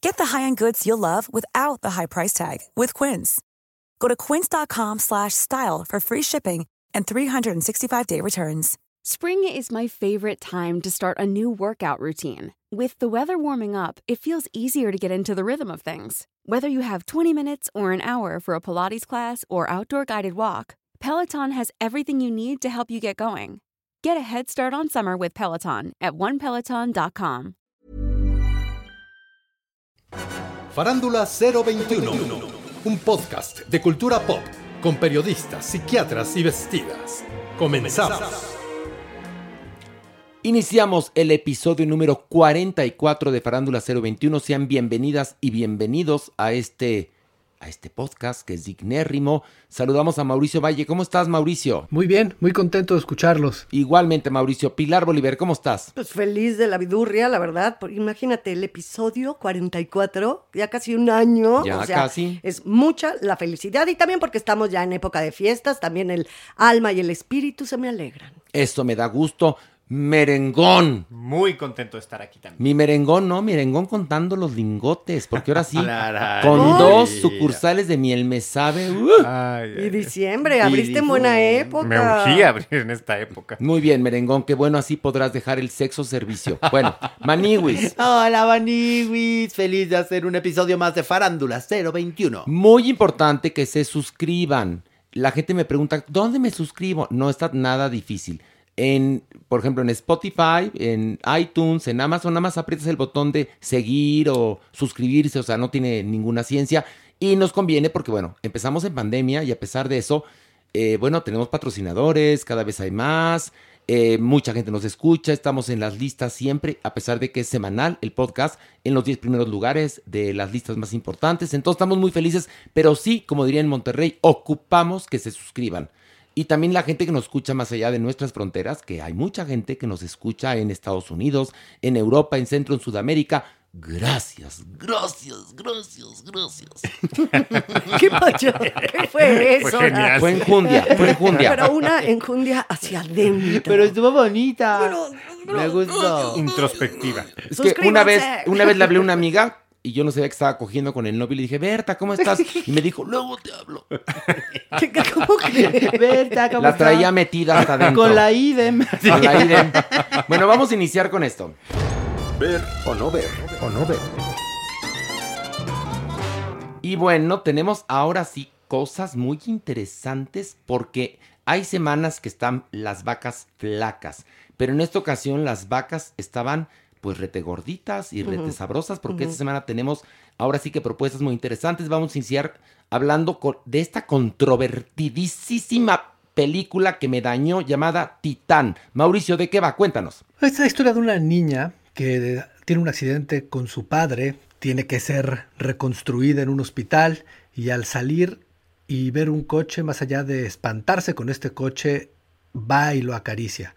Get the high-end goods you'll love without the high price tag with Quince. Go to quince.com/style for free shipping and 365-day returns. Spring is my favorite time to start a new workout routine. With the weather warming up, it feels easier to get into the rhythm of things. Whether you have 20 minutes or an hour for a Pilates class or outdoor guided walk, Peloton has everything you need to help you get going. Get a head start on summer with Peloton at onepeloton.com. Farándula 021, un podcast de cultura pop con periodistas, psiquiatras y vestidas. Comenzamos. Iniciamos el episodio número 44 de Farándula 021. Sean bienvenidas y bienvenidos a este a este podcast que es dignérrimo. Saludamos a Mauricio Valle. ¿Cómo estás, Mauricio? Muy bien, muy contento de escucharlos. Igualmente, Mauricio. Pilar Bolívar, ¿cómo estás? Pues feliz de la vidurria, la verdad. Imagínate, el episodio 44, ya casi un año. Ya o sea, casi. Es mucha la felicidad y también porque estamos ya en época de fiestas, también el alma y el espíritu se me alegran. Esto me da gusto. Merengón. Muy contento de estar aquí también. Mi merengón, no, merengón contando los lingotes, porque ahora sí, con dos sucursales de miel me sabe. uh. Ay, Y diciembre, abriste en buena época. me urgí a abrir en esta época. Muy bien, merengón, qué bueno, así podrás dejar el sexo servicio. Bueno, Maniwis. Hola, Baniwis. Feliz de hacer un episodio más de Farándula 021. Muy importante que se suscriban. La gente me pregunta, ¿dónde me suscribo? No está nada difícil. En, por ejemplo, en Spotify, en iTunes, en Amazon, nada más aprietas el botón de seguir o suscribirse, o sea, no tiene ninguna ciencia. Y nos conviene porque, bueno, empezamos en pandemia y a pesar de eso, eh, bueno, tenemos patrocinadores, cada vez hay más, eh, mucha gente nos escucha, estamos en las listas siempre, a pesar de que es semanal el podcast, en los 10 primeros lugares de las listas más importantes. Entonces estamos muy felices, pero sí, como diría en Monterrey, ocupamos que se suscriban. Y también la gente que nos escucha más allá de nuestras fronteras, que hay mucha gente que nos escucha en Estados Unidos, en Europa, en Centro, en Sudamérica. Gracias, gracias, gracias, gracias. ¿Qué pasó? ¿Qué fue eso? Fue genial. Fue enjundia, fue enjundia. Pero una enjundia hacia adentro. Pero estuvo bonita. Pero- pero- Me gustó. Introspectiva. Es que una vez, una vez le hablé a una amiga y yo no sabía que estaba cogiendo con el novio y le dije, Berta, ¿cómo estás? Y me dijo, luego te hablo. ¿Qué- qué- ¿Cómo que? Berta, ¿cómo La está? traía metida hasta adentro. Con la idem. Con la idem. Bueno, vamos a iniciar con esto. Ver o no ver. O no ver. Y bueno, tenemos ahora sí cosas muy interesantes porque hay semanas que están las vacas flacas, pero en esta ocasión las vacas estaban pues rete gorditas y rete sabrosas porque esta semana tenemos ahora sí que propuestas muy interesantes. Vamos a iniciar hablando de esta controvertidísima película que me dañó llamada Titán. Mauricio, ¿de qué va? Cuéntanos. Esta es la historia de una niña que tiene un accidente con su padre, tiene que ser reconstruida en un hospital y al salir y ver un coche, más allá de espantarse con este coche, va y lo acaricia.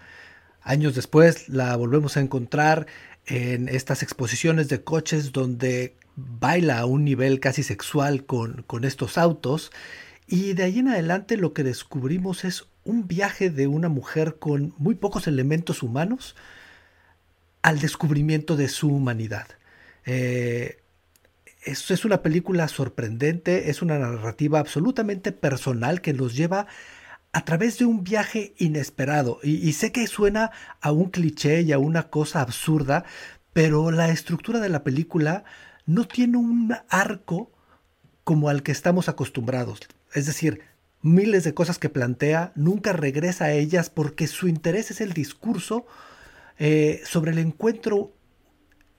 Años después la volvemos a encontrar en estas exposiciones de coches donde baila a un nivel casi sexual con, con estos autos y de ahí en adelante lo que descubrimos es un viaje de una mujer con muy pocos elementos humanos al descubrimiento de su humanidad. Eh, es, una película sorprendente, es una narrativa absolutamente personal que nos lleva través de un viaje inesperado. Y, y sé que suena a un cliché y a una cosa absurda, pero la estructura de la película no tiene un arco como al que estamos acostumbrados. Es decir, miles de cosas que plantea, nunca regresa a ellas porque su interés es el discurso eh, sobre el encuentro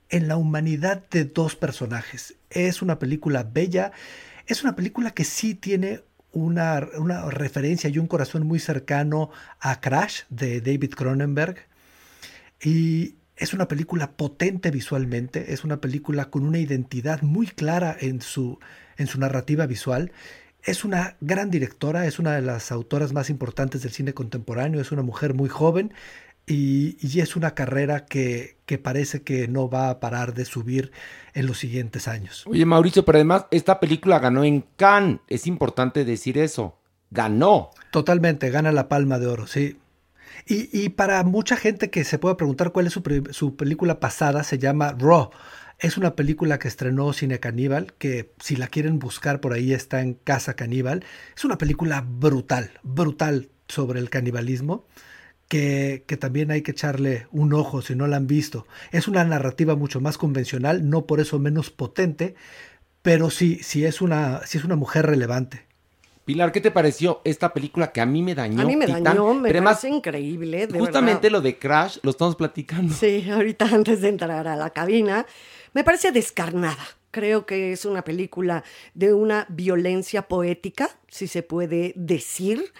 en la humanidad de dos personajes. Es una película bella, es una película que sí tiene una, una referencia y un corazón muy cercano a Crash de David Cronenberg. Y es una película potente visualmente, es una película con una identidad muy clara en su, en su narrativa visual. Es una gran directora, es una de las autoras más importantes del cine contemporáneo, es una mujer muy joven y, y es una carrera que, que parece que no va a parar de subir en los siguientes años. Oye, Mauricio, pero además esta película ganó en Cannes. Es importante decir eso. Ganó. Totalmente, gana la palma de oro, sí. Y, y para mucha gente que se puede preguntar cuál es su, su película pasada, se llama Raw. Es una película que estrenó Cine Caníbal, que si la quieren buscar por ahí está en Casa Caníbal. Es una película brutal, brutal sobre el canibalismo, que, que también hay que echarle un ojo si no la han visto. Es una narrativa mucho más convencional, no por eso menos potente, pero sí, sí es una, sí es una mujer relevante. Pilar, ¿qué te pareció esta película que a mí me dañó? A mí me Titán? dañó, me Pero además, parece increíble. De justamente verdad. lo de Crash lo estamos platicando. Sí, ahorita antes de entrar a la cabina, me parece descarnada. Creo que es una película de una violencia poética, si se puede decir,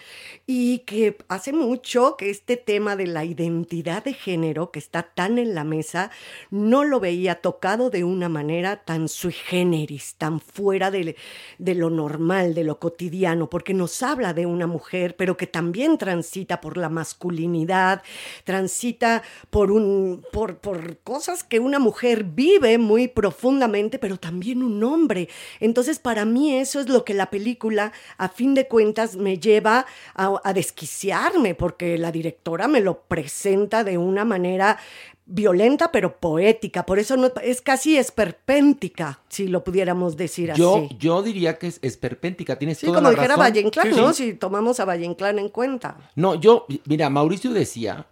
y que hace mucho que este tema de la identidad de género que está tan en la mesa, no lo veía tocado de una manera tan sui generis, tan fuera de, de lo normal, de lo cotidiano, porque nos habla de una mujer, pero que también transita por la masculinidad, transita por, un, por, por cosas que una mujer vive muy profundamente, pero también un hombre. Entonces, para mí eso es lo que la película, a fin de cuentas, me lleva a, a desquiciarme, porque la directora me lo presenta de una manera violenta pero poética, por eso no, es casi esperpéntica, si lo pudiéramos decir Yo, así. yo diría que es esperpéntica, tienes Sí, toda como la dijera razón. Valle Inclán, Sí, ¿no? sí. Si tomamos a Valle Inclán en cuenta. No, yo, mira, Mauricio decía,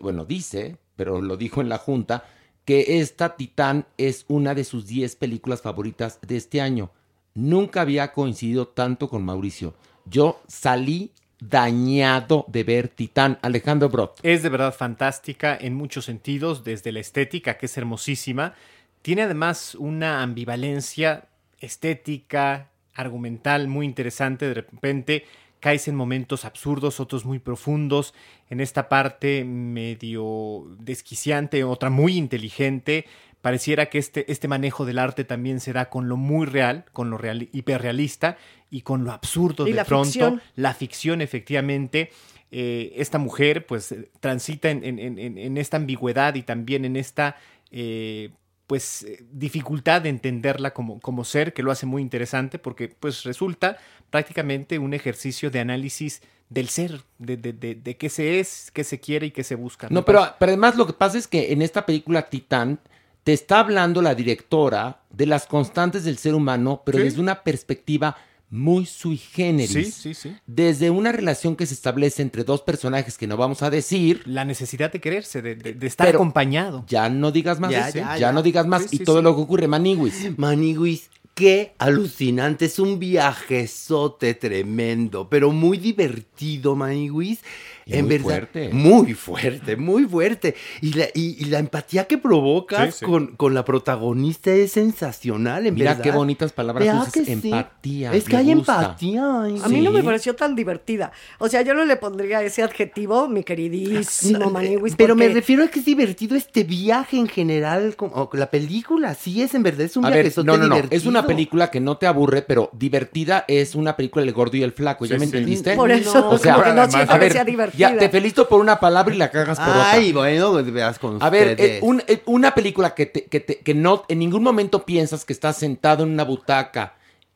bueno, dice, pero lo dijo en la junta, que esta Titán es una de sus 10 películas favoritas de este año. Nunca había coincidido tanto con Mauricio. Yo salí dañado de ver Titán. Alejandro Brot. Es de verdad fantástica en muchos sentidos, desde la estética, que es hermosísima. Tiene además una ambivalencia estética, argumental muy interesante. De repente caes en momentos absurdos, otros muy profundos. En esta parte medio desquiciante, otra muy inteligente. Pareciera que este, este manejo del arte también se da con lo muy real, con lo real, hiperrealista y con lo absurdo Y de la pronto. ficción. La ficción, efectivamente. eh, esta mujer, pues, eh, transita en, en- en- en esta ambigüedad y también en esta, eh, pues, dificultad de entenderla como, como ser, que lo hace muy interesante porque, pues, resulta prácticamente un ejercicio de análisis del ser, de, de, de, de qué se es, qué se quiere y qué se busca. No, pero, pero además lo que pasa es que en esta película Titán te está hablando la directora de las constantes del ser humano, pero Sí. desde una perspectiva muy sui generis. Sí, sí, sí. Desde una relación que se establece entre dos personajes que no vamos a decir. La necesidad de quererse, de, de- de estar acompañado. Ya no digas más. Ya, ¿sí? ya, ya, ya. no digas más. Sí, y sí, todo lo que ocurre, Maniwis. Maniwis, qué alucinante, es un viajezote tremendo, pero muy divertido, Maniwis. Y en muy verdad, fuerte. muy fuerte, muy fuerte. Y la, y, y la empatía que provocas Sí, sí. Con, con la protagonista es sensacional, en Mira verdad. qué bonitas palabras ¿Verdad usas. que sí? Empatía. Es que hay gusta. empatía. A mí no me pareció tan divertida. O sea, yo no le pondría ese adjetivo, mi queridísimo Maniwis. Pero me refiero a que es divertido este viaje en general, como la película, sí es en verdad, es un A ver, no, no. Es una película que no te aburre, pero divertida es una película El Gordo y el Flaco. ¿Ya Sí, me sí. entendiste? Por eso, o sea, no además- a ver, Ya te felicito por una palabra y la cagas por otra. Ay, bueno, pues veas con A ver, eh, un- eh, una película que, te- que, te- que no en ningún momento piensas que estás sentado en una butaca,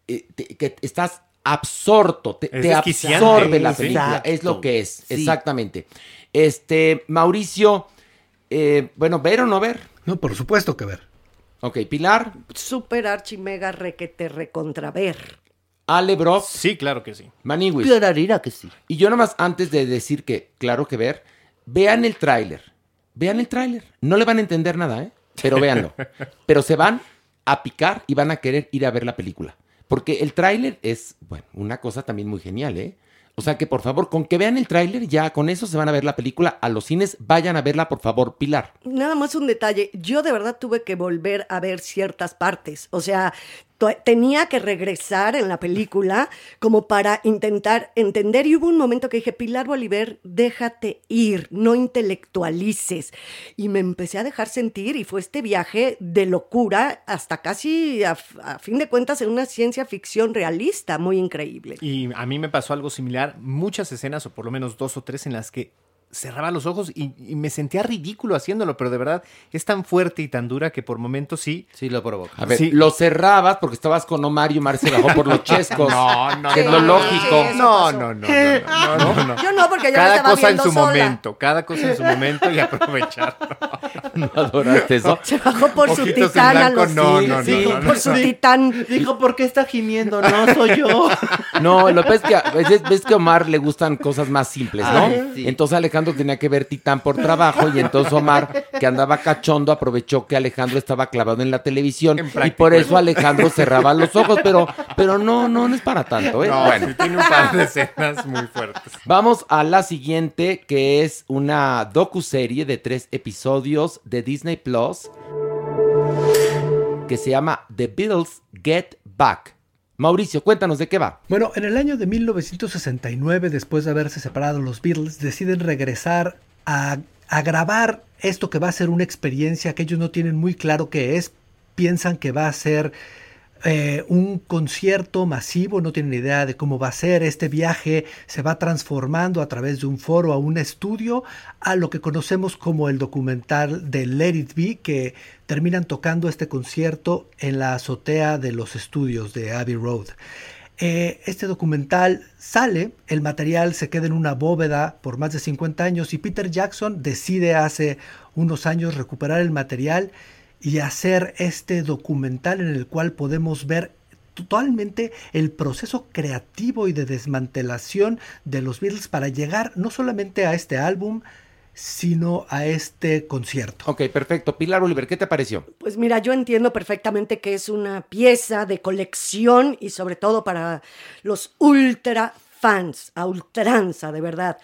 eh, te- que estás absorto, te, Es te desquiciante, absorbe la película, Exacto. es lo que es, Sí. exactamente. Este, Mauricio, eh, bueno, ¿ver o no ver? No, por supuesto que ver. Ok, Pilar, Super archi mega requete recontraver. Ale Brock, Sí, claro que sí. Maniwis. Clararira que sí. Y yo nomás antes de decir que, claro que ver, vean el tráiler. Vean el tráiler. No le van a entender nada, ¿eh? Pero véanlo. Pero se van a picar y van a querer ir a ver la película. Porque el tráiler es, bueno, una cosa también muy genial, ¿eh? O sea que por favor, con que vean el tráiler, ya con eso se van a ver la película a los cines. Vayan a verla, por favor, Pilar. Nada más un detalle. Yo de verdad tuve que volver a ver ciertas partes. O sea, tenía que regresar en la película como para intentar entender. Y hubo un momento que dije, Pilar Bolívar, déjate ir, no intelectualices. Y me empecé a dejar sentir y fue este viaje de locura hasta casi, a, a fin de cuentas, en una ciencia ficción realista muy increíble. Y a mí me pasó algo similar, muchas escenas, o por lo menos dos o tres, en las que cerraba los ojos y, y me sentía ridículo haciéndolo, pero de verdad es tan fuerte y tan dura que por momentos sí. Sí, lo provoca. A ver, Sí. lo cerrabas porque estabas con Omar y Omar se bajó por los chescos. No, no, Que es lo lógico. No, no, no, no, no, no, no. Yo no, porque yo me Cada estaba cosa en su sola. momento, cada cosa en su momento y aprovechar. ¿No adoraste eso? Se bajó por su Ojitos titán a los no, sí, no, sí, no, no, por no. su titán. Dijo, ¿por qué está gimiendo? No, soy yo. No, lo que pasa es que a veces ves que a Omar le gustan cosas más simples, ¿no? Ay, sí. Entonces Alejandro tenía que ver Titán por trabajo y entonces Omar, que andaba cachondo, aprovechó que Alejandro estaba clavado en la televisión En y por eso Alejandro cerraba los ojos, pero, pero no, no, no es para tanto, ¿eh? No, bueno, sí tiene un par de escenas muy fuertes. vamos a la siguiente, que es una docuserie de tres episodios de Disney Plus que se llama The Beatles Get Back. Mauricio, cuéntanos de qué va. Bueno, en el año de 1969, después de haberse separado los Beatles, deciden regresar a, a grabar esto que va a ser una experiencia que ellos no tienen muy claro qué es. Piensan que va a ser eh, un concierto masivo, no tienen idea de cómo va a ser. Este viaje se va transformando a través de un foro a un estudio a lo que conocemos como el documental de Let It Be, que terminan tocando este concierto en la azotea de los estudios de Abbey Road. Eh, este documental sale, el material se queda en una bóveda por más de 50 años y Peter Jackson decide hace unos años recuperar el material y hacer este documental en el cual podemos ver totalmente el proceso creativo y de desmantelación de los Beatles para llegar no solamente a este álbum, sino a este concierto. Ok, perfecto. Pilar Oliver, ¿qué te pareció? Pues mira, yo entiendo perfectamente que es una pieza de colección y sobre todo para los ultra fans, a ultranza, de verdad.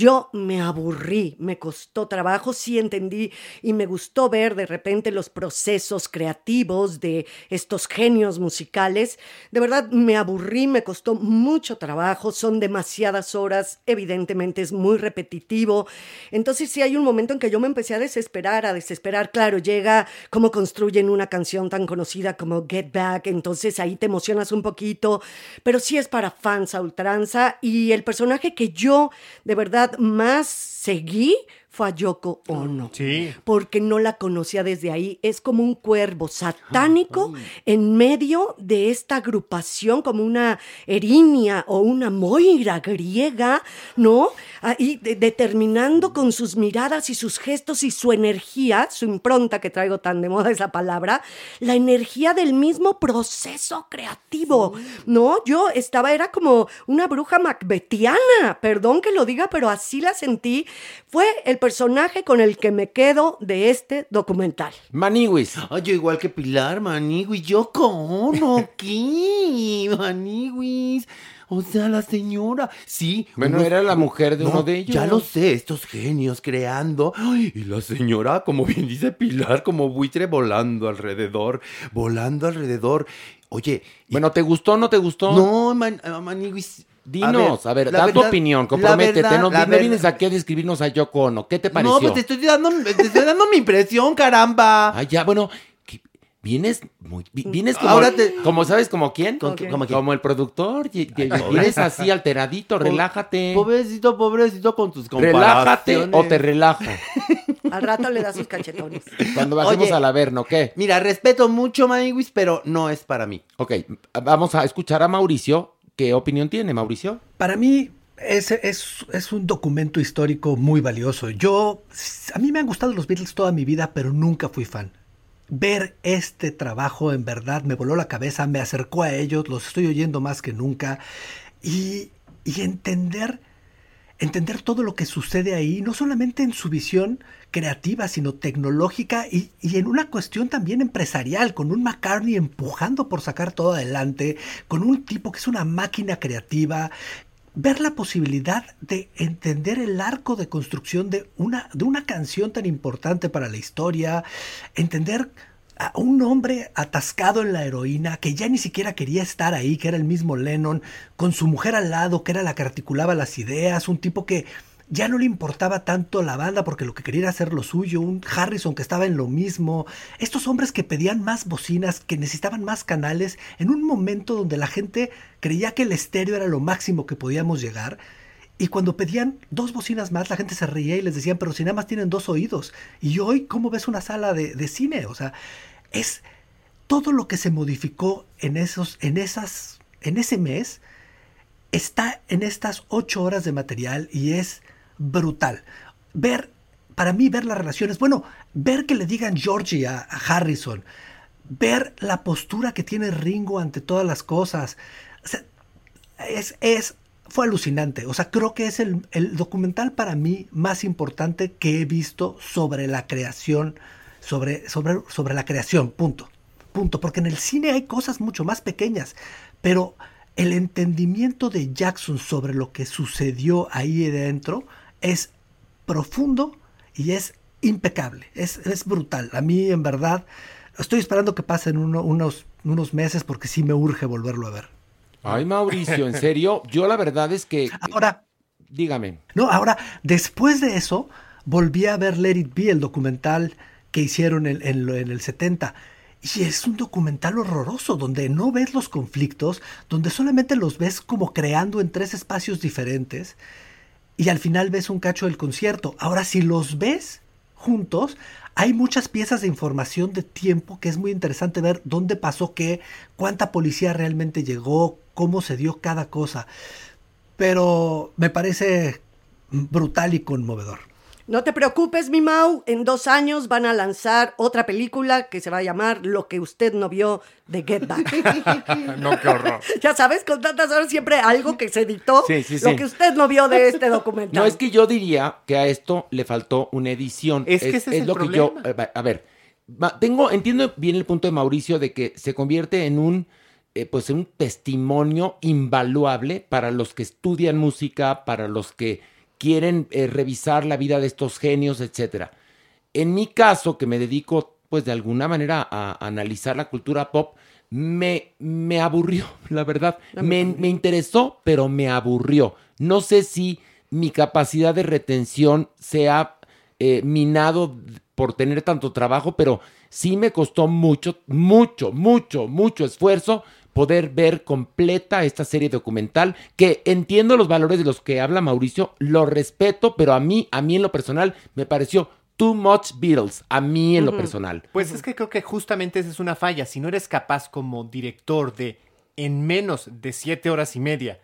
Yo me aburrí, me costó trabajo, sí entendí y me gustó ver de repente los procesos creativos de estos genios musicales. De verdad me aburrí, me costó mucho trabajo, son demasiadas horas, evidentemente es muy repetitivo. Entonces sí hay un momento en que yo me empecé a desesperar, a desesperar. Claro, llega cómo construyen una canción tan conocida como Get Back, entonces ahí te emocionas un poquito, pero sí es para fans a ultranza y el personaje que yo de verdad más seguí fue a Yoko Ono. Sí. Porque no la conocía desde ahí. Es como un cuervo satánico en medio de esta agrupación, como una erinia o una moira griega, ¿no? Ahí de- determinando con sus miradas y sus gestos y su energía, su impronta, que traigo tan de moda esa palabra, la energía del mismo proceso creativo, ¿no? Yo estaba, era como una bruja macbetiana, perdón que lo diga, pero así la sentí. Fue el personaje con el que me quedo de este documental. Maniwis. Ay, yo igual que Pilar, Maniguis, yo cono, ¿qué? Maniguis. O sea, la señora. Sí. Bueno, unos- era la mujer de No, uno de ellos. Ya lo sé, estos genios creando. Ay, y la señora, como bien dice Pilar, como buitre volando alrededor, volando alrededor. Oye, y- Bueno, ¿te gustó o no te gustó? no, man, Maniguis. Dinos, a ver, da tu opinión, comprométete. verdad- no vienes aquí a describirnos a Yoko Ono. ¿Qué te pareció? No, pues te estoy dando, te estoy dando mi impresión, caramba. Ah, ya, bueno, que- vienes muy, vi- vienes como, Ahora te- como sabes, como quién, como quién? como el productor, y- y- Ay, vienes así alteradito, relájate, Pobrecito, pobrecito con tus relájate comparaciones. o te relajo. Al rato le da sus cachetones. Cuando bajemos al averno, ¿qué? Mira, respeto mucho, Maniguis, pero no es para mí. Ok, vamos a escuchar a Mauricio. ¿Qué opinión tiene, Mauricio? Para mí es, es, es un documento histórico muy valioso. Yo, a mí me han gustado los Beatles toda mi vida, pero nunca fui fan. Ver este trabajo en verdad me voló la cabeza, me acercó a ellos, los estoy oyendo más que nunca y, y entender entender todo lo que sucede ahí, no solamente en su visión creativa, sino tecnológica y, y, en una cuestión también empresarial, con un McCartney empujando por sacar todo adelante, con un tipo que es una máquina creativa, ver la posibilidad de entender el arco de construcción de una, de una canción tan importante para la historia, entender a un hombre atascado en la heroína que ya ni siquiera quería estar ahí, que era el mismo Lennon, con su mujer al lado, que era la que articulaba las ideas, un tipo que ya no le importaba tanto la banda porque lo que quería era hacer lo suyo, un Harrison que estaba en lo mismo, estos hombres que pedían más bocinas, que necesitaban más canales, en un momento donde la gente creía que el estéreo era lo máximo que podíamos llegar, y cuando pedían dos bocinas más, la gente se reía y les decían, pero si nada más tienen dos oídos, y hoy, ¿cómo ves una sala de, de cine? O sea, es todo lo que se modificó en, esos, en, esas, en ese mes, está en estas ocho horas de material y es brutal. Ver, para mí, ver las relaciones, bueno, ver que le digan Georgie a, Harrison, ver la postura que tiene Ringo ante todas las cosas, es, es, fue alucinante. O sea, creo que es el, el, documental para mí más importante que he visto sobre la creación, sobre, sobre, sobre la creación, punto. Punto. Porque en el cine hay cosas mucho más pequeñas, pero el entendimiento de Jackson sobre lo que sucedió ahí dentro, es profundo y es impecable, es, es, brutal. A mí, en verdad, estoy esperando que pasen uno, unos, unos meses porque sí me urge volverlo a ver. Ay, Mauricio, en serio, yo la verdad es que... Ahora, dígame. No, ahora, después de eso, volví a ver Let It Be, el documental que hicieron en, en, el 70. Y es un documental horroroso, donde no ves los conflictos, donde solamente los ves como creando en tres espacios diferentes y al final ves un cacho del concierto. Ahora, si los ves juntos, hay muchas piezas de información de tiempo que es muy interesante ver dónde pasó qué, cuánta policía realmente llegó, cómo se dio cada cosa. Pero me parece brutal y conmovedor. No te preocupes, mi Mau. En dos años van a lanzar otra película que se va a llamar Lo que usted no vio de Get Back. no, qué horror. Ya sabes, con tantas horas siempre algo que se editó. Sí, sí, lo sí. que usted no vio de este documental. No, es que yo diría que a esto le faltó una edición. Es que ese es el lo que yo. eh, A ver, tengo, entiendo bien el punto de Mauricio de que se convierte en un. Eh, pues en un testimonio invaluable para los que estudian música, para los que quieren eh, revisar la vida de estos genios, etcétera. En mi caso, que me dedico, pues de alguna manera a, a analizar la cultura pop, me, me aburrió, la verdad. Me, me, interesó, pero me aburrió. No sé si mi capacidad de retención se ha eh, minado por tener tanto trabajo, pero sí me costó mucho, mucho, mucho, mucho esfuerzo poder ver completa esta serie documental, que entiendo los valores de los que habla Mauricio, lo respeto, pero a mí, a mí en lo personal, me pareció too much Beatles, a mí en uh -huh. lo personal. Pues uh -huh. es que creo que justamente esa es una falla. Si no eres capaz como director de, en menos de siete horas y media,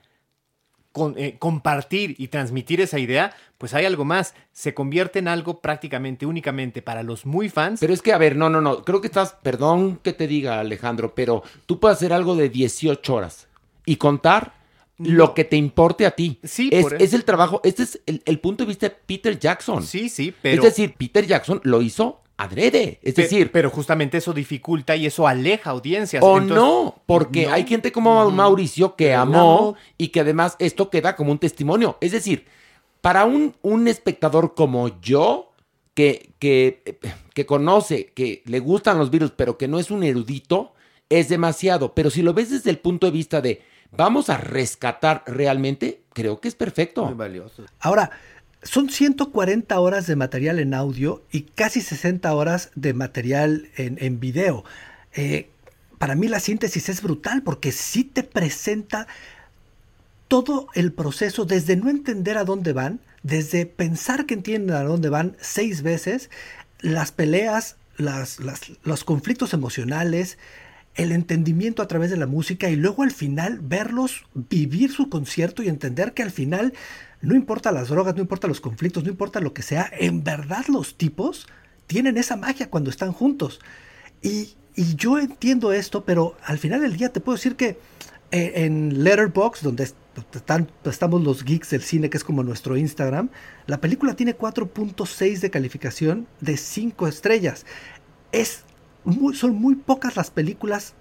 con, eh, compartir y transmitir esa idea, pues hay algo más. Se convierte en algo prácticamente únicamente para los muy fans. Pero es que, a ver, no, no, no. Creo que estás, perdón que te diga, Alejandro, pero tú puedes hacer algo de 18 horas y contar no. lo que te importe a ti. Sí, es, es el trabajo, este es el, el, punto de vista de Peter Jackson. Sí, sí, pero. Es decir, Peter Jackson lo hizo adrede. Es Pe decir. Pero justamente eso dificulta y eso aleja audiencias. O Entonces, no, porque no, hay gente como Mauricio que amó y que además esto queda como un testimonio. Es decir, para un, un espectador como yo, que, que, que conoce, que le gustan los Beatles, pero que no es un erudito, es demasiado. Pero si lo ves desde el punto de vista de vamos a rescatar realmente, creo que es perfecto. Muy valioso. Ahora, son 140 horas de material en audio y casi 60 horas de material en, en video. Eh, para mí la síntesis es brutal porque sí te presenta todo el proceso desde no entender a dónde van, desde pensar que entienden a dónde van seis veces, las peleas, las, las, los conflictos emocionales, el entendimiento a través de la música y luego al final verlos vivir su concierto y entender que al final no importa las drogas, no importa los conflictos, no importa lo que sea, en verdad los tipos tienen esa magia cuando están juntos. Y, yo entiendo esto, pero al final del día te puedo decir que eh, en Letterboxd, donde están- estamos los geeks del cine, que es como nuestro Instagram, la película tiene 4.6 de calificación de 5 estrellas. Son muy pocas las películas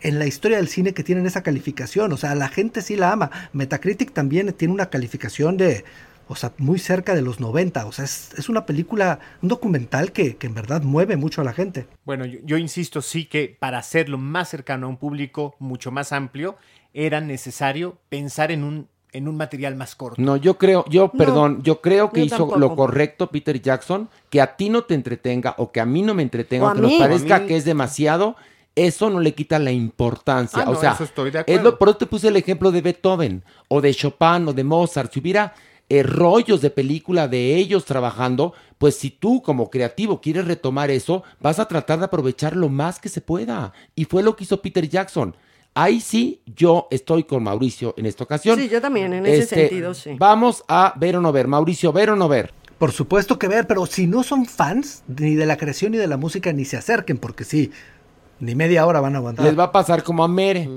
en la historia del cine que tienen esa calificación. O sea, la gente sí la ama. Metacritic también tiene una calificación de, o sea, muy cerca de los 90. O sea, es, es una película, un documental que, que en verdad mueve mucho a la gente. Bueno, yo, yo insisto sí que para hacerlo más cercano a un público mucho más amplio, era necesario pensar en un, en un material más corto. No, yo creo, yo, No, perdón, yo creo que yo hizo tampoco. lo correcto Peter Jackson, que a ti no te entretenga o que a mí no me entretenga O que nos parezca que es demasiado, eso no le quita la importancia. Ah, o no, sea, eso estoy de es acuerdo. lo, por eso te puse el ejemplo de Beethoven o de Chopin o de Mozart. Si hubiera eh, rollos de película de ellos trabajando, pues si tú como creativo quieres retomar eso, vas a tratar de aprovechar lo más que se pueda. Y fue lo que hizo Peter Jackson. Ahí sí, yo estoy con Mauricio en esta ocasión. Sí, yo también, en ese Este, sentido, sí. Vamos a ver o no ver. Mauricio, ver o no ver. Por supuesto que ver, pero si no son fans ni de la creación ni de la música, ni se acerquen, porque sí, ni media hora van a aguantar. Les va a pasar como a Mere,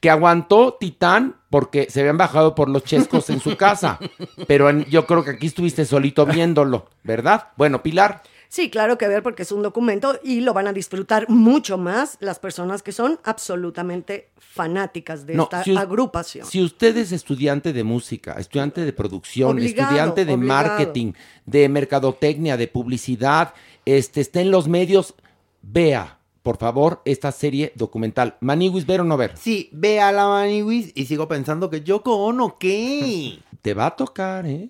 que aguantó Titán porque se habían bajado por los chescos en su casa. Pero en- yo creo que aquí estuviste solito viéndolo, ¿verdad? Bueno, Pilar. Sí, claro que ver porque es un documento y lo van a disfrutar mucho más las personas que son absolutamente fanáticas de No, esta si us- agrupación. Si usted es estudiante de música, estudiante de producción, Obligado, estudiante de obligado. marketing, de mercadotecnia, de publicidad, este, esté en los medios, vea, por favor, esta serie documental. Maniwis, ver o no ver. Sí, ve a la Maniwis y sigo pensando que yo Ono, ¿qué? Te va a tocar, ¿eh?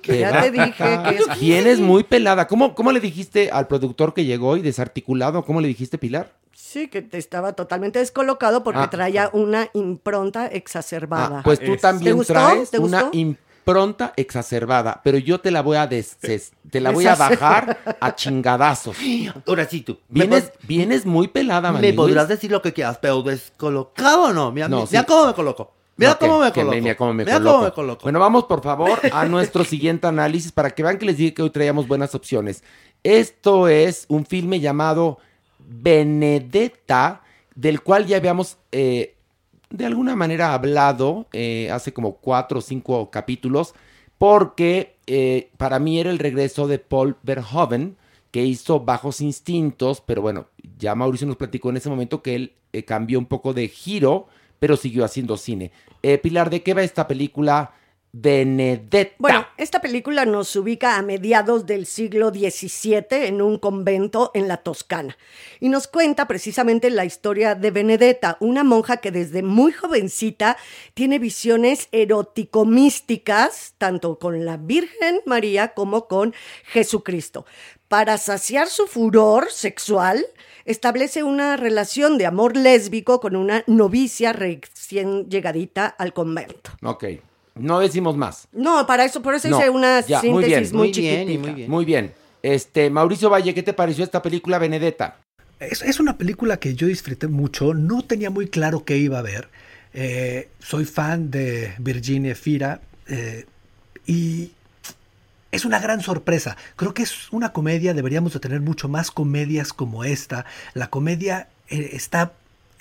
que ya te dije que es- Vienes muy pelada. ¿Cómo, ¿Cómo le dijiste al productor que llegó y desarticulado? ¿Cómo le dijiste, Pilar? Sí, que te estaba totalmente descolocado porque Ah. traía una impronta exacerbada. Ah, pues tú Es- también ¿Te gustó? traes ¿Te una gustó? Impronta exacerbada, pero yo te la voy a des- des- te la voy a bajar a chingadazos. Ahora sí tú. ¿Me, Vienes, vienes muy pelada, me Maniwis. podrás decir lo que quieras, pero descolocado o no? Mira, No, mira sí. cómo me coloco. Mira cómo me coloco. mira cómo me Mira coloco. cómo me coloco. Bueno, vamos por favor a nuestro siguiente análisis para que vean que les dije que hoy traíamos buenas opciones. Esto es un filme llamado Benedetta, del cual ya habíamos eh, de alguna manera hablado eh, hace como cuatro o cinco capítulos, porque eh, para mí era el regreso de Paul Verhoeven, que hizo Bajos Instintos, pero bueno, ya Mauricio nos platicó en ese momento que él eh, cambió un poco de giro, pero siguió haciendo cine. Pilar, ¿de qué va esta película? Benedetta. Bueno, esta película nos ubica a mediados del siglo XVII en un convento en la Toscana y nos cuenta precisamente la historia de Benedetta, una monja que desde muy jovencita tiene visiones erótico-místicas, tanto con la Virgen María como con Jesucristo. Para saciar su furor sexual, establece una relación de amor lésbico con una novicia recién llegadita al convento. Ok, no decimos más. No, para eso, por eso No, hice una ya, muy bien, síntesis muy, bien, muy bien. Muy bien. Este, Mauricio Valle, ¿qué te pareció esta película Benedetta? Es, es una película que yo disfruté mucho, no tenía muy claro qué iba a ver. Eh, soy fan de Virginia Fira eh, y es una gran sorpresa. Creo que es una comedia, deberíamos de tener mucho más comedias como esta. La comedia eh, está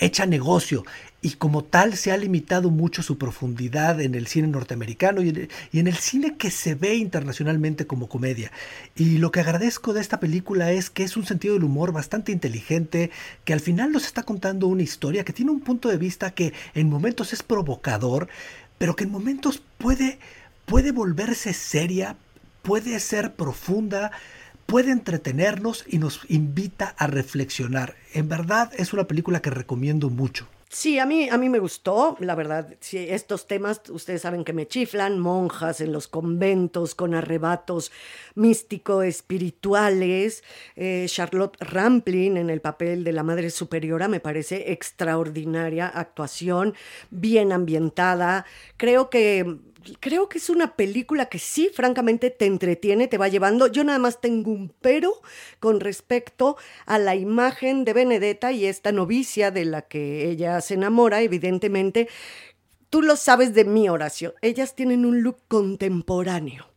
hecha negocio y como tal se ha limitado mucho su profundidad en el cine norteamericano y en, el cine que se ve internacionalmente como comedia. Y lo que agradezco de esta película es que es un sentido del humor bastante inteligente, que al final nos está contando una historia que tiene un punto de vista que en momentos es provocador, pero que en momentos puede, puede volverse seria, puede ser profunda, puede entretenernos y nos invita a reflexionar. En verdad es una película que recomiendo mucho. Sí, a mí, a mí me gustó, la verdad. Sí, estos temas, ustedes saben que me chiflan, monjas en los conventos con arrebatos místico-espirituales. Eh, Charlotte Rampling en el papel de la Madre Superiora me parece extraordinaria actuación, bien ambientada. Creo que creo que es una película que sí, francamente, te entretiene, te va llevando. Yo nada más tengo un pero con respecto a la imagen de Benedetta y esta novicia de la que ella se enamora, evidentemente. Tú lo sabes de mi oración. Ellas tienen un look contemporáneo.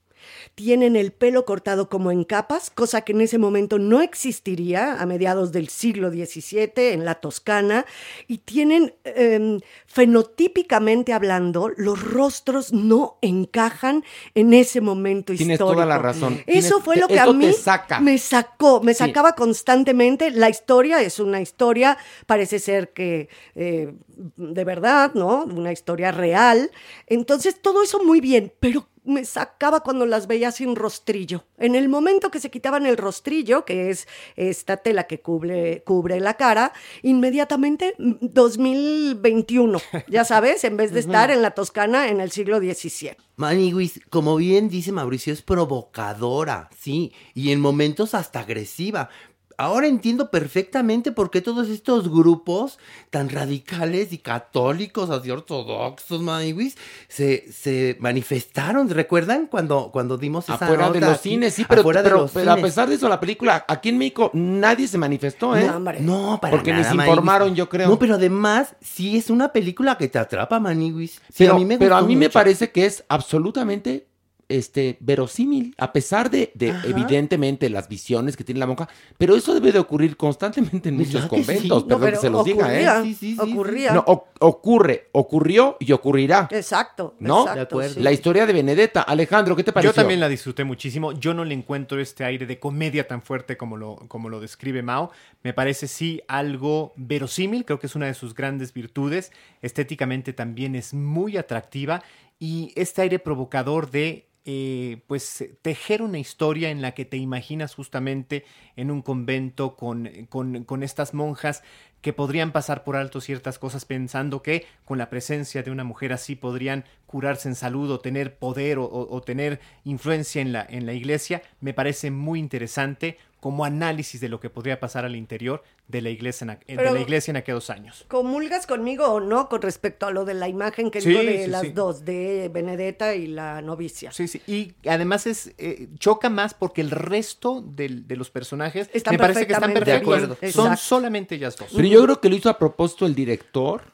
Tienen el pelo cortado como en capas, cosa que en ese momento no existiría a mediados del siglo XVII en la Toscana, y tienen em, fenotípicamente hablando, los rostros no encajan en ese momento Tienes histórico. toda la razón. Eso Tienes- fue lo que a mí saca. me sacó, me Sí. sacaba constantemente. La historia es una historia, parece ser que eh, de verdad, ¿no? Una historia real. Entonces, todo eso muy bien, pero me sacaba cuando las veía sin rostrillo. En el momento que se quitaban el rostrillo, que es esta tela que cubre, cubre la cara, inmediatamente mm, 2021, ya sabes, en vez de estar en la Toscana en el siglo XVII. Maniwis, como bien dice Mauricio, es provocadora, sí, y en momentos hasta agresiva. Ahora entiendo perfectamente por qué todos estos grupos tan radicales y católicos, así ortodoxos, Maniwis, se, se manifestaron. ¿Recuerdan cuando, cuando dimos esa Afuera de nota los aquí? cines, sí, pero, Afuera de pero- los pero a cines. pesar de eso, la película, aquí en México, nadie se manifestó, ¿eh? No, hombre. No, para Porque nada, Maniwis. informaron, yo creo. No, pero además, sí es una película que te atrapa, Maniwis. Sí, pero, a mí me pero a mí me parece que es absolutamente este verosímil, a pesar de, de, evidentemente las visiones que tiene la monja, pero eso debe de ocurrir constantemente en muchos ¿Verdad que sí? conventos, No, perdón pero que se los diga, ¿eh? ocurría, Sí, sí, sí, ocurría. No, o- ocurre, ocurrió y ocurrirá. Exacto, ¿No? exacto, De acuerdo. sí. La historia de Benedetta. Alejandro, ¿qué te pareció? Yo también la disfruté muchísimo. Yo no le encuentro este aire de comedia tan fuerte como lo, como lo describe Mao. Me parece sí algo verosímil, creo que es una de sus grandes virtudes. Estéticamente también es muy atractiva y este aire provocador de eh, pues tejer una historia en la que te imaginas justamente en un convento con, con, con estas monjas que podrían pasar por alto ciertas cosas pensando que con la presencia de una mujer así podrían curarse en salud o tener poder o, o- o tener influencia en la, en la iglesia, me parece muy interesante como análisis de lo que podría pasar al interior de la iglesia en, aqu- de la iglesia en aquellos años. ¿Comulgas conmigo o no con respecto a lo de la imagen que Sí, digo de sí, las sí. dos, de Benedetta y la novicia? Sí, sí. Y además es eh, choca más porque el resto del- de los personajes Están me parece que están perfectamente perfectos. bien. Son Exacto. solamente ellas dos. Pero yo creo que lo hizo a propósito el director.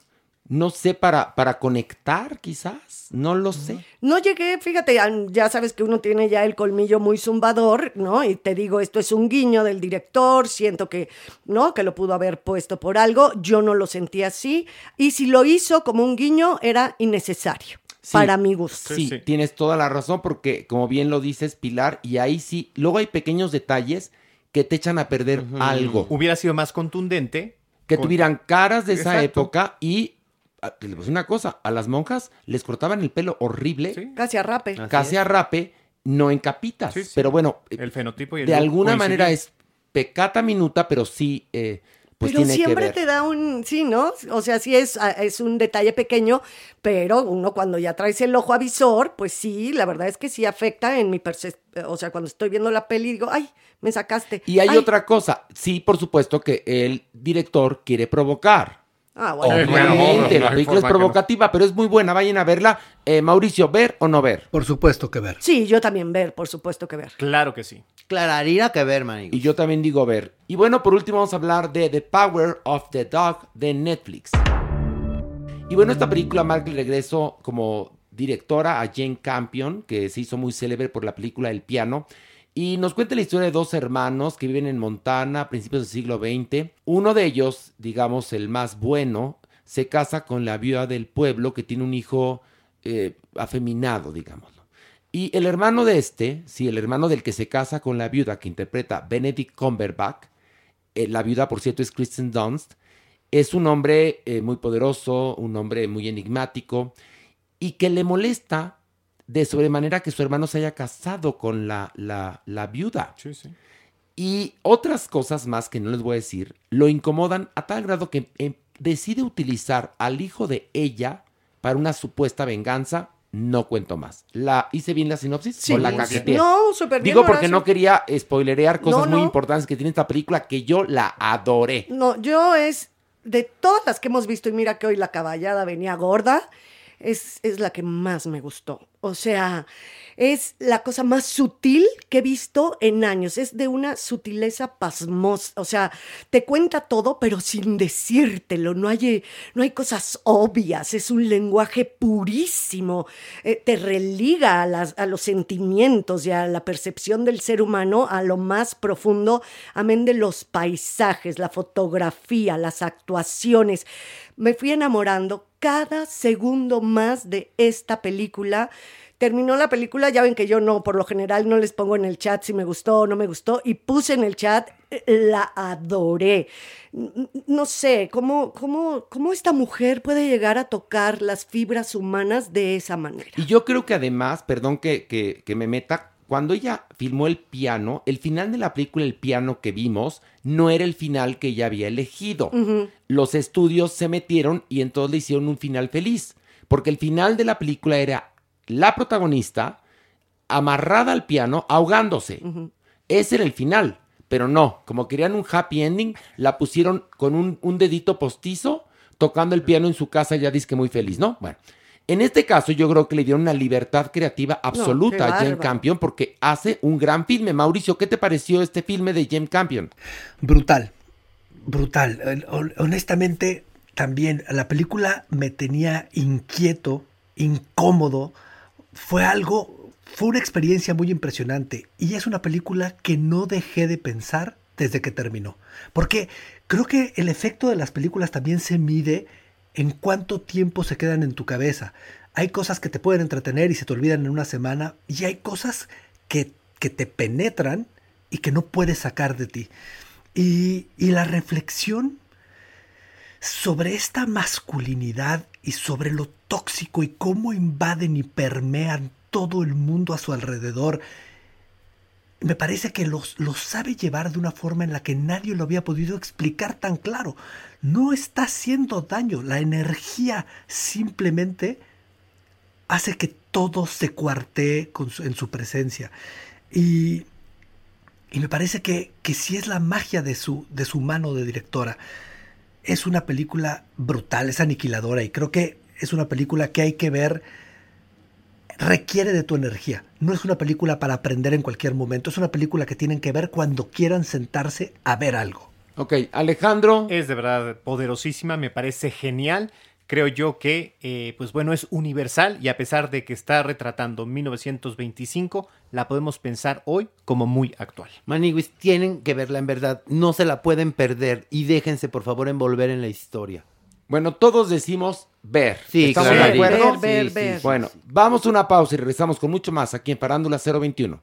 No sé, para, para conectar, quizás. No lo sé. No llegué, fíjate, ya sabes que uno tiene ya el colmillo muy zumbador, ¿no? Y te digo, esto es un guiño del director, siento que, ¿no? Que lo pudo haber puesto por algo, yo no lo sentí así, y si lo hizo como un guiño, era innecesario, Sí. para mi gusto. Sí, sí. tienes toda la razón porque, como bien lo dices, Pilar, y ahí sí, luego hay pequeños detalles que te echan a perder algo. Hubiera sido más contundente. Que con- tuvieran caras de esa Exacto. época y, ah, les voy a decir una cosa, a las monjas les cortaban el pelo horrible, Sí. Casi a rape. Así casi es. a rape, no en capitas. Sí, sí. Pero bueno, El fenotipo y el de alguna manera es pecata minuta, pero sí, eh, pues pero tiene que siempre ver. te da un, sí, ¿no? O sea, sí es, ah, es un detalle pequeño, pero uno cuando ya traes el ojo avisor, pues sí, la verdad es que sí afecta en mi percepción. O sea, cuando estoy viendo la peli digo, ay, me sacaste. Y hay Ay. otra cosa, sí, por supuesto que el director quiere provocar. Ah, bueno. Obviamente, la película es no. provocativa, pero es muy buena, vayan a verla. Eh, Mauricio, ¿ver o no ver? Por supuesto que ver. Sí, yo también ver, por supuesto que ver. Claro que sí. Clararira que ver, Maniwis. Y yo también digo ver. Y bueno, por último vamos a hablar de The Power of the Dog de Netflix. Y bueno, esta película marca el regreso como directora a Jane Campion, que se hizo muy célebre por la película El piano. Y nos cuenta la historia de dos hermanos que viven en Montana a principios del siglo XX. Uno de ellos, digamos el más bueno, se casa con la viuda del pueblo que tiene un hijo eh, afeminado, digámoslo. Y el hermano de este, sí, el hermano del que se casa con la viuda que interpreta Benedict Cumberbatch, eh, la viuda, por cierto, es Kristen Dunst, es un hombre eh, muy poderoso, un hombre muy enigmático, y que le molesta de sobremanera que su hermano se haya casado con la, la, la viuda. Sí, sí. Y otras cosas más que no les voy a decir, lo incomodan a tal grado que eh, decide utilizar al hijo de ella para una supuesta venganza. No cuento más. ¿La hice bien la sinopsis? Sí, ¿O la caqueteé? No, súper bien. Digo porque Horacio. no quería spoilerear cosas No, muy importantes que tiene esta película que yo la adoré. No, yo es de todas las que hemos visto, y mira que hoy la caballada venía gorda, es, es la que más me gustó. O sea, es la cosa más sutil que he visto en años. Es de una sutileza pasmosa. O sea, te cuenta todo, pero sin decírtelo. No hay, no hay cosas obvias. Es un lenguaje purísimo. Eh, te religa a, las, a los sentimientos y a la percepción del ser humano a lo más profundo, amén de los paisajes, la fotografía, las actuaciones. Me fui enamorando cada segundo más de esta película terminó la película, ya ven que yo no, por lo general no les pongo en el chat si me gustó o no me gustó, y puse en el chat, la adoré. No sé, ¿cómo, cómo, cómo esta mujer puede llegar a tocar las fibras humanas de esa manera? Y yo creo que además, perdón que, que, que me meta, cuando ella filmó el piano, el final de la película, el piano que vimos, no era el final que ella había elegido. Los estudios se metieron y entonces le hicieron un final feliz. Porque el final de la película era la protagonista amarrada al piano, ahogándose. Ese era el final. Pero no, como querían un happy ending, la pusieron con un, dedito postizo, tocando el piano en su casa, ya dice que muy feliz, ¿no? Bueno, en este caso yo creo que le dieron una libertad creativa absoluta a James Campion porque hace un gran filme. Mauricio, ¿qué te pareció este filme de James Campion? Brutal, brutal. Honestamente, también la película me tenía inquieto, incómodo, fue algo, fue una experiencia muy impresionante y es una película que no dejé de pensar desde que terminó. Porque creo que el efecto de las películas también se mide en cuánto tiempo se quedan en tu cabeza. Hay cosas que te pueden entretener y se te olvidan en una semana y hay cosas que, que te penetran y que no puedes sacar de ti. Y, y la reflexión sobre esta masculinidad y sobre lo tóxico y cómo invaden y permean todo el mundo a su alrededor. Me parece que los, sabe llevar de una forma en la que nadie lo había podido explicar tan claro. No está haciendo daño, la energía simplemente hace que todo se cuartee en su presencia. Y, y me parece que, que sí es la magia de su, de su mano de directora es una película brutal, es aniquiladora y creo que es una película que hay que ver, requiere de tu energía. No es una película para aprender en cualquier momento, es una película que tienen que ver cuando quieran sentarse a ver algo. Ok, Alejandro. Es de verdad poderosísima, me parece genial creo yo que, eh, pues bueno, es universal y a pesar de que está retratando 1925, la podemos pensar hoy como muy actual. Maniguis, tienen que verla en verdad, no se la pueden perder y déjense por favor envolver en la historia. Bueno, todos decimos ver. Sí, ¿Estamos claro. de acuerdo? Ver, ver, Sí, ver. sí. Bueno, vamos a una pausa y regresamos con mucho más aquí en Parándula 021.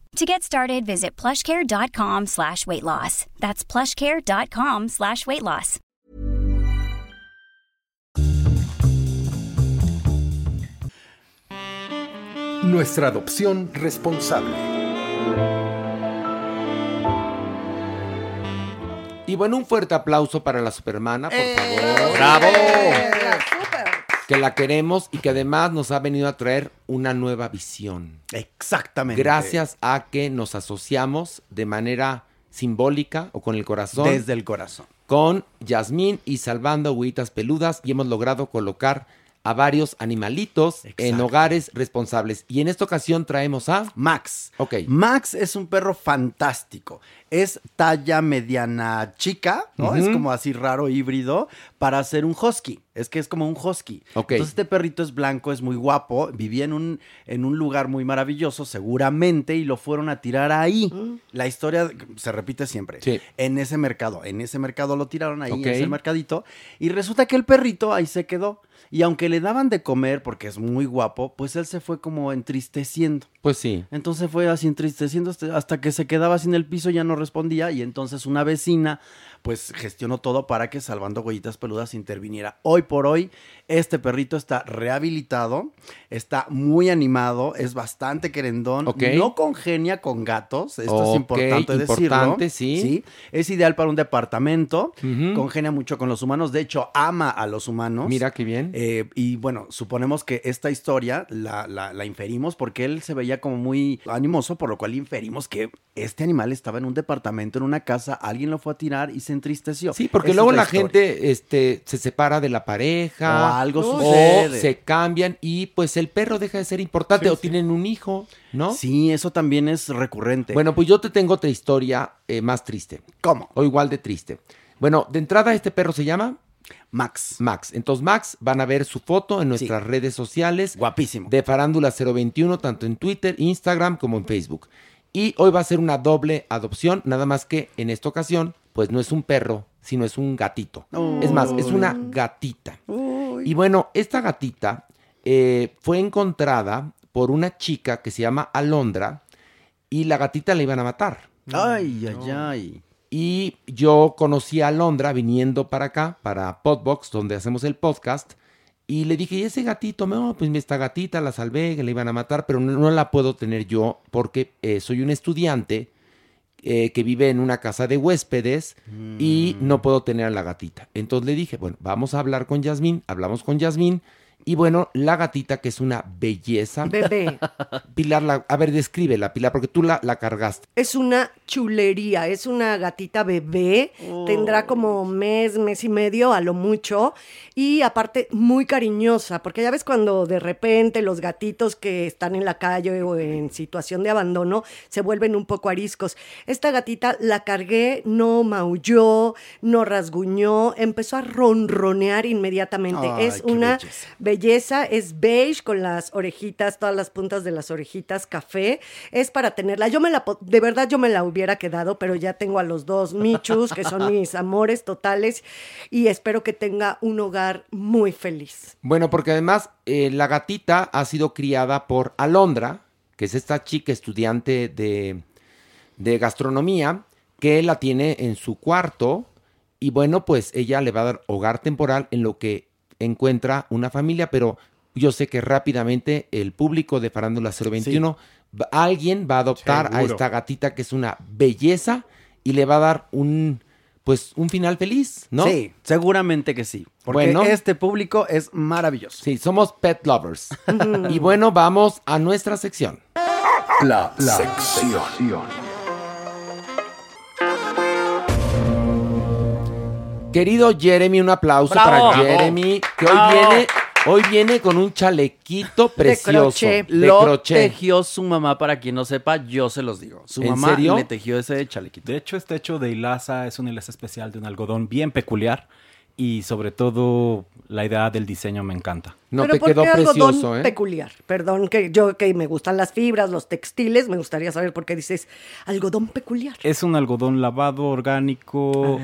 To get started, visit plushcare.com slash weight loss. That's plushcare.com slash weight loss. Nuestra adopción responsable. Y bueno, un fuerte aplauso para la Supermana, por Eh, favor. ¡Bravo! Que la queremos y que además nos ha venido a traer una nueva visión. Exactamente. Gracias a que nos asociamos de manera simbólica o con el corazón. Desde el corazón. Con Yasmín y Salvando Huitas Peludas y hemos logrado colocar a varios animalitos en hogares responsables. Y en esta ocasión traemos a Max. Ok. Max es un perro fantástico. Es talla mediana chica, ¿no? Es como así raro híbrido para ser un husky. Es que es como un husky. Ok. Entonces este perrito es blanco, es muy guapo, vivía en un, en un lugar muy maravilloso, seguramente, y lo fueron a tirar ahí. La historia se repite siempre. Sí. En ese mercado. En ese mercado lo tiraron ahí, Ok. en ese mercadito. Y resulta que el perrito ahí se quedó. Y aunque le daban de comer porque es muy guapo, pues él se fue como entristeciendo. Pues sí. Entonces fue así entristeciendo hasta- que se quedaba en el piso, ya no respondía y entonces una vecina pues gestionó todo para que Salvando Huellitas Peludas interviniera. Hoy por hoy este perrito está rehabilitado, está muy animado, es bastante querendón, no congenia con gatos, esto es importante, importante, decirlo. sí. Es ideal para un departamento, congenia mucho con los humanos, de hecho ama a los humanos. Mira qué bien. Eh, y bueno, suponemos que esta historia la, la- la inferimos porque él se veía como muy animoso, por lo cual inferimos que este animal estaba en un departamento, en una casa, alguien lo fue a tirar y se entristeció. Sí, porque Esa luego la, gente este, se separa de la pareja. O algo o sucede. se cambian y pues el perro deja de ser importante o tienen un hijo, ¿no? Sí, eso también es recurrente. Bueno, pues yo te tengo otra historia eh, más triste. ¿Cómo? O igual de triste. Bueno, de entrada este perro se llama Max. Max. Entonces Max van a ver su foto en nuestras redes sociales. Guapísimo. De Farándula 021, tanto en Twitter, Instagram como en Facebook. Y hoy va a ser una doble adopción, nada más que en esta ocasión, pues no es un perro, sino es un gatito. Es más, es una gatita. Y bueno, esta gatita eh, fue encontrada por una chica que se llama Alondra y la gatita la iban a matar. Ay, ay, ay. Y yo conocí a Alondra viniendo para acá, para Podbox, donde hacemos el podcast. Y le dije, ¿y ese gatito? No, pues esta gatita la salvé, que la iban a matar, pero no, no la puedo tener yo porque eh, soy un estudiante eh, que vive en una casa de huéspedes y no puedo tener a la gatita. Entonces le dije, bueno, vamos a hablar con Yasmín. Hablamos con Yasmín. Y bueno, la gatita, que es una belleza. Bebé. Pilar, la- a ver, descríbela, Pilar, porque tú la, la cargaste. Es una chulería, es una gatita bebé, tendrá como mes, mes y medio a lo mucho, y aparte muy cariñosa, porque ya ves cuando de repente los gatitos que están en la calle o en situación de abandono se vuelven un poco ariscos. Esta gatita la cargué, no maulló, no rasguñó, empezó a ronronear inmediatamente. Ay, es qué una belleza. Belleza, es beige con las orejitas, todas las puntas de las orejitas café. Es para tenerla. Yo me la, de verdad yo me la hubiera quedado, pero ya tengo a los dos Michus, que son mis amores totales, y espero que tenga un hogar muy feliz. Bueno, porque además eh, la gatita ha sido criada por Alondra, que es esta chica estudiante de, de gastronomía, que la tiene en su cuarto. Y bueno, pues ella le va a dar hogar temporal en lo que encuentra una familia, pero yo sé que rápidamente el público de Farándula 021, va- alguien va a adoptar a esta gatita que es una belleza y le va a dar un, pues, un final feliz, ¿no? Sí, seguramente que sí. Porque Bueno. este público es maravilloso. Sí, somos pet lovers. y bueno, vamos a nuestra sección. La, sección. Querido Jeremy, un aplauso Bravo. para Bravo. Jeremy, que hoy Bravo. viene, hoy viene con un chalequito precioso. crochet. de Lo crochet. tejió su mamá, para quien no sepa, yo se los digo. Su ¿En mamá serio? le tejió ese chalequito. De hecho, este hecho de hilaza es una hilaza especial de un algodón bien peculiar y sobre todo la idea del diseño me encanta. No, Pero te ¿por quedó qué algodón precioso, ¿eh? peculiar? Perdón, que yo que me gustan las fibras, los textiles, me gustaría saber por qué dices algodón peculiar. Es un algodón lavado, orgánico,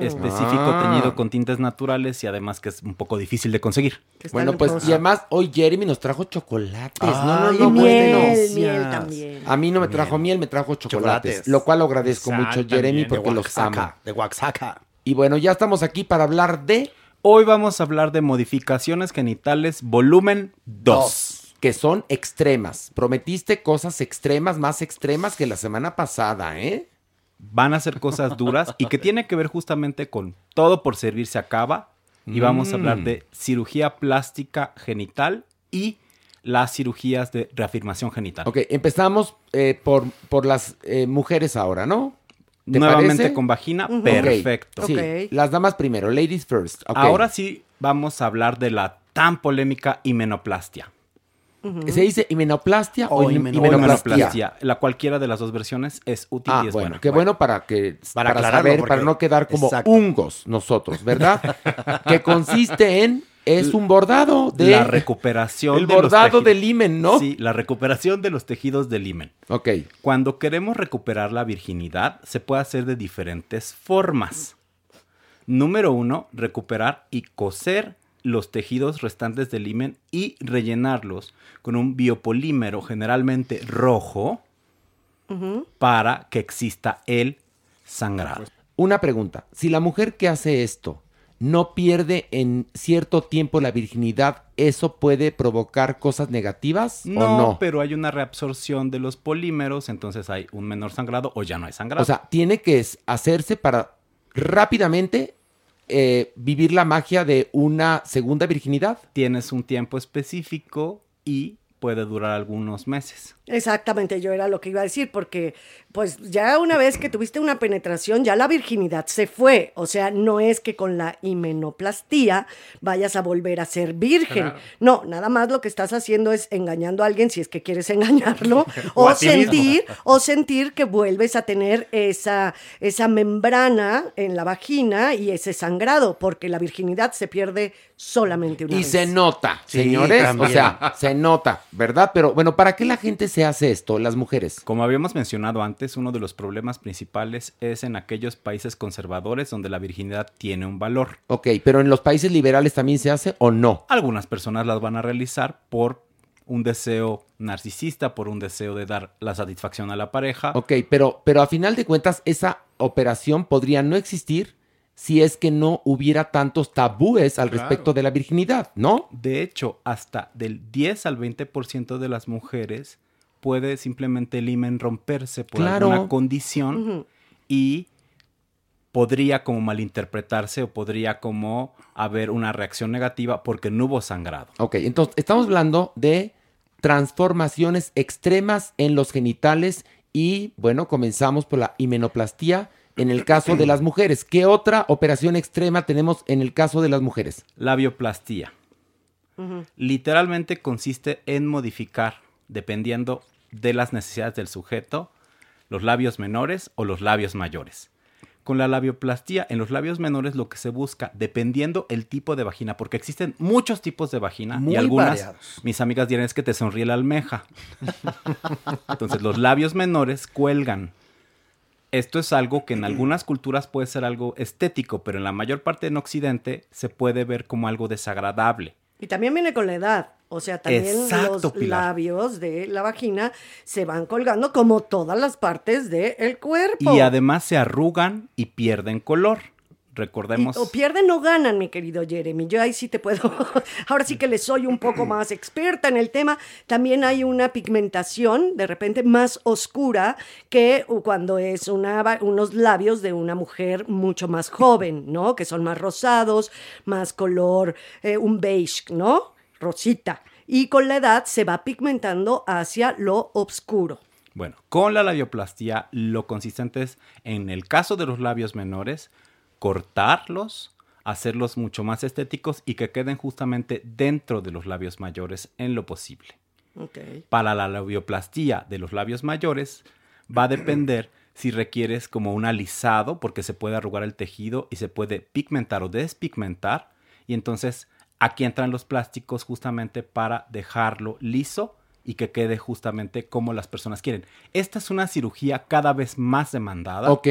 específico, Ah. teñido con tintes naturales y además que es un poco difícil de conseguir. Bueno, pues y además hoy Jeremy nos trajo chocolates. no, no, Ay, no, y miel, bueno. miel también. A mí no me trajo miel, me trajo chocolates. Chocolates. Lo cual lo agradezco Sal mucho, Jeremy, porque de los. Oaxaca, de Oaxaca. Y bueno, ya estamos aquí para hablar de Hoy vamos a hablar de modificaciones genitales volumen 2. que son extremas. Prometiste cosas extremas, más extremas que la semana pasada, ¿eh? Van a ser cosas duras y que tiene que ver justamente con todo por servirse acaba, Y vamos a Mm. hablar de cirugía plástica genital y las cirugías de reafirmación genital. Ok, empezamos eh, por, por las eh, mujeres ahora, ¿no? ¿Te Nuevamente parece? con vagina, perfecto. Sí, las damas primero, ladies first. Ahora sí vamos a hablar de la tan polémica himenoplastia. ¿Se dice himenoplastia o, O himen- himeno- himenoplastia? himenoplastia. La cualquiera de las dos versiones es útil Ah, y es bueno, buena. qué bueno para que Para para, saber, porque- para no quedar como Exacto. hungos nosotros, ¿verdad? que consiste en es un bordado de la recuperación el de bordado del himen, ¿no? Sí, la recuperación de los tejidos del himen. Ok. Cuando queremos recuperar la virginidad, se puede hacer de diferentes formas. Número uno, recuperar y coser los tejidos restantes del himen y rellenarlos con un biopolímero generalmente rojo para que exista el sangrado. Una pregunta, si la mujer que hace esto no pierde en cierto tiempo la virginidad, ¿eso puede provocar cosas negativas No, o no? pero hay una reabsorción de los polímeros, entonces hay un menor sangrado o ya no hay sangrado. O sea, tiene que hacerse para rápidamente eh, vivir la magia de una segunda virginidad. tienes un tiempo específico y puede durar algunos meses. Exactamente, yo era lo que iba a decir, porque pues ya una vez que tuviste una penetración, ya la virginidad se fue. O sea, no es que con la himenoplastía vayas a volver a ser virgen. Claro. No, nada más lo que estás haciendo es engañando a alguien si es que quieres engañarlo, O mismo. sentir, o sentir que vuelves a tener esa, esa membrana en la vagina y ese sangrado, porque la virginidad se pierde solamente una Y vez. se nota, Sí, señores. también. O sea, se nota, ¿verdad? Pero bueno, ¿para qué la gente se hace esto, las mujeres? Como habíamos mencionado antes, uno de los problemas principales es en aquellos países conservadores donde la virginidad tiene un valor. Ok, pero en los países liberales también se hace o no. Algunas personas las van a realizar por un deseo narcisista, por un deseo de dar la satisfacción a la pareja. Ok, pero, pero a final de cuentas, esa operación podría no existir si es que no hubiera tantos tabúes al Claro. respecto de la virginidad, ¿no? De hecho, hasta del 10 al 20% de las mujeres puede simplemente el himen romperse por Claro. alguna condición y podría como malinterpretarse o podría como haber una reacción negativa porque no hubo sangrado. Ok, entonces estamos hablando de transformaciones extremas en los genitales y bueno, comenzamos por la himenoplastía en el caso de las mujeres. ¿Qué otra operación extrema tenemos en el caso de las mujeres? Labioplastía. Literalmente consiste en modificar, dependiendo de las necesidades del sujeto, los labios menores o los labios mayores. Con la labioplastía, en los labios menores lo que se busca, dependiendo el tipo de vagina, porque existen muchos tipos de vagina Muy y algunas, variados. mis amigas dirán es que te sonríe la almeja. Entonces los labios menores cuelgan. Esto es algo que en algunas culturas puede ser algo estético, pero en la mayor parte en Occidente se puede ver como algo desagradable. Y también viene con la edad. O sea, también Exacto, los Pilar. labios de la vagina se van colgando como todas las partes del cuerpo. Y además se arrugan y pierden color. Recordemos. Y- o pierden o ganan, mi querido Jeremy. Yo ahí sí te puedo. Ahora sí que le soy un poco más experta en el tema. También hay una pigmentación de repente más oscura que cuando es una, unos labios de una mujer mucho más joven, ¿no? Que son más rosados, más color, eh, un beige, ¿no? Rosita. Y con la edad se va pigmentando hacia lo oscuro. Bueno, con la labioplastía lo consistente es, en el caso de los labios menores, cortarlos, hacerlos mucho más estéticos y que queden justamente dentro de los labios mayores en lo posible. Para la labioplastía de los labios mayores va a depender si requieres como un alisado porque se puede arrugar el tejido y se puede pigmentar o despigmentar y entonces aquí entran los plásticos justamente para dejarlo liso y que quede justamente como las personas quieren. Esta es una cirugía cada vez más demandada. Ok.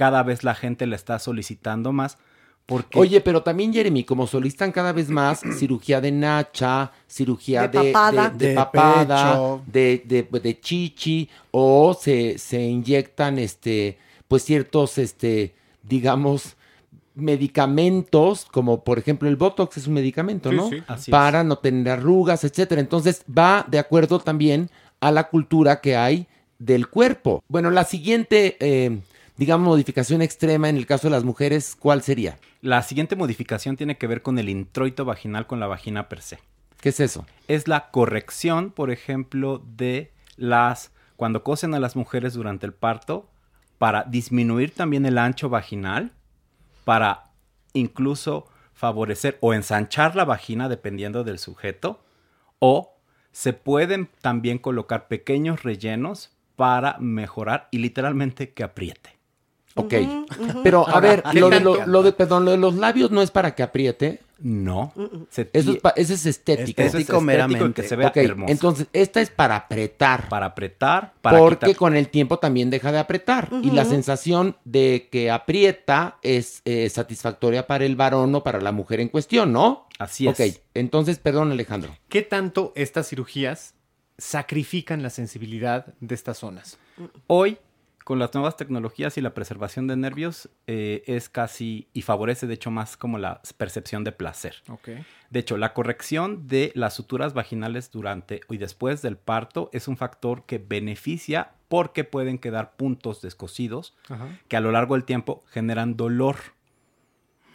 Cada vez la gente la está solicitando más porque Oye, pero también, Jeremy, como solicitan cada vez más cirugía de nacha, cirugía De de, papada. de- de De papada, pecho. de, de- de chichi, o se, se inyectan, este, pues ciertos, este, digamos, medicamentos, como por ejemplo el Botox es un medicamento, Sí, ¿no? sí. Así es. Para no tener arrugas, etcétera. Entonces va de acuerdo también a la cultura que hay del cuerpo. Bueno, la siguiente, eh, digamos, modificación extrema en el caso de las mujeres, ¿cuál sería? La siguiente modificación tiene que ver con el introito vaginal con la vagina per se. ¿Qué es eso? Es la corrección, por ejemplo, de las cuando cosen a las mujeres durante el parto para disminuir también el ancho vaginal, para incluso favorecer o ensanchar la vagina dependiendo del sujeto, o se pueden también colocar pequeños rellenos para mejorar y literalmente que apriete. Ok. Pero a ver, lo de, lo, lo de, perdón, lo de los labios no es para que apriete. No. Se Eso es, ese es estético. Eso es estético y que se vea Ok, hermoso. Entonces, esta es para apretar. Para apretar, para porque quitar- con el tiempo también deja de apretar. Y la sensación de que aprieta es eh, satisfactoria para el varón o para la mujer en cuestión, ¿no? Así es. Ok, entonces, perdón, Alejandro. ¿Qué tanto estas cirugías sacrifican la sensibilidad de estas zonas? Hoy, con las nuevas tecnologías y la preservación de nervios, eh, es casi y favorece de hecho más como la percepción de placer. De hecho, la corrección de las suturas vaginales durante y después del parto es un factor que beneficia porque pueden quedar puntos descosidos Ajá. que a lo largo del tiempo generan dolor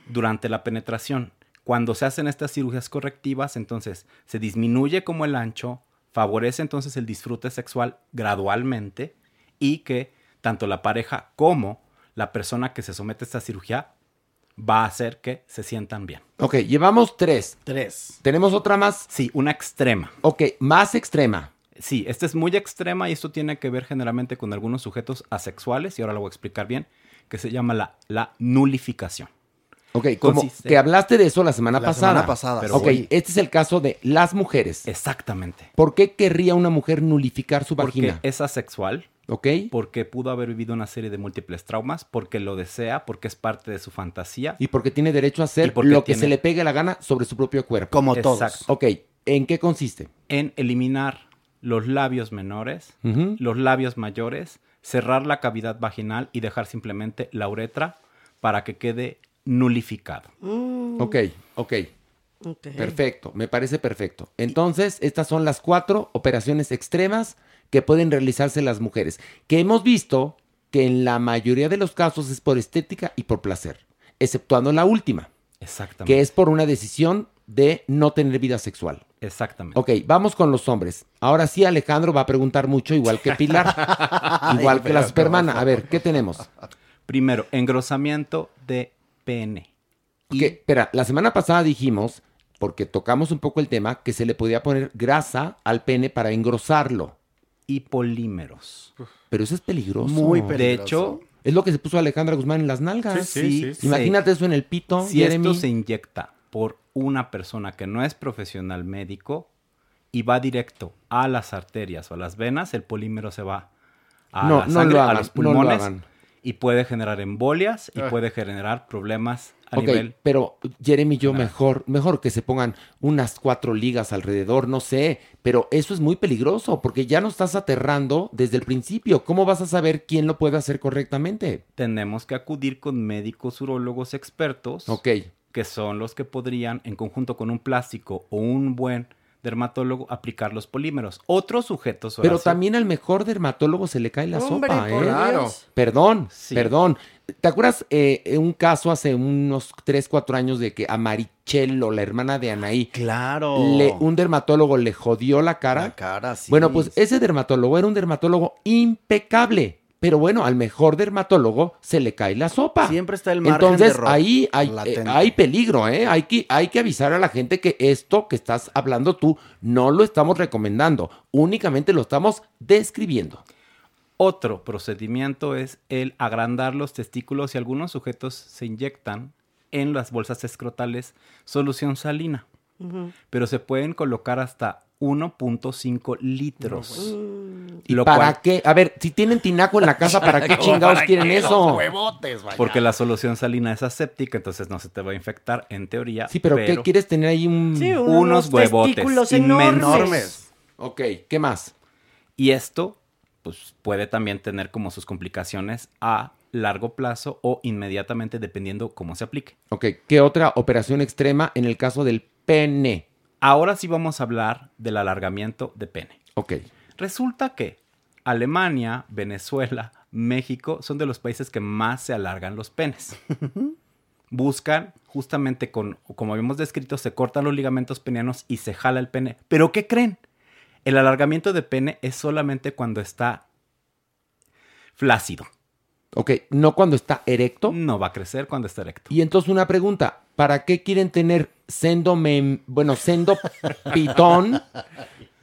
durante la penetración. Cuando se hacen estas cirugías correctivas, entonces se disminuye como el ancho, favorece entonces el disfrute sexual gradualmente y que tanto la pareja como la persona que se somete a esta cirugía va a hacer que se sientan bien. Ok, llevamos tres. Tres. ¿Tenemos otra más? Sí, una extrema. Ok, más extrema. Sí, esta es muy extrema y esto tiene que ver generalmente con algunos sujetos asexuales, y ahora lo voy a explicar bien, que se llama la, la nulificación. Ok, como Consiste- que hablaste de eso la semana La pasada. semana pasada, Pero ok, sí. este es el caso de las mujeres. Exactamente. ¿Por qué querría una mujer nulificar su Porque vagina? es asexual, Ok. porque pudo haber vivido una serie de múltiples traumas, porque lo desea, porque es parte de su fantasía. Y porque tiene derecho a Y hacer porque lo que tiene- se le pegue la gana sobre su propio cuerpo. Como todos. Exacto. Ok, ¿en qué consiste? En eliminar los labios menores, los labios mayores, cerrar la cavidad vaginal y dejar simplemente la uretra para que quede nulificado. Ok, ok. Ok. Perfecto, me parece perfecto. Entonces, estas son las cuatro operaciones extremas que pueden realizarse las mujeres, que hemos visto que en la mayoría de los casos es por estética y por placer, exceptuando la última, Exactamente. que es por una decisión de no tener vida sexual. Exactamente. Ok, vamos con los hombres. Ahora sí, Alejandro va a preguntar mucho, igual que Pilar, igual que la supermana. A ver, ¿qué tenemos? Primero, engrosamiento de pene. Espera, la semana pasada dijimos, porque tocamos un poco el tema, que se le podía poner grasa al pene para engrosarlo. Y polímeros. Pero eso es peligroso. Muy De peligroso. hecho, Es lo que se puso Alejandra Guzmán en las nalgas. Sí, sí, sí, sí. Imagínate eso en el pito, si Jeremy. esto se inyecta por una persona que no es profesional médico y va directo a las arterias o a las venas, el polímero se va a No, la no sangre, lo a los no lo pulmones hagan. Y puede generar embolias y Ah. puede generar problemas a nivel pero Jeremy, yo mejor, mejor que se pongan unas cuatro ligas alrededor, no sé, pero eso es muy peligroso porque ya nos estás aterrando desde el principio. ¿Cómo vas a saber quién lo puede hacer correctamente? tenemos que acudir con médicos urólogos expertos Ok, que son los que podrían, en conjunto con un plástico o un buen dermatólogo, aplicar los polímeros. Otros sujetos, pero Horacio, también al mejor dermatólogo se le cae la Hombre, sopa, ¿eh? Claro. Perdón, Sí. perdón. ¿Te acuerdas eh, un caso hace unos 3, 4 años de que a Marichello, la hermana de Anaí, Claro. le- un dermatólogo le jodió la cara? La cara, sí. Bueno, pues ese dermatólogo era un dermatólogo impecable. Pero bueno, al mejor dermatólogo se le cae la sopa. Siempre está el margen de Entonces error ahí hay, eh, hay peligro, ¿eh? Hay que, hay que avisar a la gente que esto que estás hablando tú no lo estamos recomendando, únicamente lo estamos describiendo. Otro procedimiento es el agrandar los testículos y algunos sujetos se inyectan en las bolsas escrotales solución salina, pero se pueden colocar hasta 1.5 litros. ¿Y Lo para cual- qué? A ver, si tienen tinaco en la casa, ¿para qué chingados quieren eso? Porque la solución salina es aséptica, entonces no se te va a infectar en teoría. Sí, pero, ¿qué quieres tener ahí un... Sí, Unos huevotes testículos inmensos. Enormes. Ok, ¿qué más? Y esto, pues, puede también tener como sus complicaciones a largo plazo o inmediatamente, dependiendo cómo se aplique. Ok, ¿qué otra operación extrema en el caso del pene? Ahora sí vamos a hablar del alargamiento de pene. Ok. Resulta que Alemania, Venezuela, México son de los países que más se alargan los penes. Buscan justamente con, como habíamos descrito, se cortan los ligamentos penianos y se jala el pene. Pero ¿qué creen? El alargamiento de pene es solamente cuando está flácido. Ok, no cuando está erecto. No va a crecer cuando está erecto. Y entonces una pregunta, ¿para qué quieren tener sendo, mem- bueno, sendo pitón?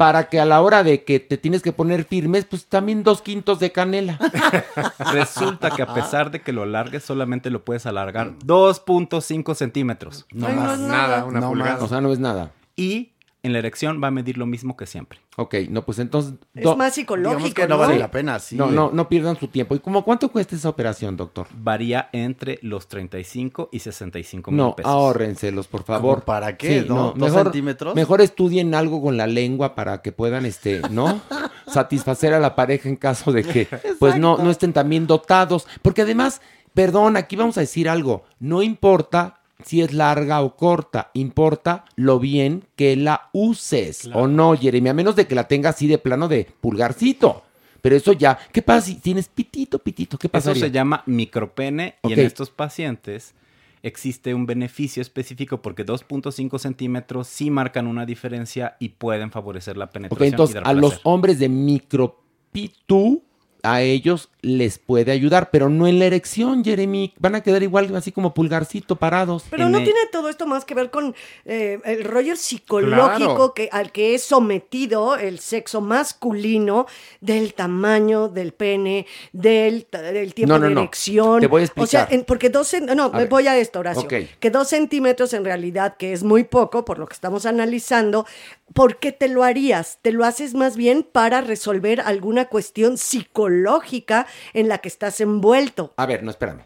Para que a la hora de que te tienes que poner firmes, pues también dos quintos de canela. Resulta que a pesar de que lo alargues, solamente lo puedes alargar 2.5 centímetros. No Ay, no más. es nada. una No pulgada. más. O sea, no es nada. Y en la erección va a medir lo mismo que siempre. Ok, no, pues entonces... Es más psicológico, que no ¿no? vale la pena, sí. No, no, no pierdan su tiempo. ¿Y cómo cuánto cuesta esa operación, doctor? Varía entre los 35 y 65 mil No, pesos. ahórrenselos, por favor. ¿Cómo para qué, no? ¿Dos Mejor, centímetros? mejor estudien algo con la lengua para que puedan, este, ¿no? Satisfacer a la pareja en caso de que, pues, no, no estén también dotados. Porque además, perdón, aquí vamos a decir algo. No importa si es larga o corta, importa lo bien que la uses o no, Jeremy, a menos de que la tengas así de plano de pulgarcito. Pero eso ya, ¿qué pasa si tienes pitito, pitito? ¿Qué pasa? Eso se llama micropene y Ok. en estos pacientes existe un beneficio específico porque 2.5 centímetros sí marcan una diferencia y pueden favorecer la Ok, penetración. y entonces dar a los hombres de micropitu, a ellos les puede ayudar, pero no en la erección, Jeremy. Van a quedar igual, así como pulgarcito parados. Pero En no el- tiene todo esto más que ver con eh, el rollo psicológico Claro. que, al que es sometido el sexo masculino del tamaño del pene, del, del tiempo No, no, de no. erección. Te voy a O sea, explicar. en- porque dos... No, A me voy a esto, Horacio. Ok. Que dos centímetros en realidad, que es muy poco por lo que estamos analizando, ¿por qué te lo harías? Te lo haces más bien para resolver alguna cuestión psicológica en la que estás envuelto. A ver, no, espérame.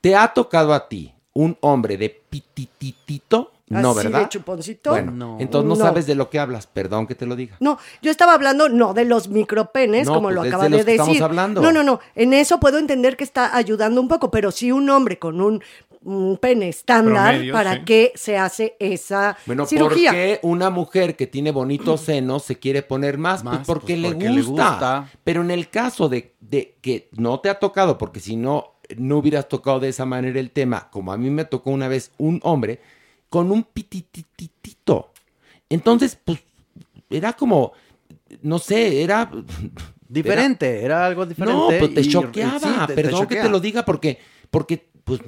¿Te ha tocado a ti un hombre de pitititito? No, Así ¿verdad? de chuponcito. Bueno, entonces no, No. sabes de lo que hablas. Perdón que te lo diga. No, yo estaba hablando no de los micropenes, No, como pues lo es de acaba los de, que estamos decir. hablando. No, no, no. En eso puedo entender que está ayudando un poco, pero si un hombre con un, un pene estándar, Promedio, ¿para sí. qué se hace esa Bueno, cirugía? ¿por qué una mujer que tiene bonitos senos se quiere poner más? Pues porque, pues le, porque gusta. le gusta. Pero en el caso de, de que no te ha tocado, porque si no, no hubieras tocado de esa manera el tema, como a mí me tocó una vez un hombre con un pitititito. Entonces, pues, era como, no sé, era... Diferente, era algo diferente. No, pues te y- choqueaba. sí, te- te Perdón que te lo diga porque, porque pues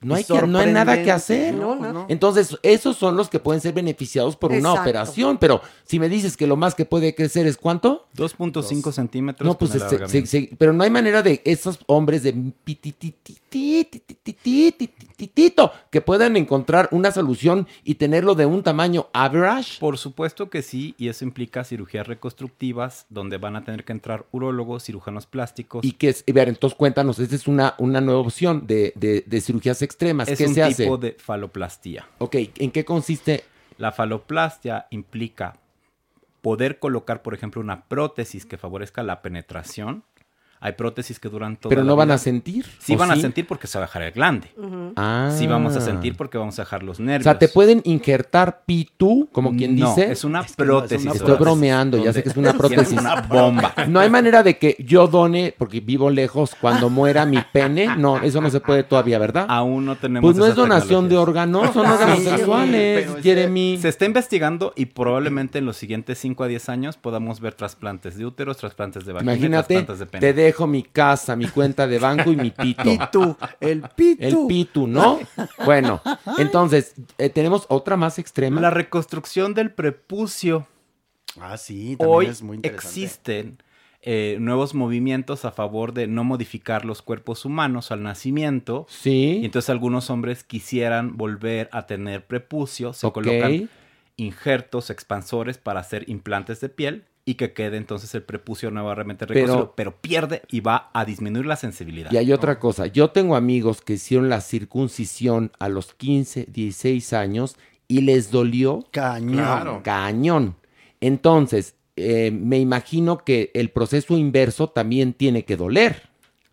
no hay, que- no hay nada que hacer. No, pues no. Entonces, esos son los que pueden ser beneficiados por una operación. Pero si me dices que lo más que puede crecer es cuánto? 2.5 centímetros. No, pues se- se- se- pero no hay manera de esos hombres de que puedan encontrar una solución y tenerlo de un tamaño average? Por supuesto que sí, y eso implica cirugías reconstructivas donde van a tener que entrar urólogos, cirujanos plásticos. Y que es, y ver, entonces cuéntanos, esta es una, una nueva opción de, de, cirugías extremas. Es ¿Qué un se tipo de faloplastía. Ok, ¿en qué consiste? La faloplastia implica poder colocar, por ejemplo, una prótesis que favorezca la penetración hay prótesis que duran toda Pero la no van vida. a sentir, Sí ¿o van a sentir porque se va a dejar el glande. Ah. Sí vamos a sentir porque vamos a dejar los O nervios. sea, ¿te pueden injertar pitú, como quien No, dice? es una que no, prótesis. Estoy Prótesis, bromeando, ya sé que es una prótesis. una bomba. No hay manera de que yo done, porque vivo lejos, cuando muera mi pene. No, eso no se puede todavía, ¿verdad? Aún no tenemos Pues no es donación de órganos, son órganos Sí, sexuales, es- Jeremy. Se está investigando y probablemente en los siguientes 5 a 10 años podamos ver trasplantes de úteros, trasplantes de vagina, Imagínate, trasplantes de pene. te dejo mi casa, mi cuenta de banco y mi pito. Pitu, el pitu. El pitu, ¿no? Bueno, entonces, eh, tenemos otra más extrema. La reconstrucción del prepucio. Ah, sí, también Hoy es muy interesante. existen eh, nuevos movimientos a favor de no modificar los cuerpos humanos al nacimiento. Sí. Y entonces algunos hombres quisieran volver a tener prepucio, se colocan injertos expansores para hacer implantes de piel y que quede entonces el prepucio nuevamente Pero- reconstruido, pero, pierde y va a disminuir la sensibilidad. Y hay otra cosa, yo tengo amigos que hicieron la circuncisión a los 15, 16 años y les dolió cañón. Claro. Cañón. Entonces, eh, me imagino que el proceso inverso también tiene que doler.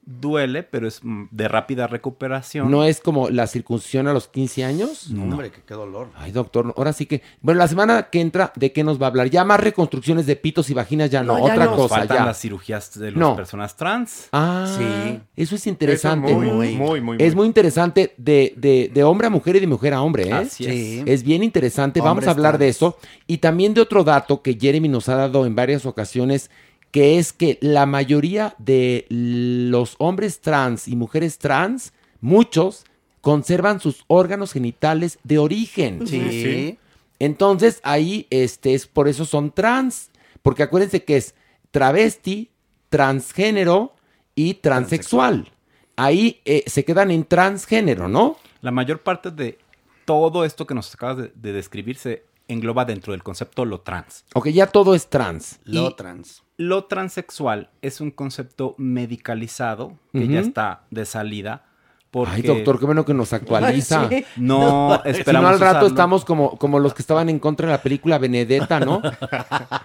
Duele, pero es mm, de rápida recuperación. ¿No es como la circuncisión a los 15 años? No, hombre, que qué dolor. Ay, doctor, ahora sí que... Bueno, la semana que entra, ¿de qué nos va a hablar? Ya más reconstrucciones de pitos y vaginas, ya no, No, ya otra no. cosa, Faltan ya. las cirugías de las No. personas trans. Ah, Sí. eso es interesante. Eso muy, muy, muy, Es muy. muy interesante de, de, de hombre a mujer y de mujer a hombre, ¿eh? Así es. Sí. Es bien interesante, vamos a hablar de eso. Y también de otro dato que Jeremy nos ha dado en varias ocasiones, que es que la mayoría de los hombres trans y mujeres trans, muchos, conservan sus órganos genitales de origen. Sí. Sí. Entonces ahí este es por eso son trans, porque acuérdense que es travesti, transgénero y transexual. Ahí eh, se quedan en transgénero, ¿no? La mayor parte de todo esto que nos acabas de, de describir se engloba dentro del concepto lo trans. Ok, ya todo es trans. Lo Y- trans. Lo transexual es un concepto medicalizado que ya está de salida. Porque Ay, doctor, qué bueno que nos actualiza. Ay, sí. no Si esperamos no, al rato usarlo. estamos como, como los que estaban en contra de la película Benedetta, ¿no?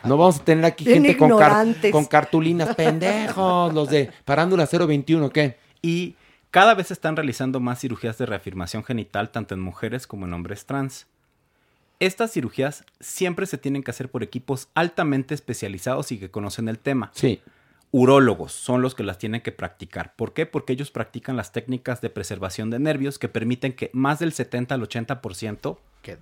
No vamos a tener aquí Bien gente con, car- con cartulinas, pendejos, los de Parándula 021, ¿qué? Y cada vez se están realizando más cirugías de reafirmación genital tanto en mujeres como en hombres trans. Estas cirugías siempre se tienen que hacer por equipos altamente especializados y que conocen el tema. Sí. Urólogos son los que las tienen que practicar. ¿Por qué? Porque ellos practican las técnicas de preservación de nervios que permiten que más del 70 al 80% Quede.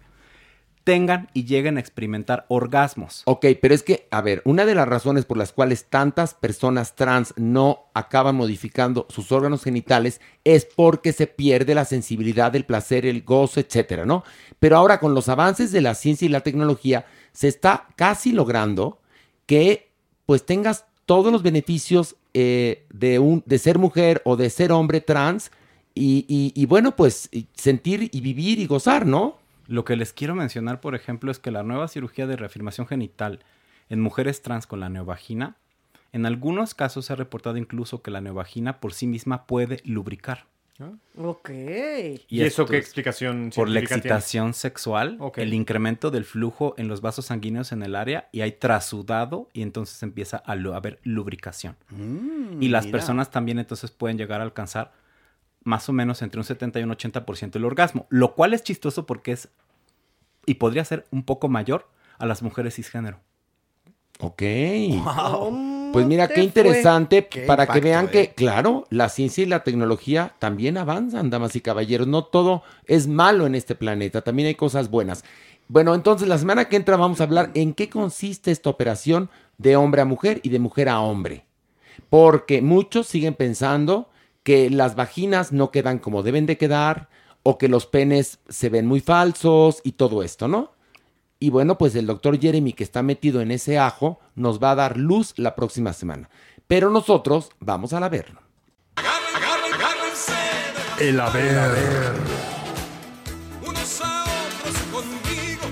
Tengan y lleguen a experimentar orgasmos. Ok, pero es que, a ver, una de las razones por las cuales tantas personas trans no acaban modificando sus órganos genitales es porque se pierde la sensibilidad del placer, el gozo, etcétera, ¿no? Pero ahora con los avances de la ciencia y la tecnología se está casi logrando que pues tengas todos los beneficios eh, de, un, de ser mujer o de ser hombre trans y, bueno, pues sentir y vivir y gozar, ¿no? Lo que les quiero mencionar, por ejemplo, es que la nueva cirugía de reafirmación genital en mujeres trans con la neovagina, en algunos casos se ha reportado incluso que la neovagina por sí misma puede lubricar. Ok. ¿Y, eso qué es explicación Por la tiene? excitación sexual, el incremento del flujo en los vasos sanguíneos en el área y hay trasudado y entonces empieza a haber lubricación. Mm, y las mira. personas también entonces pueden llegar a alcanzar más o menos entre un 70 y un 80% el orgasmo, lo cual es chistoso porque es y podría ser un poco mayor a las mujeres cisgénero. Ok. ¿Cómo Pues mira, qué interesante Qué para que vean eh. que, claro, la ciencia y la tecnología también avanzan, damas y caballeros. No todo es malo en este planeta, también hay cosas buenas. Bueno, entonces la semana que entra vamos a hablar en qué consiste esta operación de hombre a mujer y de mujer a hombre. Porque muchos siguen pensando que las vaginas no quedan como deben de quedar o que los penes se ven muy falsos y todo esto, ¿no? Y bueno, pues el doctor Jeremy, que está metido en ese ajo, nos va a dar luz la próxima semana. Pero nosotros vamos a la verlo. El haber. unos a otros conmigo.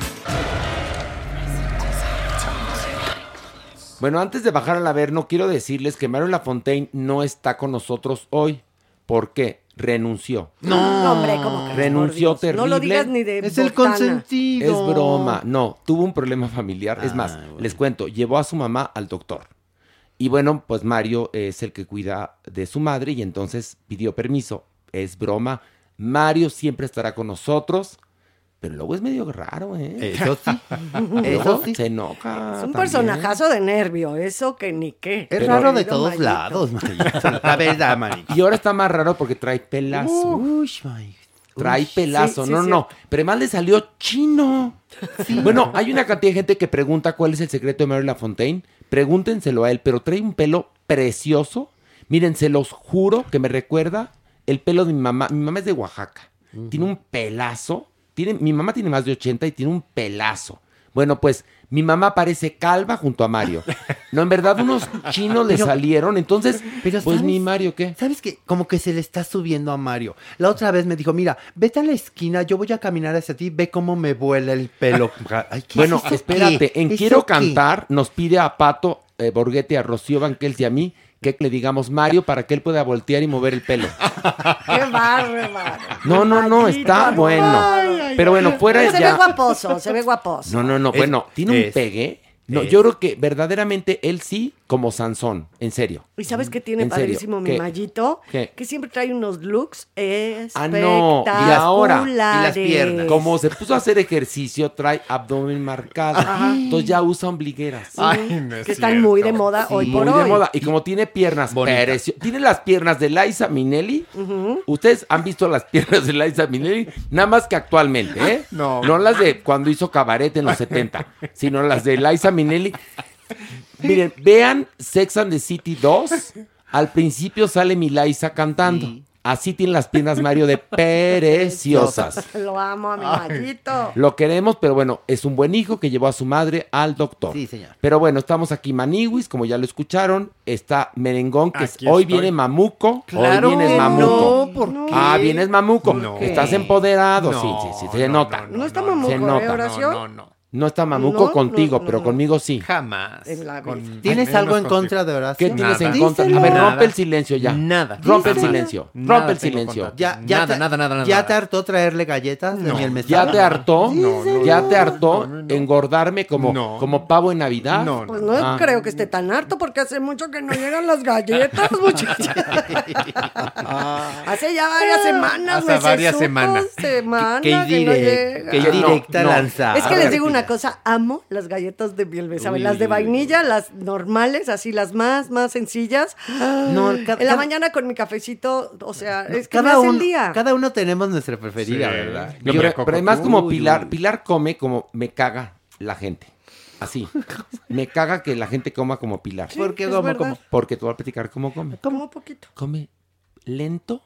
Bueno, antes de bajar al Averno, quiero decirles que Mario Lafontaine no está con nosotros hoy. ¿Por qué? Renunció. No, hombre, ¿cómo crees? Renunció Dios. No lo terrible. digas ni de Es el consentido. Es broma. No, tuvo un problema familiar. es más, Ah, bueno. les cuento, llevó a su mamá al doctor. Y bueno, pues Mario es el que cuida de su madre y entonces pidió permiso. Es broma. Mario siempre estará con nosotros, pero luego es medio raro, ¿eh? Eso sí. Eso sí. Se enoja. Es un también. personajazo de nervio, eso que ni qué. Es Pero- raro de todos Mayito. lados, Mayito. La verdad, Mayito. Y ahora está más raro porque trae pelazo. Uy, Mayito. Trae Uy. pelazo, sí, no, sí. no. Pero además le salió chino. Bueno, hay una cantidad de gente que pregunta cuál es el secreto de Mary LaFontaine. Pregúntenselo a él, pero trae un pelo precioso. Miren, se los juro que me recuerda el pelo de mi mamá. Mi mamá es de Oaxaca. Tiene un pelazo. Tiene, mi mamá tiene más de 80 y tiene un pelazo. Bueno, pues mi mamá parece calva junto a Mario. No, en verdad unos chinos le Pero- salieron. Entonces, Pero pues mi Mario, ¿qué? ¿Sabes qué? Como que se le está subiendo a Mario. La otra vez me dijo, mira, vete a la esquina, yo voy a caminar hacia ti, ve cómo me vuela el pelo. Ay, ¿qué Bueno, es espérate, qué? en ¿Eso Quiero qué? Cantar nos pide a Pato eh, Borghetti, a Rocío Banquels y a mí que le digamos Mario para que él pueda voltear y mover el pelo. Qué bárbaro. No, no, no, está no. bueno. Pero bueno, fuera Pero se ve guaposo, se ve guaposo. No, no, no, bueno, tiene un pegue. No, es. yo creo que verdaderamente él sí como Sansón, en serio. ¿Y sabes qué tiene ¿En serio? padrísimo mi ¿Qué? mallito? ¿Qué? Que siempre trae unos looks Ah, no. Y ahora, espectaculares. como se puso a hacer ejercicio, trae abdomen marcado. Ajá. Entonces ya usa ombligueras. Ay, no es que están muy de moda hoy por muy hoy. de moda. Y como tiene piernas preciosas. Tiene las piernas de Liza Minnelli. Ustedes han visto las piernas de Liza Minnelli, nada más que actualmente, ¿eh? No. No las de cuando hizo cabaret en los 70, sino las de Liza Minnelli. Miren, vean Sex and the City 2. Al principio sale mi Liza cantando. Así tienen las piernas Mario de preciosas. Lo amo a mi mallito. Lo queremos, pero bueno, es un buen hijo que llevó a su madre al doctor. Sí, señor. Pero bueno, estamos aquí Maniwis, como ya lo escucharon. Está Merengón, que es- hoy viene Mamuco. Claro hoy vienes Mamuco. no, ¿por qué? Ah, vienes Mamuco. No. Estás empoderado. No, sí, sí, sí, se nota. No está mamuco, se ¿eh, nota. Horacio? No, no, no. No está Mamuco No, contigo, no, pero no. conmigo sí. Jamás. En la Con-. ¿Tienes algo en contra de Horacio? ¿Qué tienes en Nada. contra? A ver, rompe Nada. el silencio ya. Nada. Rompe el silencio. Nada Rompe el silencio. Ya, ya Nada, te, nada, nada, ¿Ya nada. te hartó traerle galletas de No. miel mezclada? ¿Ya te hartó? No, no, ¿Ya te hartó no, no. engordarme como, No. como pavo en Navidad? No, no. Pues no Ah. creo que esté tan harto porque hace mucho que no llegan las galletas, muchachos. hace ya varias semanas, Hace varias semanas. semana Qué directa no. lanza. Es que les digo una Cosa, amo las galletas de. Uy, Las de vainilla, las normales, así las más, más sencillas. No, ca- en la mañana con mi cafecito, o sea, es que cada, me hace uno, el día. cada uno tenemos nuestra preferida, Sí. ¿verdad? Yo pero, además como Uy, Pilar, uy. Pilar come como me caga la gente. Así. Me caga que la gente coma como Pilar. ¿Por qué como, como? Porque te voy a platicar cómo come. Como poquito. Come lento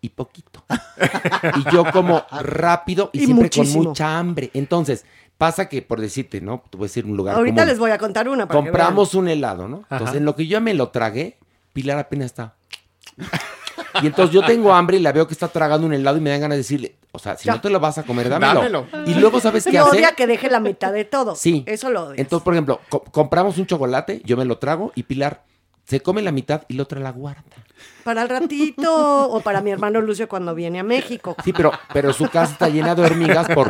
y poquito. y yo como rápido y, Y siempre muchísimo. con mucha hambre. Entonces, pasa que, por decirte, ¿no? Te voy a decir un lugar Ahorita les voy a contar una para que Compramos un helado, ¿no? Ajá. Entonces, en lo que yo ya me lo tragué, Pilar apenas está. Y entonces yo tengo hambre y la veo que está tragando un helado y me dan ganas de decirle, o sea, si Ya. no te lo vas a comer, dámelo. Dámelo. Y luego, ¿sabes qué Y hace? odia que deje la mitad de todo. Sí. Eso lo odia. Entonces, por ejemplo, co- compramos un chocolate, yo me lo trago y Pilar se come la mitad y la otra la guarda. Para el ratito o para mi hermano Lucio cuando viene a México. Sí, pero, pero su casa está llena de hormigas por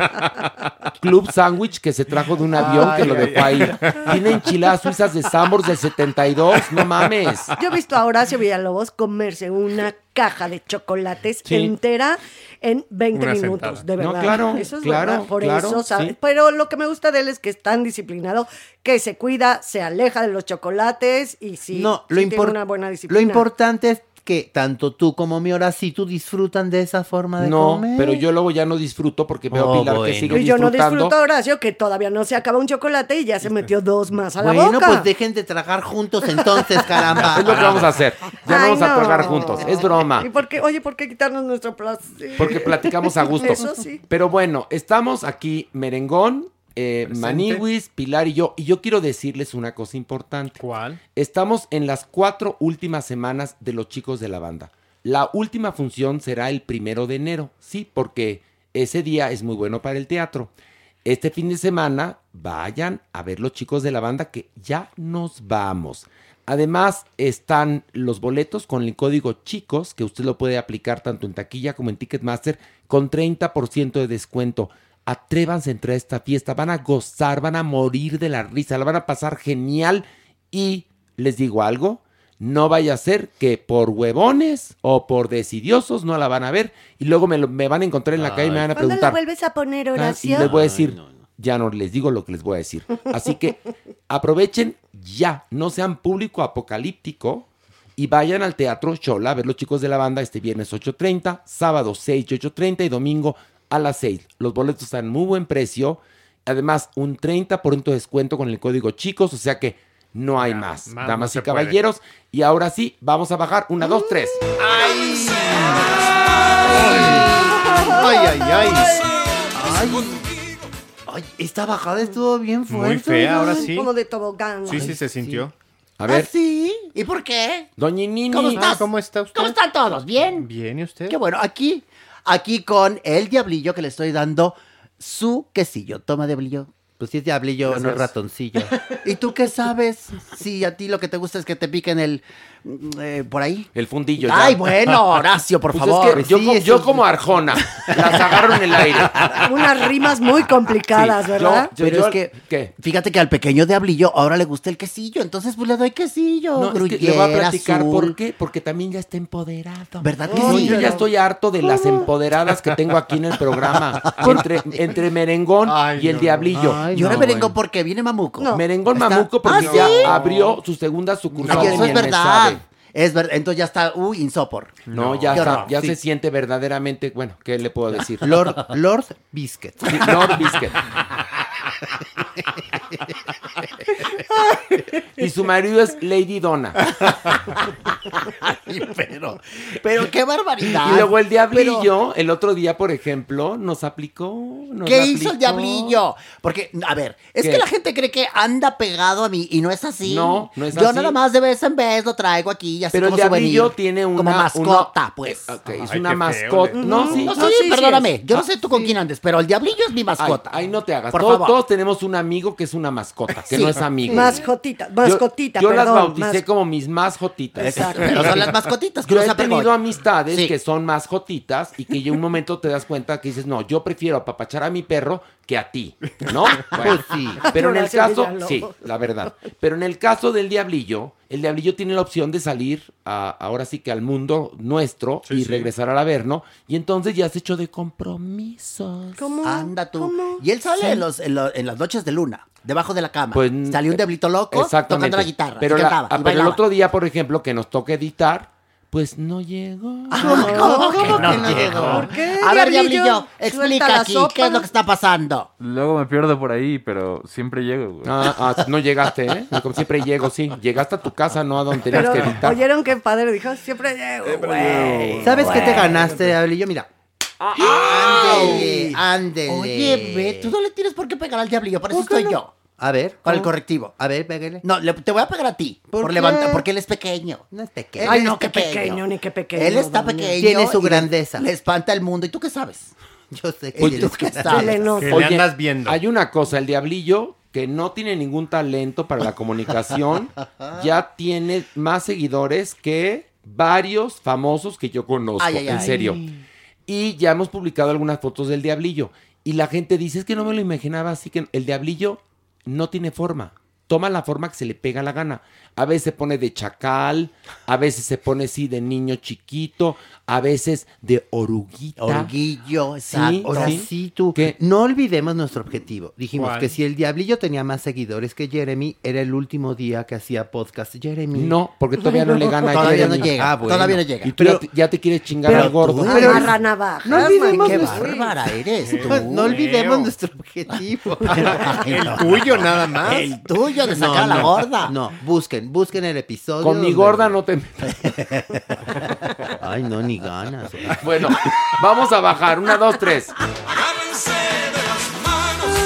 Club Sandwich que se trajo de un avión que lo dejó ahí. Tiene enchiladas suizas de Sambors del 72, no mames. Yo he visto a Horacio Villalobos comerse una caja de chocolates Sí. entera en 20 Una minutos, sentada. de No, verdad. claro, eso es claro, verdad, por claro, eso, ¿sabes? sí. Pero lo que me gusta de él es que es tan disciplinado, que se cuida, se aleja de los chocolates y sí, no, sí lo, tiene una buena lo disciplina. importante es que tanto tú como mi Horacito disfrutan de esa forma de No, comer. pero yo luego ya no disfruto porque veo a Oh, Pilar bueno. que sigue Y yo no disfrutando. disfruto a Horacio que todavía no se acaba un chocolate y ya se metió dos más a la bueno, boca. pues dejen de tragar juntos entonces, caramba. Es lo que vamos a hacer. Ya Ay, vamos a no. tragar juntos. Es broma. ¿Y por qué, oye, por qué quitarnos nuestro placer? Porque platicamos a gusto. Eso sí. Pero bueno, estamos aquí, Merengón, eh. Maniwis, Pilar y yo. Y yo quiero decirles una cosa importante. ¿Cuál? Estamos en las cuatro últimas semanas de los chicos de la banda. La última función será el primero de enero, sí, porque ese día es muy bueno para el teatro. Este fin de semana vayan a ver los chicos de la banda que ya nos vamos. Además están los boletos con el código chicos que usted lo puede aplicar tanto en taquilla como en Ticketmaster con 30% de descuento. Atrévanse a entrar a esta fiesta, van a gozar, van a morir de la risa, la van a pasar genial y les digo algo, no vaya a ser que por huevones o por decidiosos no la van a ver y luego me, lo- me van a encontrar en la calle y me van a ¿Cuándo la preguntar. vuelves a poner, Ah, y les voy a decir, ya no les digo lo que les voy a decir. Así que aprovechen ya, no sean público apocalíptico y vayan al Teatro Chola a ver los chicos de la banda este viernes 8.30, sábado 6 y 8.30 y domingo a las 6. Los boletos están en muy buen precio. Además, un 30% de descuento con el código chicos, o sea que no hay más. más Damas no y caballeros. Y ahora sí, vamos a bajar. Una, dos, tres. Ay, ay, ay. Ay, ay, esta bajada estuvo bien fuerte. Muy fea, ahora Ay, sí. Como de tobogán. Sí, sí se sintió. A ver, ¿Ah, sí? ¿Y por qué? Doña Nini. ¿Cómo estás? Ah, ¿Cómo está usted? ¿Cómo están todos? ¿Bien? Bien, ¿y usted? Qué bueno, aquí, aquí con el diablillo que le estoy dando su quesillo. Toma, diablillo. Pues si es diablillo, no es ratoncillo. ¿Y tú qué sabes? Si a ti lo que te gusta es que te piquen el... mm, eh, por ahí. El fundillo. Ay, ya. bueno, Horacio, por Pues es favor. que yo, Sí, yo como Arjona, las agarro en el aire. Unas rimas muy complicadas, Sí, ¿verdad? yo- Pero yo- es que, ¿qué? fíjate que al pequeño diablillo ahora le gusta el quesillo, entonces pues le doy quesillo, No, es que le voy a platicar azul. por qué. Porque también ya está empoderado. ¿Verdad que sí? yo ya estoy harto de las empoderadas que tengo aquí en el programa. Entre, entre Merengón Ay, y el no. Diablillo. Ay, Y ahora no, merengón bueno. porque viene Mamuco. Merengón Está- Mamuco porque ¿Ah, ya abrió su segunda sucursal Ay, eso es verdad. Es verdad, entonces ya está, uy, insopor. No, ya, está- ya sí. se siente verdaderamente, bueno, ¿qué le puedo decir? Lord, Lord Biscuit. Sí, Lord Biscuit. y su marido es Lady Donna. Ay, pero, pero qué barbaridad. Y luego el Pero, diablillo, el otro día, por ejemplo, nos aplicó. nos ¿Qué aplicó. hizo el diablillo? Porque, a ver, es ¿Qué? que la gente cree que anda pegado a mí y no es así. No, no es Yo así. nada más de vez en vez lo traigo aquí y así Pero el diablillo souvenir, tiene una. Como mascota, una- pues. Ok, es Ay, una feo, mascota. No, sí. No, no, sí, sí, perdóname. Yo no sé tú con quién andes, pero el diablillo es mi mascota. ay, no te hagas. Por favor. Todos tenemos un amigo que es una mascota, que Sí. no es amigo. Mascotita, mascotita, Yo, las perdón, bauticé mas- como mis mascotitas. Exacto. Pero son las mascotitas que Yo he tenido amistades Sí. que son mascotitas y que en un momento te das cuenta que dices, no, yo prefiero apapachar a mi perro que a ti, ¿no? Bueno, sí. Pero en el caso, sí, la verdad. Pero en el caso del diablillo, el diablillo tiene la opción de salir a- ahora sí que al mundo nuestro Sí, y sí. regresar al Averno y entonces ya se hecho de compromisos. ¿Cómo? Anda tú. ¿Cómo? Y él sale en, los, en, lo- en las noches de luna, debajo de la cama. Pues, Salió un diablito loco tocando la guitarra. Pero, y la- cantaba, ah, y pero el otro día, por ejemplo, que nos toca editar, pues no llegó. ¿Cómo, cómo que no llegó? ¿Por qué, A ver, diablillo? explica aquí, sopa. ¿qué es lo que está pasando? Luego me pierdo por ahí, pero siempre llego, güey. Ah, ah, no llegaste, ¿eh? Como siempre llego, sí. Llegaste a tu casa, no a donde tenías Pero que editar. oyeron qué padre dijo, siempre llego, güey. ¿Sabes qué te ganaste, diablillo? Mira. Ándele, ándele. Oye, ve, tú no le tienes por qué pegar al diablillo, por eso ¿Por qué estoy no? yo. A ver. Con el correctivo. A ver, pégale. No, le- te voy a pegar a ti. ¿Por Por, qué? levantar, porque él es pequeño. No es pequeño. Ay, Él no, es qué pequeño, ni qué pequeño. Él está pequeño. Tiene su y le- grandeza. Le, espanta el mundo. ¿Y tú qué sabes? Yo sé que Oye, tienes ¿tú qué que- sabes? Le. Que le andas viendo. Hay una cosa, el diablillo, que no tiene ningún talento para la comunicación, ya tiene más seguidores que varios famosos que yo conozco, Ay, ay, en ay. serio. Y ya hemos publicado algunas fotos del diablillo. Y la gente dice, es que no me lo imaginaba así, que el diablillo no tiene forma. Toma la forma que se le pega la gana. A veces se pone de chacal, a veces se pone así de niño chiquito, a veces de oruguita. Orguillo, Sí. Ahora sí. sí, tú. ¿Qué? No olvidemos nuestro objetivo. Dijimos ¿Cuál? que si el diablillo tenía más seguidores que Jeremy, era el último día que hacía podcast Jeremy. No, porque todavía no le gana a Todavía no Jeremy. llega. Ah, bueno. Todavía no llega. Y tú ya, te, ya te quieres chingar pero al gordo. tú- Pero Agarra navajas, no olvidemos Qué nuestro- bárbara eres tú. No, no olvidemos nuestro objetivo. Ay, El tuyo nada más. El tuyo de sacar a la no, gorda. No, busquen, busquen el episodio. Con mi donde- gorda no te metas. Ay, no, ni ganas. Bueno, vamos a bajar. Una, dos, tres. Agárrense de las manos.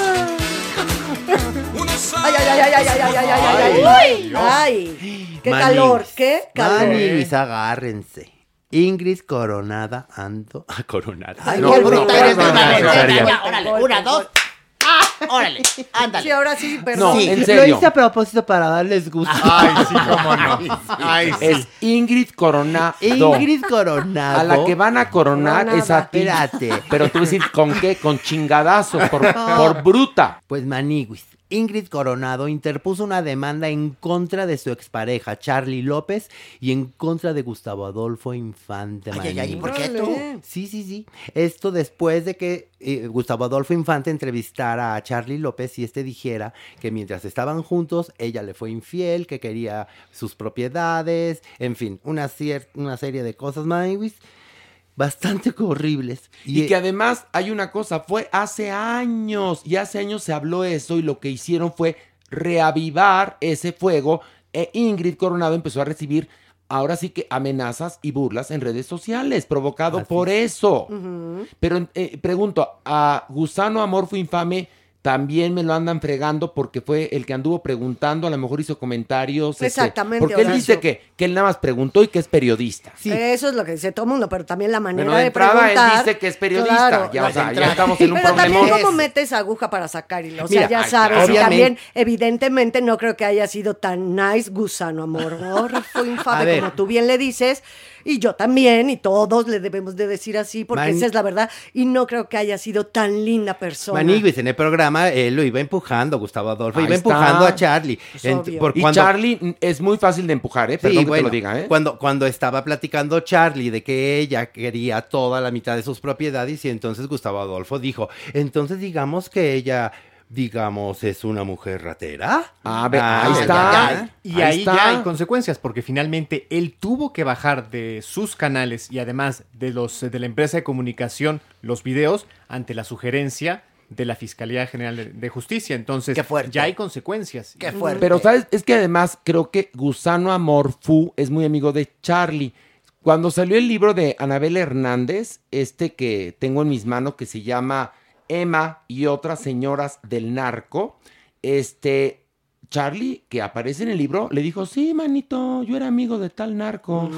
Unos a Ay, ay, ay, ay, ay, ay, ay, ay, ay, ay, ay, ay. Qué Manis. calor, qué calor. Manis, agárrense. Ingrid Coronada ando. Ah, Coronada. Ay, No, qué no, bruta no, órale, ándale. Sí, ahora sí, No, perdón. en Lo serio. hice a propósito para darles gusto. Ay, sí, cómo no. Ay, sí. Es Ingrid Coronado. Ingrid Coronado. A la que van a coronar Coronada. es a ti. Espérate. Pero tú vas a decir, ¿con qué? Con chingadazos, por, por bruta. Pues Maniguis. Ingrid Coronado interpuso una demanda en contra de su expareja Charlie López y en contra de Gustavo Adolfo Infante. Ay, ay, ay. ¿por qué tú? Sí, sí, sí. Esto después de que eh, Gustavo Adolfo Infante entrevistara a Charlie López y este dijera que mientras estaban juntos, ella le fue infiel, que quería sus propiedades, en fin, una, cier- una serie de cosas, Maniguis, bastante horribles. Y que además hay una cosa, fue hace años, y hace años se habló eso y lo que hicieron fue reavivar ese fuego e Ingrid Coronado empezó a recibir ahora sí que amenazas y burlas en redes sociales, provocado Así por es. eso. Pero eh, pregunto, ¿a Gusano Amor fue infame también me lo andan fregando porque fue el que anduvo preguntando, a lo mejor hizo comentarios. este, Exactamente, porque él Horacio. dice que, que él nada más preguntó y que es periodista. Eso es lo que dice todo el mundo, pero también la manera Bueno, de de entrada, él preguntar. dice que es periodista. Claro, Ya, o sea, ya estamos en un Pero también cómo metes aguja para sacar hilo. O sea, Mira, ya sabes. Y también, evidentemente, no creo que haya sido tan nice gusano amor. ¿no? Fue infame, como tú bien le dices. Y yo también, y todos le debemos de decir así, porque Man- esa es la verdad. Y no creo que haya sido tan linda persona. Maniguis, en el programa él lo iba empujando, Gustavo Adolfo, Ahí iba está. empujando a Charlie. Pues En- obvio. por Y cuando- Charlie es muy fácil de empujar, ¿eh? Sí, Perdón que bueno, te lo diga, ¿eh? Cuando, cuando estaba platicando Charlie de que ella quería toda la mitad de sus propiedades y entonces Gustavo Adolfo dijo, entonces digamos que ella, digamos, es una mujer ratera. A ver, Ah, ahí está. ya. Y Ahí ahí, está. ya hay consecuencias, porque finalmente él tuvo que bajar de sus canales y además de los de la empresa de comunicación los videos ante la sugerencia de la Fiscalía General de, de Justicia. Entonces, Qué fuerte. ya hay consecuencias. Qué fuerte. Pero, ¿sabes? Es que además creo que Gusano Amor Fu es muy amigo de Charlie. Cuando salió el libro de Anabel Hernández, este que tengo en mis manos, que se llama Emma y otras señoras del narco, este, Charlie, que aparece en el libro, le dijo, sí, manito, yo era amigo de tal narco.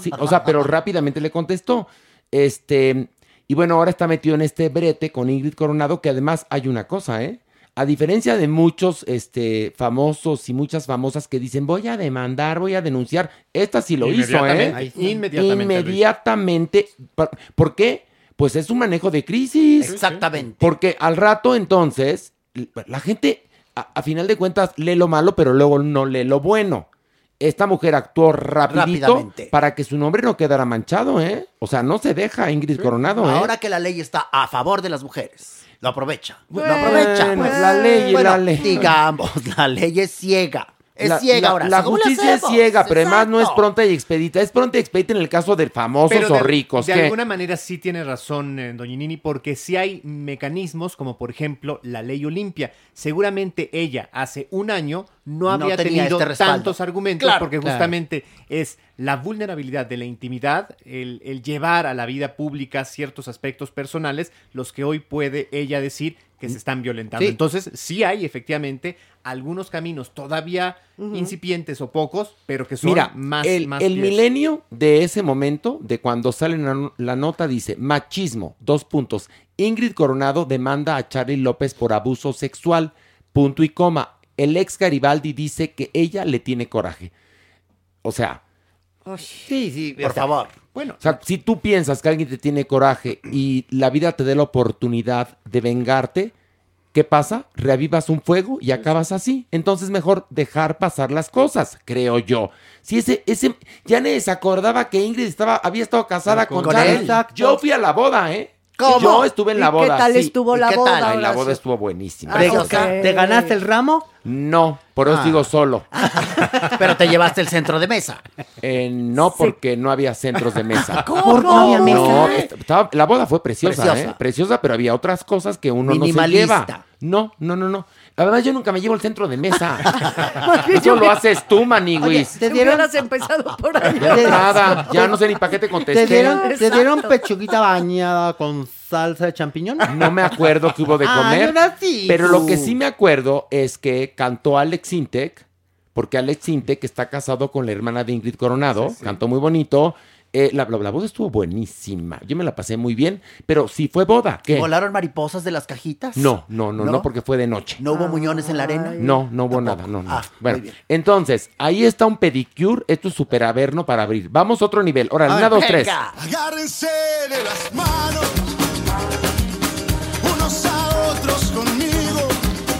Sí, o sea, pero rápidamente le contestó. Este, y bueno, ahora está metido en este brete con Ingrid Coronado, que además hay una cosa, ¿eh? A diferencia de muchos este, famosos y muchas famosas que dicen, voy a demandar, voy a denunciar, esta sí lo hizo, ¿eh? Inmediatamente, inmediatamente lo hizo. Inmediatamente. ¿Por- ¿Por qué? Pues es un manejo de crisis. Exactamente. Porque al rato entonces, la gente, a, a final de cuentas, lee lo malo, pero luego no lee lo bueno. Esta mujer actuó rapidito Rápidamente. para que su nombre no quedara manchado, ¿eh? O sea, no se deja Ingrid Coronado, ¿eh? Ahora que la ley está a favor de las mujeres, lo aprovecha. Bueno, lo aprovecha. pues. la ley Bueno, la ley. Digamos, la ley es ciega. Es la, ciega la- ahora. La ¿Cómo le justicia es ciega, pero además no es pronta y expedita. Es pronta y expedita en el caso de famosos Pero o de, ricos. de que- alguna manera sí tiene razón, eh, doña Nini, porque sí hay mecanismos como por ejemplo la ley Olimpia. Seguramente ella hace un año no No habría tenía tenido este tantos argumentos Claro, porque claro. justamente es la vulnerabilidad de la intimidad, el, el llevar a la vida pública ciertos aspectos personales, los que hoy puede ella decir que se están violentando. Sí. Entonces sí hay efectivamente algunos caminos todavía incipientes o pocos, pero que son Mira, más, el, más el fieles. milenio de ese momento, de cuando sale la, la nota, dice, machismo, dos puntos. Ingrid Coronado demanda a Charlie López por abuso sexual, punto y coma. El ex Garibaldi dice que ella le tiene coraje. O sea, Sí, sí, Por favor. Bueno, o sea, si tú piensas que alguien te tiene coraje y la vida te dé la oportunidad de vengarte, ¿qué pasa? Reavivas un fuego y acabas así. Entonces mejor dejar pasar las cosas, creo yo. Si ese, ese, ya nadie se acordaba que Ingrid estaba, había estado casada Con con, él. Exacto. Yo fui a la boda, ¿eh? ¿Cómo? Yo estuve en ¿Y la boda. qué tal sí. estuvo ¿Y la qué boda? tal? Ay, la boda estuvo buenísima. Ah, ¿Te, ok. ¿Te ganaste el ramo? No, por eso Ah. digo solo. Pero te llevaste el centro de mesa. Eh, no porque no había centros de mesa. ¿Cómo no había mesa? No, estaba- la boda fue preciosa, Preciosa. ¿eh? Preciosa, pero había otras cosas que uno no se lleva. No, no, no, no. Además, yo nunca me llevo el centro de mesa. Eso yo- lo haces tú, Maniguis. Si hubieras empezado por ahí. Nada, ya no sé ni para qué te ¿Te contesté. dieron, ¿Te dieron pechuguita bañada con salsa de champiñón? No me acuerdo qué hubo de Ah, comer. era así, pero lo que sí me acuerdo es que cantó Alex Intec, porque Alex Intec está casado con la hermana de Ingrid Coronado. Cantó muy bonito. Eh, la, la, la boda estuvo buenísima. Yo me la pasé muy bien, pero sí fue boda. ¿Qué? ¿Volaron mariposas de las cajitas? No, no, no, no, ¿No? porque fue de noche. ¿No hubo muñones en la arena? No, no hubo Tampoco. nada, no, no. Ah, bueno, muy bien. entonces, ahí está un pedicure, esto es súper averno para abrir. Vamos a otro nivel. Ahora, una, dos, tres. Agárrense de las manos,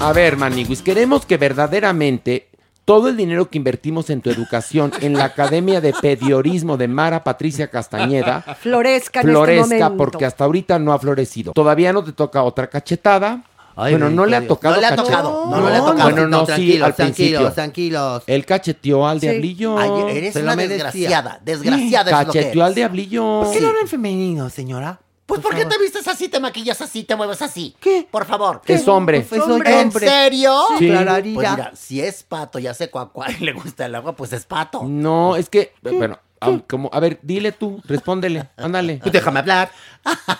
A ver, Maniguis, queremos que verdaderamente todo el dinero que invertimos en tu educación en la Academia de Pediorismo de Mara Patricia Castañeda Florezca en florezca este momento. porque hasta ahorita no ha florecido. Todavía no te toca otra cachetada. Ay, bueno, no le ha tocado No le ha tocado, no, no le ha tocado. Bueno, no, sí, tranquilos, al principio. tranquilos, tranquilos. Él cacheteó al Sí. diablillo. Ay, eres Se una desgraciada. Desgraciada es lo que Cacheteó al eres. diablillo. ¿Por qué lo hablan en femenino, señora? Pues Por ¿por qué favor. te vistes así, te maquillas así, te mueves así? ¿Qué? Por favor. Es hombre. Pues soy ¿En hombre. serio? Sí. Pues mira, si es pato y hace cuacuá y le gusta el agua, pues es pato. No, es que, bueno, Ah, como, a ver, dile tú, respóndele, ándale. Tú déjame hablar.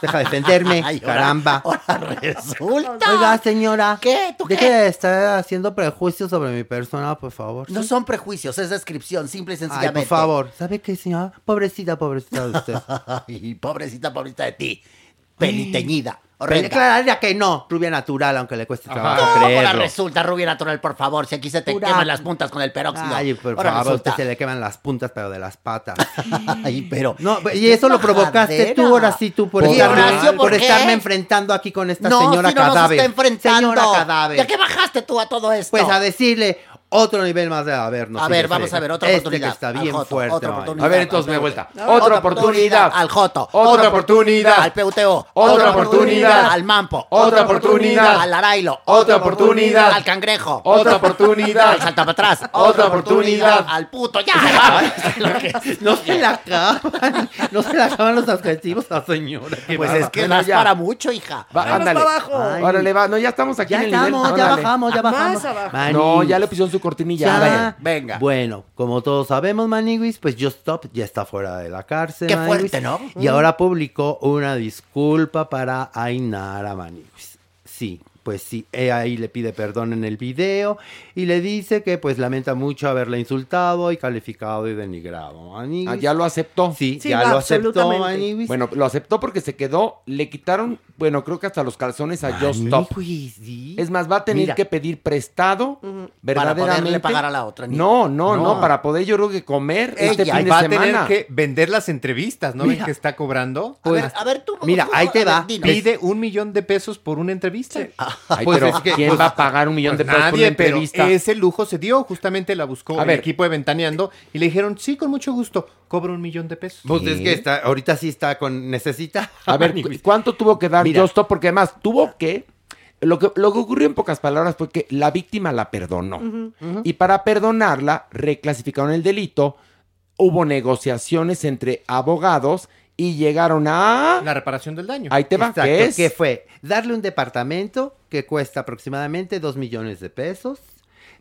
Deja de defenderme, Ay, ahora- caramba. ahora resulta. Oiga, señora. ¿Qué? ¿Tú Deje qué? de estar haciendo prejuicios sobre mi persona, por favor. No son prejuicios, es descripción, simple y Ay, sencillamente. por favor. ¿Sabe qué, señora? Pobrecita, pobrecita de usted. Ay, pobrecita, pobrecita de ti. Peliteñida. Pero horrenda. clararía que no. Rubia natural, aunque le cueste trabajo ¿Cómo ahora creerlo. resulta rubia natural, por favor? Si aquí se te Pura- queman las puntas con el peróxido. Ay, por Ahora favor, a resulta. usted se le queman las puntas, pero de las patas. Ay, pero. No, y eso lo provocaste tú, ahora sí, tú, por, ¿Y estarme, Horacio, por por qué? estarme enfrentando aquí con esta no, señora si no nos cadáver. está enfrentando. Señora cadáver. ¿Ya qué bajaste tú a todo esto? Pues a decirle otro nivel más de habernos. A ver, vamos a ver, otra este oportunidad. que está bien Joto, fuerte. A ver, entonces, me vuelta. Otra Otra oportunidad. Al Joto. Otra oportunidad. Al PUTO. Otra oportunidad. Al Mampo. Otra oportunidad. Al Arailo. Otra oportunidad. Al Cangrejo. Otra oportunidad. Al Salta para atrás. Otra oportunidad. Al puto. Ya. No se la acaban. No se la acaban los adjetivos a señora. Pues es que das ya. para mucho, hija. Ándale. para abajo. Ay. Órale, va. No, ya estamos aquí Ya en el nivel. estamos, ya bajamos, ya bajamos. No, ya le pusieron su cortinilla. Venga. Bueno, como todos sabemos, Maniguis, pues Just Stop ya está fuera de la cárcel. Qué Maniguis, fuerte, ¿no? Y ahora publicó una disculpa para Ainara Maniguis. Sí, pues sí, ella ahí le pide perdón en el video y le dice que pues lamenta mucho haberla insultado y calificado y denigrado. Maniguis. Ah, ya lo aceptó. Sí, Sí, ya lo aceptó. Maniguis. Bueno, lo aceptó porque se quedó, le quitaron, bueno, creo que hasta los calzones a Just Stop. Maniguis, sí. Es más, va a tener Mira. que pedir prestado, Para verdaderamente. poderle pagar a la otra niña. No, no, no, No. para poder yo creo que comer este Ella fin de Va a semana. tener que vender las entrevistas, ¿no ven Mira. que está cobrando? A ver, a ver, tú. Mira, tú, ahí te a ver, va. dinos. Pide un millón de pesos por una entrevista. Ay, Pues pero es que- ¿quién pues- va a pagar un millón Pues de pesos por una nadie, pero ese lujo se dio. Justamente la buscó A el ver. equipo de Ventaneando y le dijeron, sí, con mucho gusto, cobra un millón de pesos. Pues es que está, ahorita sí está con, necesita. A ver, ¿cu- ¿cuánto tuvo que dar Mira. Just Stop? Porque además tuvo que... Lo que, lo que ocurrió en pocas palabras fue que la víctima la perdonó. Y para perdonarla, reclasificaron el delito. Hubo negociaciones entre abogados y llegaron a... La reparación del daño. Ahí te va, Exacto, ¿qué es? que fue darle un departamento que cuesta aproximadamente 2 millones de pesos.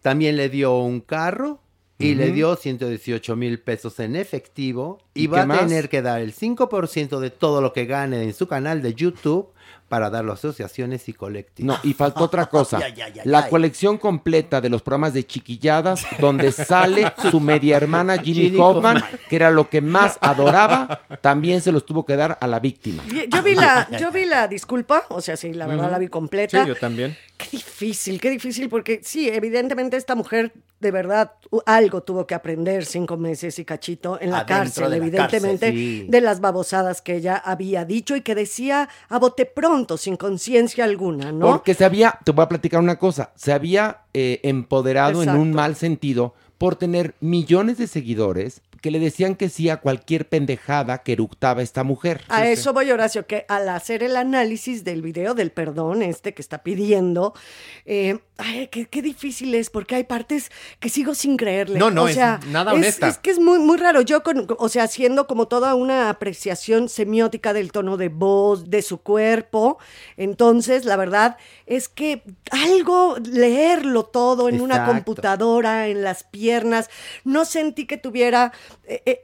También le dio un carro y le dio 118 mil pesos en efectivo. Y, ¿Y va a tener que dar el 5% de todo lo que gane en su canal de YouTube para darlo a asociaciones y colectivos. No, y faltó otra cosa. La colección completa de los programas de chiquilladas, donde sale su media hermana Ginny Ginny Hoffman, Hoffman. que era lo que más adoraba, también se los tuvo que dar a la víctima. Yo vi la, yo vi la disculpa, o sea, sí, la verdad la vi Sí, completa. yo también. Qué difícil, qué difícil, porque sí, evidentemente esta mujer de verdad algo tuvo que aprender cinco meses y cachito en la Adentro cárcel, de la evidentemente, cárcel, sí. de las babosadas que ella había dicho y que decía a bote pronto, sin conciencia alguna, ¿no? Porque se había, te voy a platicar una cosa, se había eh, empoderado en un mal sentido por tener millones de seguidores que le decían que sí a cualquier pendejada que eructaba esta mujer. A eso voy, Horacio, que al hacer el análisis del video del perdón, este que está pidiendo, eh, ay, qué, qué difícil es, porque hay partes que sigo sin creerle. No, no, o es nada es- honesta. Es, que es muy, muy raro. Yo, con, o sea, haciendo como toda una apreciación semiótica del tono de voz, de su cuerpo, entonces, la verdad es que algo, leerlo todo en una computadora, en las piernas, no sentí que tuviera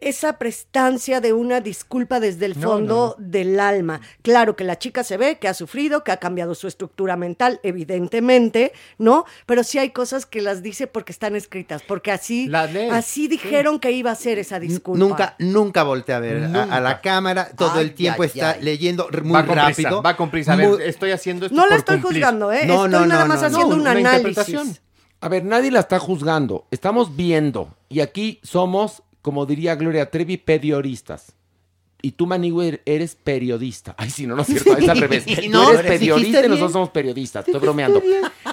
esa prestancia de una disculpa desde el No, fondo no, del alma. Claro que la chica se ve que ha sufrido, que ha cambiado su estructura mental, evidentemente, ¿no? Pero sí hay cosas que las dice porque están escritas, porque así, así dijeron que iba a ser esa disculpa. Nunca, nunca voltea a ver a- A, la cámara. Todo Ay, el tiempo ay, está ay. leyendo muy va con rápido. prisa, va con prisa. A ver, Muy- estoy haciendo esto No la estoy cumplir. juzgando, ¿eh? No, Estoy no, nada no, más no, haciendo no, un una análisis. A ver, nadie la está juzgando. Estamos viendo. Y aquí somos, como diría Gloria Trevi, pedioristas. Y tú, Manigüe, eres periodista. Ay, sí, no, no es cierto, es al revés. No, tú eres periodista y nosotros somos periodistas. Estoy bromeando.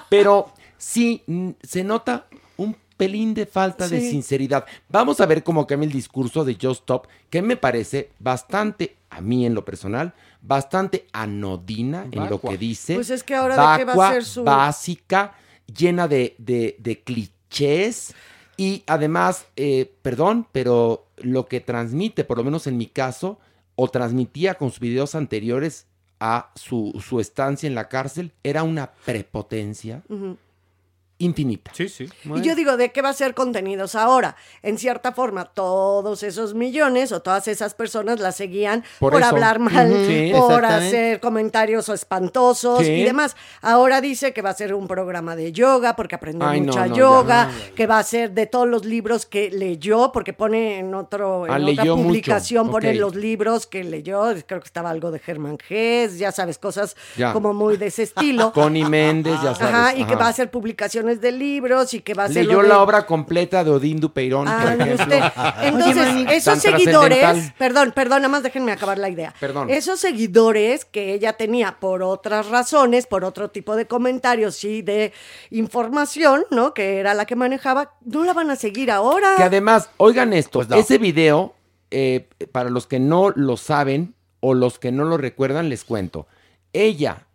Pero sí, se nota un pelín de falta de sinceridad. Vamos a ver cómo cambia el discurso de Just Stop, que me parece bastante, a mí en lo personal, bastante anodina en lo que dice. Pues es que ahora de qué va a ser su- básica, llena de, de- de clichés y además, eh, perdón, pero lo que transmite, por lo menos en mi caso, o transmitía con sus videos anteriores a su, su estancia en la cárcel, era una prepotencia Ujú. Infinita. Sí, sí. Y yo digo, ¿de qué va a ser contenidos ahora? En cierta forma, todos esos millones o todas esas personas la seguían Por hablar mal. Sí, por hacer comentarios espantosos Sí. y demás. Ahora dice que va a ser un programa de yoga porque aprendió Ay, no, mucha ya. yoga, que va a ser de todos los libros que leyó, porque pone en otro en Ah, otra publicación pone los libros que leyó, creo que estaba algo de Germán Gess, ya sabes, cosas Ya. como muy de ese estilo. Connie Méndez, ya sabes. Ajá, y que va a hacer de libros y que va a hacer Leyó de- la obra completa de Odín Dupeirón, Ah, por mire ejemplo. usted. Entonces, Oye, esos seguidores, perdón, perdón, nada más déjenme acabar la idea. Perdón. Esos seguidores que ella tenía por otras razones, por otro tipo de comentarios y de información, ¿no? Que era la que manejaba, no la van a seguir ahora. Que además, oigan esto, Pues no. ese video, eh, para los que no lo saben o los que no lo recuerdan, les cuento. Ella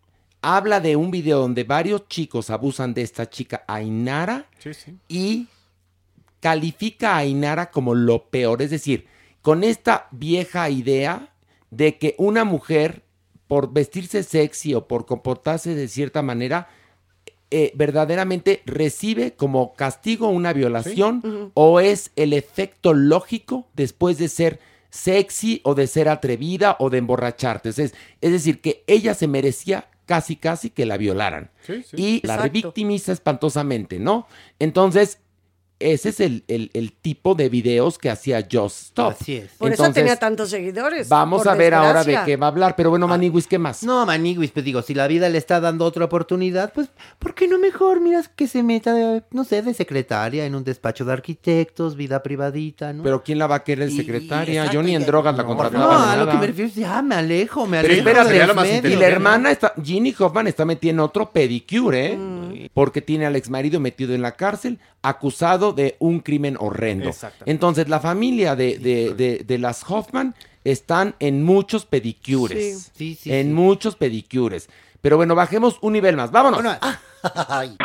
habla de un video donde varios chicos abusan de esta chica Ainara Sí, sí. y califica a Ainara como lo peor. Es decir, con esta vieja idea de que una mujer, por vestirse sexy o por comportarse de cierta manera, eh, verdaderamente recibe como castigo una violación o es el efecto lógico después de ser sexy o de ser atrevida o de emborracharte. Es, es decir, que ella se merecía casi, casi que la violaran. Sí, sí. Y la revictimiza espantosamente, ¿no? Entonces, ese es el, el- el tipo de videos que hacía Just Stop. Así es. por eso tenía tantos seguidores. Vamos a ver ahora de qué va a hablar. Pero bueno, Maniwis, ¿qué más? No, Maniguis, pues digo, si la vida le está dando otra oportunidad, pues, ¿por qué no mejor, miras, que se meta, de, no sé, de secretaria en un despacho de arquitectos, vida privadita, ¿no? Pero ¿quién la va a querer Y- secretaria? Yo ni en drogas la contrataba. No, a lo que me refiero es, ya me alejo, me Pero alejo. espérate, más medios. Y la hermana está, Ginny Hoffman está metida en otro pedicure, ¿eh? Mm. Porque tiene al exmarido metido en la cárcel, acusado de un crimen horrendo. Entonces, la familia de, de- de- de las Hoffman están en muchos pedicures. Sí, sí, en sí. muchos pedicures. Pero bueno, bajemos un nivel más. Vámonos. Bueno, ay,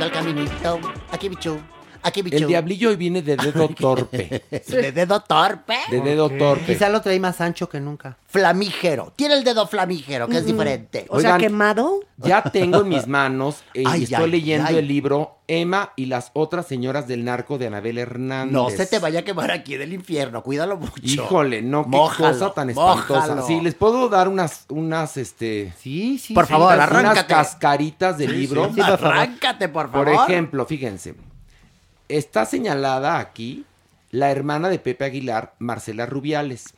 al caminito. Aquí, bicho. Aquí, bicho. El diablillo hoy viene de dedo torpe. De dedo torpe. De dedo torpe. quizá lo trae más ancho que nunca. Flamígero. Tiene el dedo flamígero, que es diferente. O sea, quemado. Ya tengo en mis manos eh, Ay, y estoy ay, leyendo ay. el libro Emma y las otras señoras del narco de Anabel Hernández. No se te vaya a quemar aquí del infierno. Cuídalo mucho. Híjole, no, qué Mójalo, cosa tan espantosa. mójalo. Sí, les puedo dar unas, unas, este, Sí, sí. Por sí. favor, unas, unas arráncate. cascaritas del libro. Sí, por favor. Arráncate, por ejemplo, fíjense, está señalada aquí la hermana de Pepe Aguilar, Marcela Rubiales.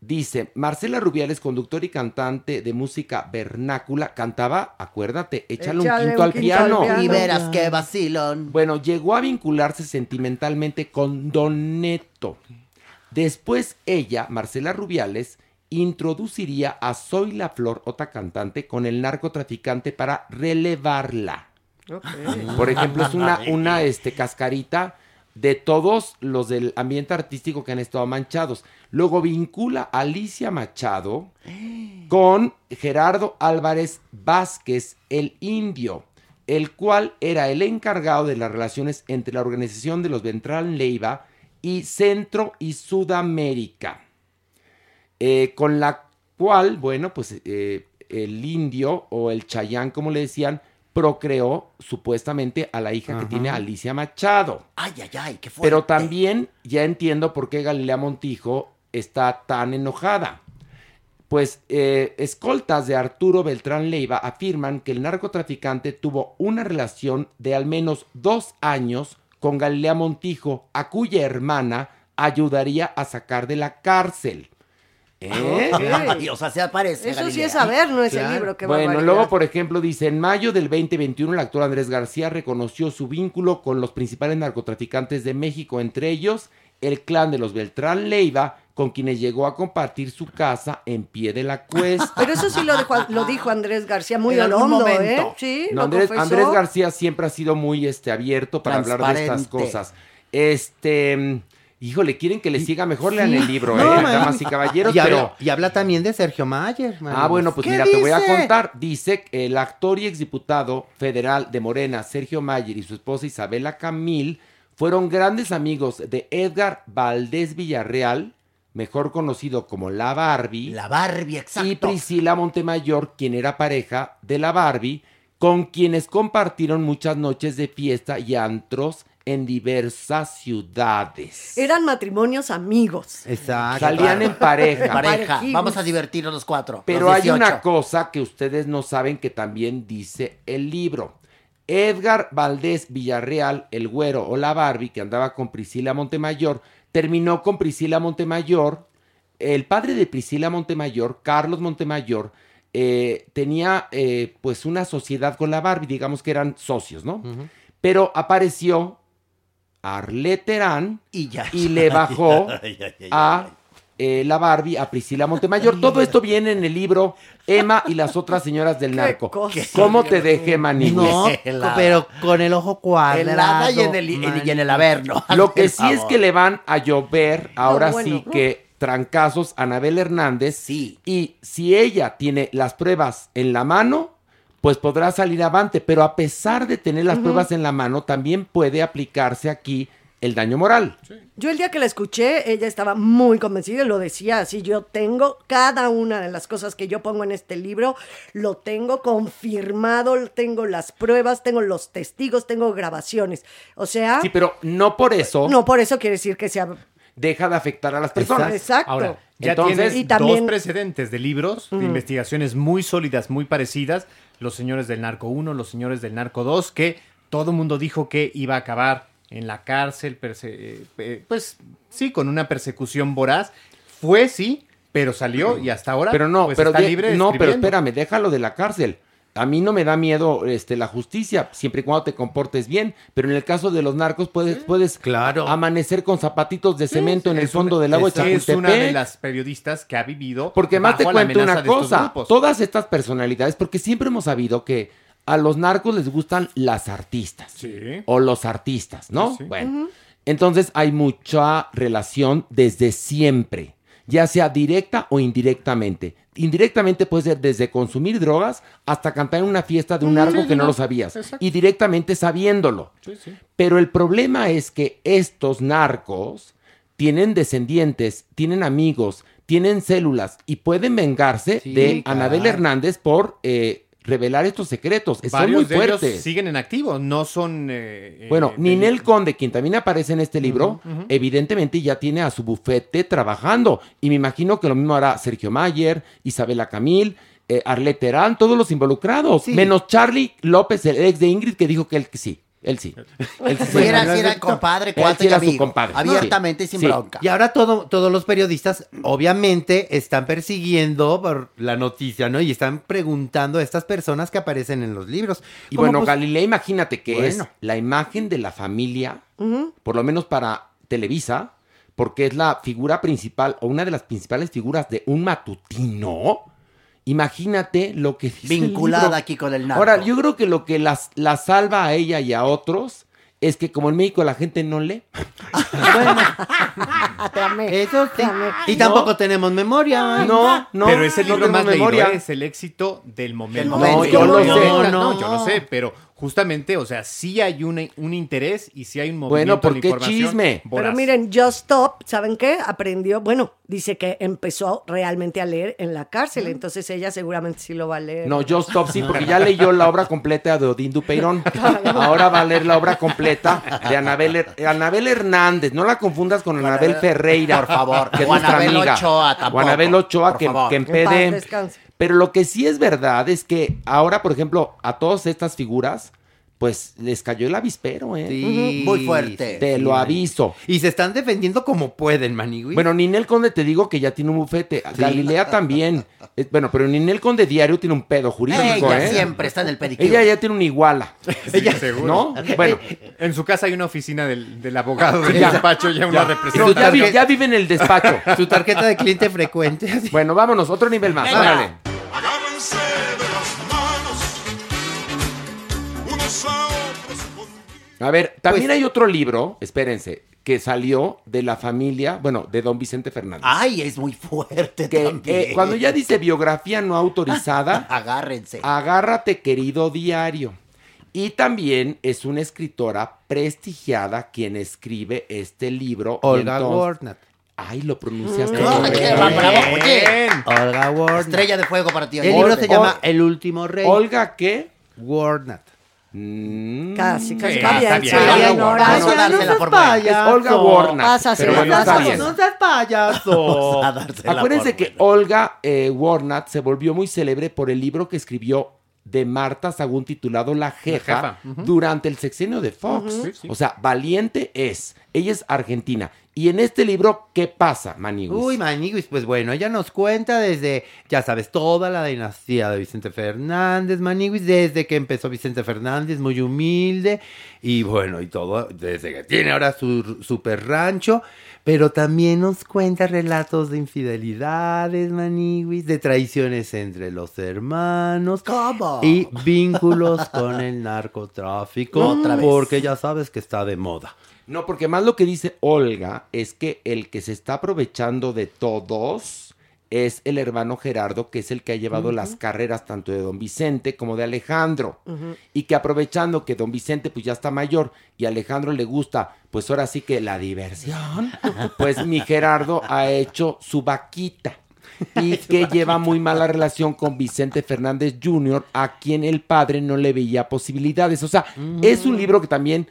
Dice, Marcela Rubiales, conductora y cantante de música vernácula, cantaba, acuérdate, échale, Échale un quinto un al quinto piano. al piano. Y verás qué vacilón. Bueno, llegó a vincularse sentimentalmente con Don Neto. Después ella, Marcela Rubiales, introduciría a Zoila Flor, otra cantante, con el narcotraficante para relevarla. Por ejemplo, es una, una este, cascarita de todos los del ambiente artístico que han estado manchados. Luego vincula a Alicia Machado con Gerardo Álvarez Vázquez, el indio, el cual era el encargado de las relaciones entre la organización de los Ventral Leiva y Centro y Sudamérica eh, con la cual, bueno, pues eh, el indio o el chayán, como le decían, procreó supuestamente a la hija que tiene Alicia Machado. Ay, ay, ay, qué fuerte. Pero también ya entiendo por qué Galilea Montijo está tan enojada. Pues eh, escoltas de Arturo Beltrán Leiva afirman que el narcotraficante tuvo una relación de al menos dos años con Galilea Montijo, a cuya hermana ayudaría a sacar de la cárcel. ¿Eh? O sea, se aparece. Eso sí es saber, no es el libro que Bueno, luego, por ejemplo, dice, en mayo del 2021, el actor Andrés García reconoció su vínculo con los principales narcotraficantes de México, entre ellos el clan de los Beltrán Leiva, con quienes llegó a compartir su casa en pie de la cuesta. Pero eso sí lo dijo, lo dijo Andrés García muy En al hondo. ¿eh? Sí, No, Andrés. Andrés García siempre ha sido muy este, abierto para hablar de estas cosas. Este, híjole, quieren que le siga mejor, lean el libro, No, ¿eh? man. Damas y caballeros, y, pero... habla, y habla también de Sergio Mayer. Ah, Maniguis. bueno, pues ¿Qué mira, te voy a contar. Dice que el actor y exdiputado federal de Morena, Sergio Mayer, y su esposa Isabela Camil fueron grandes amigos de Edgar Valdés Villarreal, mejor conocido como la Barbie. La Barbie, exacto. Y Priscila Montemayor, quien era pareja de la Barbie, con quienes compartieron muchas noches de fiesta y antros en diversas ciudades. Eran matrimonios amigos. Exacto. Salían en pareja. Pareja. Vamos a divertirnos los cuatro. Pero los hay 18. una cosa que ustedes no saben que también dice el libro. Edgar Valdés Villarreal, el güero o la Barbie, que andaba con Priscila Montemayor, terminó con Priscila Montemayor. El padre de Priscila Montemayor, Carlos Montemayor, eh, tenía eh, pues una sociedad con la Barbie, digamos que eran socios, ¿no? Pero apareció Arlette Terán y, ya, le bajó a eh, la Barbie, a Priscila Montemayor. Todo esto viene en el libro Emma y las otras señoras del narco. cosa, ¿Cómo te dejé, Manigües? No, pero con el ojo cuadrado. Y en el, y en el averno. Lo que sí es que le van a llover ahora bueno. sí que trancazos a Anabel Hernández. Sí. Y si ella tiene las pruebas en la mano, pues podrá salir avante. Pero a pesar de tener las pruebas en la mano, también puede aplicarse aquí el daño moral. Yo el día que la escuché, ella estaba muy convencida y lo decía así, yo tengo cada una de las cosas que yo pongo en este libro, lo tengo confirmado, tengo las pruebas, tengo los testigos, tengo grabaciones. O sea, Sí, pero no por eso no por eso quiere decir que sea... deja de afectar a las personas. Exacto. Ahora, ya Entonces- tienes Y también- dos precedentes de libros, de investigaciones muy sólidas, muy parecidas. Los señores del Narco 1, los señores del Narco 2, que todo el mundo dijo que iba a acabar en la cárcel, eh, eh, pues sí, con una persecución voraz. Fue, sí, pero salió y hasta ahora Pero no, pues, pero está libre no, pero espérame, déjalo de la cárcel. A mí no me da miedo este, la justicia, siempre y cuando te comportes bien. Pero en el caso de los narcos puedes, puedes Claro. amanecer con zapatitos de cemento en el fondo una- del agua de Es una de las periodistas que ha vivido Porque más te cuento una cosa, todas estas personalidades, porque siempre hemos sabido que a los narcos les gustan las artistas Sí. o los artistas, ¿no? Bueno, entonces hay mucha relación desde siempre, ya sea directa o indirectamente. Indirectamente puede ser desde consumir drogas hasta cantar en una fiesta de un narco sí, que no no, lo sabías. exacto. Y directamente sabiéndolo. Sí, sí. Pero el problema es que estos narcos tienen descendientes, tienen amigos, tienen células y pueden vengarse de. Anabel Hernández por eh, revelar estos secretos. Son muy de ellos fuertes. siguen en activo, no son... eh, eh, Bueno, de- Ninel Conde, quien también aparece en este libro, evidentemente ya tiene a su bufete trabajando. Y me imagino que lo mismo hará Sergio Mayer, Isabela Camil, eh, Arlette Terán, todos los involucrados. Sí. Menos Charlie López, el ex de Ingrid, que dijo que él que sí. Él sí. Él sí. Era, era compadre, cuate sí y era su compadre. Abiertamente y sin Sí. bronca. Y ahora todo, todos los periodistas, obviamente, están persiguiendo por la noticia, ¿no? Y están preguntando a estas personas que aparecen en los libros. Y ¿Cómo, bueno, pues, Galilea, imagínate que es la imagen de la familia, por lo menos para Televisa, porque es la figura principal o una de las principales figuras de un matutino. Imagínate lo que dice el Vinculada libro. aquí con el narco. Ahora, yo creo que lo que las, la salva a ella y a otros es que como en México la gente no lee. Te amé. Eso sí. Te amé. Y tampoco tenemos memoria. No, no. pero es el no libro tengo más leído, memoria. ¿eh? es el éxito del momento. momento. No, yo lo No, sé. no, No. yo lo sé, pero justamente, o sea, sí hay un, un interés y sí hay un movimiento Bueno, en ¿por qué información chisme? voraz. Pero miren, Just Stop, ¿saben qué? Aprendió, bueno, dice que empezó realmente a leer en la cárcel, entonces ella seguramente sí lo va a leer. No, Just Stop sí, porque ya leyó la obra completa de Odín Dupeirón. Ahora va a leer la obra completa de Anabel, Her- Anabel Hernández. No la confundas con Anabel Ferreira. por favor. Que es O nuestra Anabel amiga. Ochoa tampoco, O Anabel Ochoa, que, que En paz empede. descanse. Pero lo que sí es verdad es que ahora, por ejemplo, a todas estas figuras, pues les cayó el avispero, ¿eh? Sí. Muy fuerte. Te lo aviso. Y se están defendiendo como pueden, Manigui. Bueno, Ninel Conde te digo que ya tiene un bufete. Galilea también. Eh, Bueno, pero Ninel Conde diario tiene un pedo jurídico, Ella ¿eh? siempre está en el pedicure. Ella ya tiene un iguala. Sí, seguro. ¿No? Bueno, En su casa hay una oficina del, del abogado del Ya. despacho, ya una representación. ya, vi- ya vive en el despacho. Su tarjeta de cliente frecuente. Bueno, vámonos, otro nivel más. Venga. Órale. A ver, también Pues- hay otro libro, espérense, que salió de la familia, bueno, de don Vicente Fernández. Ay, es muy fuerte que también. eh, cuando ya dice biografía no autorizada, Agárrense. agárrate querido diario. Y también es una escritora prestigiada quien escribe este libro. Olga entonces- Warnat. Ay, lo pronunciaste. Mm. correcto. Qué bravo, oye. Olga Warnat. Estrella de fuego para ti. El libro se llama Ol- El último rey. ¿Olga qué? Warnat. Casi, casi. Sí, está bien, Olga no Pero bueno, está bien. No seas payaso. Dársela Acuérdense que. Olga eh, Warnat se volvió muy célebre por el libro que escribió de Marta Sagún titulado La Jefa, durante el sexenio de Fox. Sí, sí. O sea, valiente es. Ella es argentina. Y en este libro, ¿qué pasa, Maniguis? Uy, Maniguis, pues bueno, ella nos cuenta desde, ya sabes, toda la dinastía de Vicente Fernández, Maniguis, desde que empezó Vicente Fernández, muy humilde, y bueno, y todo, desde que tiene ahora su super rancho, pero también nos cuenta relatos de infidelidades, Maniguis, de traiciones entre los hermanos. ¿Cómo? Y vínculos con el narcotráfico, Otra vez. porque ya sabes que está de moda. No, porque más lo que dice Olga es que el que se está aprovechando de todos es el hermano Gerardo, que es el que ha llevado las carreras tanto de don Vicente como de Alejandro. Y que aprovechando que don Vicente pues ya está mayor y a Alejandro le gusta, pues ahora sí que la diversión, pues mi Gerardo ha hecho su vaquita. Y que lleva muy mala relación con Vicente Fernández Jr., a quien el padre no le veía posibilidades. O sea, es un libro que también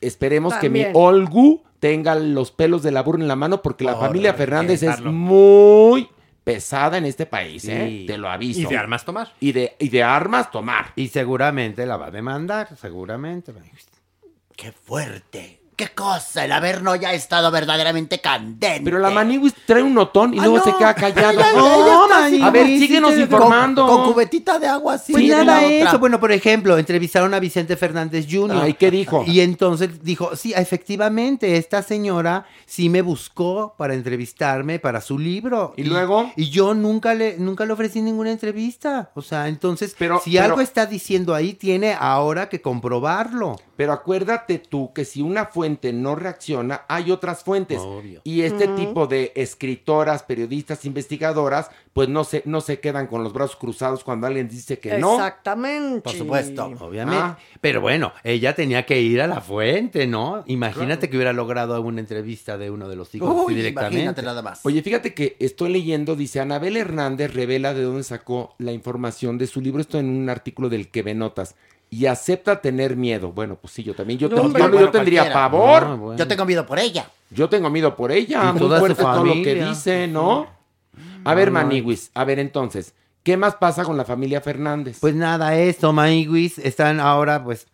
esperemos que mi Olgu tenga los pelos de la burra en la mano, porque la familia Fernández es muy pesada en este país, ¿eh? Te lo aviso. Y de armas tomar. Y de, y de armas tomar. Y seguramente la va a demandar, seguramente. Qué fuerte. Qué cosa el haber no ya estado verdaderamente candente. Pero la Maniwis trae un notón y Ah, luego no. se queda callada. Ella- No, ella está así Maniguis, A ver, sí síguenos informando. Con, con cubetita de agua así. Pues nada otra. eso. Bueno, por ejemplo, entrevistaron a Vicente Fernández Jr. Ay, ¿qué dijo? Y entonces dijo, sí, efectivamente, esta señora sí me buscó para entrevistarme para su libro. ¿Y luego? Y yo nunca le, nunca le ofrecí ninguna entrevista. O sea, entonces, Pero- si pero- algo está diciendo ahí, tiene ahora que comprobarlo. Pero acuérdate tú que si una fuente no reacciona, hay otras fuentes. Obvio. Y este tipo de escritoras, periodistas, investigadoras, pues no se, no se quedan con los brazos cruzados cuando alguien dice que no. Exactamente. Por supuesto. Obviamente. Ah. Pero bueno, ella tenía que ir a la fuente, ¿no? Imagínate que hubiera logrado una entrevista de uno de los hijos Uy, directamente. imagínate nada más. Oye, fíjate que estoy leyendo, dice Anabel Hernández revela de dónde sacó la información de su libro, esto en un artículo del que ve notas. Y acepta tener miedo. Bueno, pues sí, yo también. Yo, No, te- hombre, yo- tendría cualquiera. pavor. Ah, bueno. Yo tengo miedo por ella. Yo tengo miedo por ella. Y Muy toda su fuerte todo lo que dice, ¿no? A ver. Maniwis, a ver entonces, ¿qué más pasa con la familia Fernández? Pues nada, esto, Maiguis, están ahora pues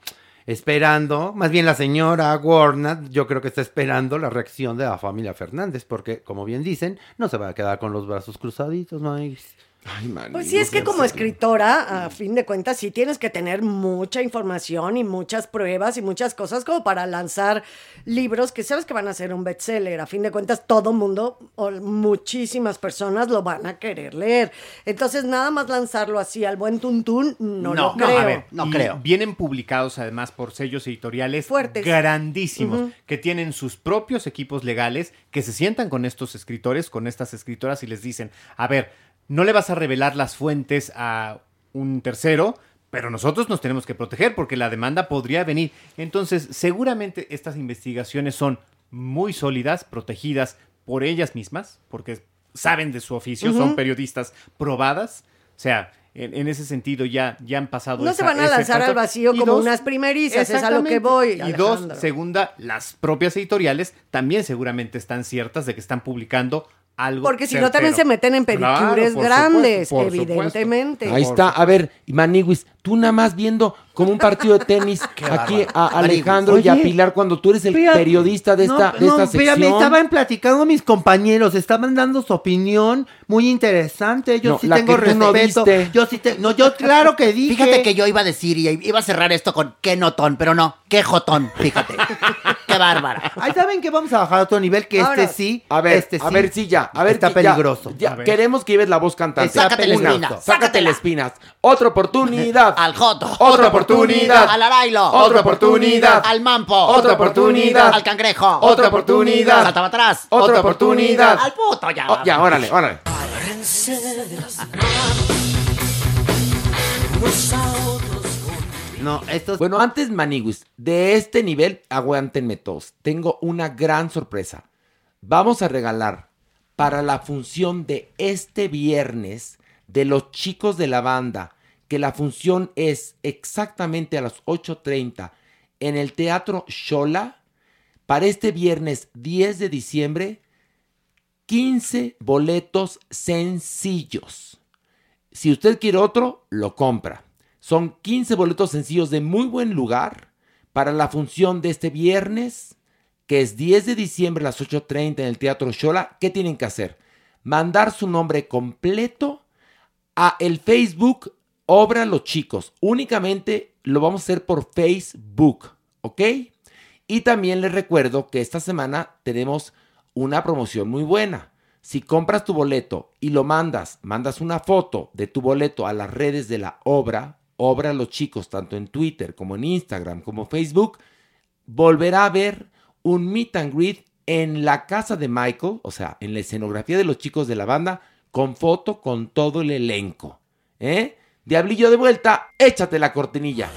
esperando, más bien la señora Warnat, yo creo que está esperando la reacción de la familia Fernández, porque como bien dicen, no se va a quedar con los brazos cruzaditos, Maiguis. Ay, Maniwis. Pues sí, es que como escritora, a fin de cuentas, sí tienes que tener mucha información y muchas pruebas y muchas cosas como para lanzar libros que sabes que van a ser un bestseller. A fin de cuentas, todo mundo o muchísimas personas lo van a querer leer. Entonces, nada más lanzarlo así al buen tuntún, no, lo creo. a ver, no y creo. Vienen publicados además por sellos editoriales Fuertes. grandísimos que tienen sus propios equipos legales que se sientan con estos escritores, con estas escritoras y les dicen, a ver, no le vas a revelar las fuentes a un tercero, pero nosotros nos tenemos que proteger porque la demanda podría venir. Entonces, seguramente estas investigaciones son muy sólidas, protegidas por ellas mismas, porque saben de su oficio, son periodistas probadas. O sea, en, en ese sentido ya, ya han pasado. No esa- se van a lanzar al vacío Y como dos, unas primerizas, es a lo que voy. Y dos, segunda, las propias editoriales también seguramente están ciertas de que están publicando algo. Porque si no, también se meten en Claro, pedicures por grandes, supuesto, por evidentemente. Ahí está, a ver, Maniwis, tú nada más viendo como un partido de tenis aquí a Alejandro y a Pilar cuando tú eres el periodista de no, esta, de no, esta espérame, sección. estaban platicando mis compañeros, estaban dando su opinión muy interesante. Yo No, sí la tengo que tú no respeto. yo sí te, no, yo claro que dije. Fíjate que yo iba a decir y iba a cerrar esto con qué notón, pero no, qué jotón, fíjate. qué bárbara. Ay, ¿saben que Vamos a bajar a otro nivel, que Ahora, este sí. A ver, este a sí ver si ya, a ver Está ya- peligroso. ya A ver. queremos que lleves la voz cantante. Está Sácate la espina, Sácate la espinas. Otra oportunidad. Al joto. Otra oportunidad. Al arailo. Otra oportunidad. Al mampo. Otra oportunidad. Al cangrejo. Otra oportunidad. Saltaba atrás. Otra oportunidad. Al puto ya. Oh, ya, órale, órale. No. Bueno, antes, Maniguis, de este nivel, aguántenme todos. Tengo una gran sorpresa. vamos a regalar para la función de este viernes de los chicos de la banda, que la función es exactamente a las 8.30 en el Teatro Shola, para este viernes 10 de diciembre, 15 boletos sencillos. Si usted quiere otro, lo compra. Son 15 boletos sencillos de muy buen lugar para la función de este viernes, que es 10 de diciembre a las 8.30 en el Teatro Shola. ¿Qué tienen que hacer? Mandar su nombre completo a el Facebook Obra Los Chicos. Únicamente lo vamos a hacer por Facebook, ¿ok? Y también les recuerdo que esta semana tenemos una promoción muy buena. Si compras tu boleto y lo mandas, mandas una foto de tu boleto a las redes de la obra, obra Los Chicos, tanto en Twitter como en Instagram como Facebook, volverá a ver un meet and greet en la casa de Michael, o sea, en la escenografía de los chicos de la banda, con foto con todo el elenco. ¿Eh? Diablillo de vuelta, échate la cortinilla.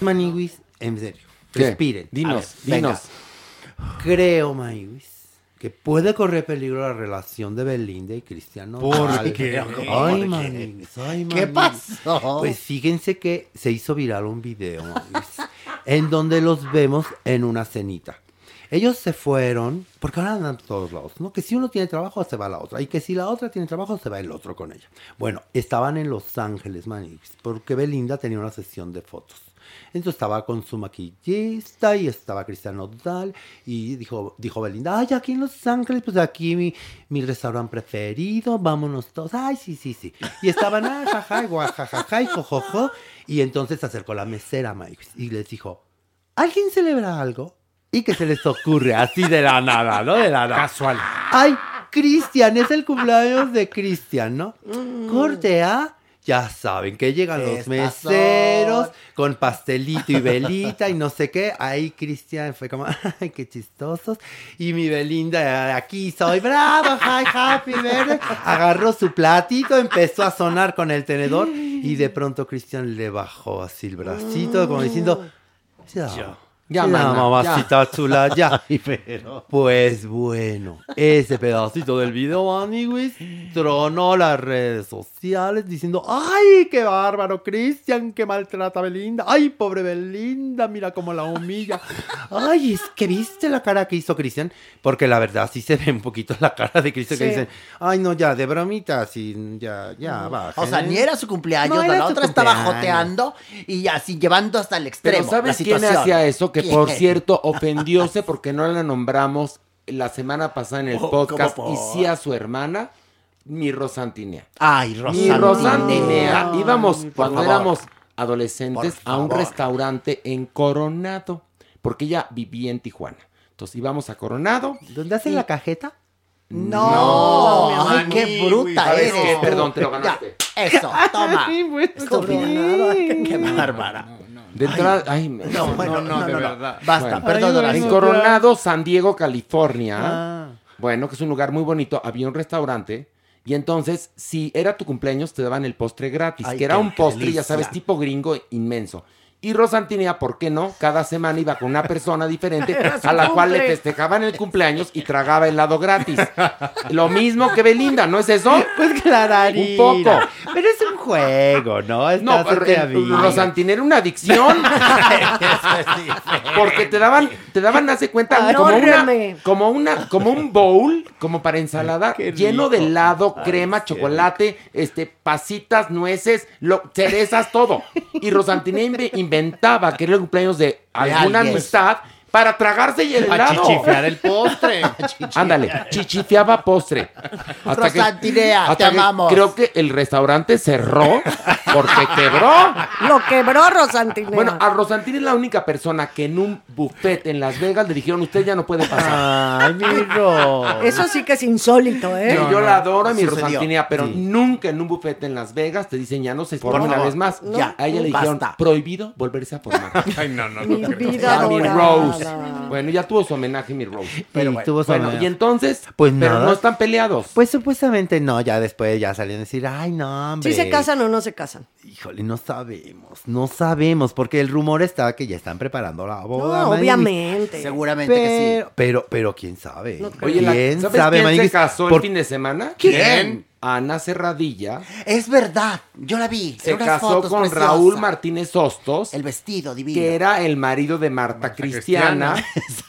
Maniwis, en serio. Respiren. Dinos, A ver, venga. dinos. Creo, Maniwis, que puede correr peligro la relación de Belinda y Cristiano. ¿Por qué? Ay, ¿Por Maniwis, ay, ¿Qué pasó? Pues fíjense que se hizo viral un video, en donde los vemos en una cenita. Ellos se fueron, porque ahora andan todos lados, ¿no? Que si uno tiene trabajo, se va la otra. Y que si la otra tiene trabajo, se va el otro con ella. Bueno, estaban en Los Ángeles, Manix, porque Belinda tenía una sesión de fotos. Entonces estaba con su maquillista y estaba Cristiano Nodal y dijo, dijo Belinda, ay, aquí en Los Ángeles, pues aquí mi, mi restaurante preferido, vámonos todos, ay, sí, sí, sí. Y estaban, ah, jaja, y guajajaja, y jojojo. Y entonces se acercó la mesera, Mike, y les dijo, ¿alguien celebra algo? Y que se les ocurre así de la nada, ¿no? De la nada. Casual. Ay, Cristian, es el cumpleaños de Cristian, ¿no? Corte A. Ya saben que llegan los meseros son. con pastelito y velita y no sé qué. Ahí Cristian fue como, ay, qué chistosos. Y mi Belinda, aquí soy, bravo, hi, happy birthday. Agarró su platito, empezó a sonar con el tenedor y de pronto Cristian le bajó así el bracito como diciendo, ya, Ya, ya, mamacita chula, ya. Ay, pero. Pues bueno, ese pedacito del video, amiguis, tronó las redes sociales diciendo, ¡ay, qué bárbaro, Cristian, que maltrata a Belinda! ¡Ay, pobre Belinda, mira cómo la humilla! ¡Ay, es que viste la cara que hizo Cristian! Porque la verdad sí se ve un poquito la cara de Cristian que dicen, ¡ay, no, ya, de bromita, sí, ya, ya, va. O sea, ni era su cumpleaños, No era la su otra estaba joteando y así llevando hasta el extremo. Pero ¿sabes la quién hacía eso? Que por cierto ofendióse porque no la nombramos la semana pasada en el Oh, podcast ¿cómo y sí a su hermana, mi Rosantinea. Ay, Mi Rosantinea. Rosantinea. Íbamos Por cuando favor. éramos adolescentes Por a un favor. restaurante en Coronado, porque ella vivía en Tijuana. Entonces íbamos a Coronado. ¿Dónde hacen la cajeta? No, No, ay, qué bruta ¿sabes eres. qué? Perdón, te lo Ya, ganaste. eso, toma. Qué bárbara. De entrada, ay, me- No, bueno, no, no, de no. verdad. Basta, Bueno, perdón. En Coronado, San Diego, California. Ah. Bueno, que es un lugar muy bonito. Había un restaurante. Y entonces, si era tu cumpleaños, te daban el postre gratis. Ay, que era un postre, ya sabes, tipo gringo inmenso. Y Rosantinea, ¿por qué no? Cada semana iba con una persona diferente a la cual le festejaban el cumpleaños y tragaba helado gratis. Lo mismo que Belinda, ¿no es eso? Pues clararina. Un poco. Pero es un juego, ¿no? No, Estás pero entre el- amigas. Rosantinea era una adicción. Porque te daban, te daban, hace cuenta, como una, como una, como un bowl, como para ensalada, lleno de helado, crema, chocolate, este, pasitas, nueces, lo, cerezas, todo. Y Rosantinea inve- inventaba que era el cumpleaños de alguna alguien. amistad para tragarse el Para helado. chichifear el postre. Ándale, chichifeaba postre. Hasta que, Rosantinea, te que amamos. creo que el restaurante cerró porque quebró. Lo quebró Rosantinea. Bueno, a Rosantina es la única persona que en un buffet en Las Vegas le dijeron, usted ya no puede pasar. Ay, mi Ro. Eso sí que es insólito, ¿eh? Y yo la adoro a mi Sucedió. Rosantina, pero Sí. nunca en un buffet en Las Vegas te dicen ya no se Por forma una vez más. ya, a ella le dijeron basta. prohibido volverse a formar. Ay, no, no, no. vida A mi. Rose. Bueno, ya tuvo su homenaje, mi Rose. Pero bueno, tuvo su bueno, homenaje. y entonces, Pues pero nada. no están peleados. Pues supuestamente no, ya después ya salían a decir, ay no, hombre. ¿Sí se casan o no se casan? Híjole, no sabemos, no sabemos, porque el rumor está que ya están preparando la boda. No, obviamente. Seguramente que Pero, pero, pero quién sabe. Oye, la- ¿quién ¿sabes sabe, quién se casó Por- el fin de semana? ¿Quién? Ana Cerradilla. Es verdad, yo la vi. Se casó fotos con. Raúl Martínez Hostos. El vestido divino. que era el marido de Marta, Cristiana.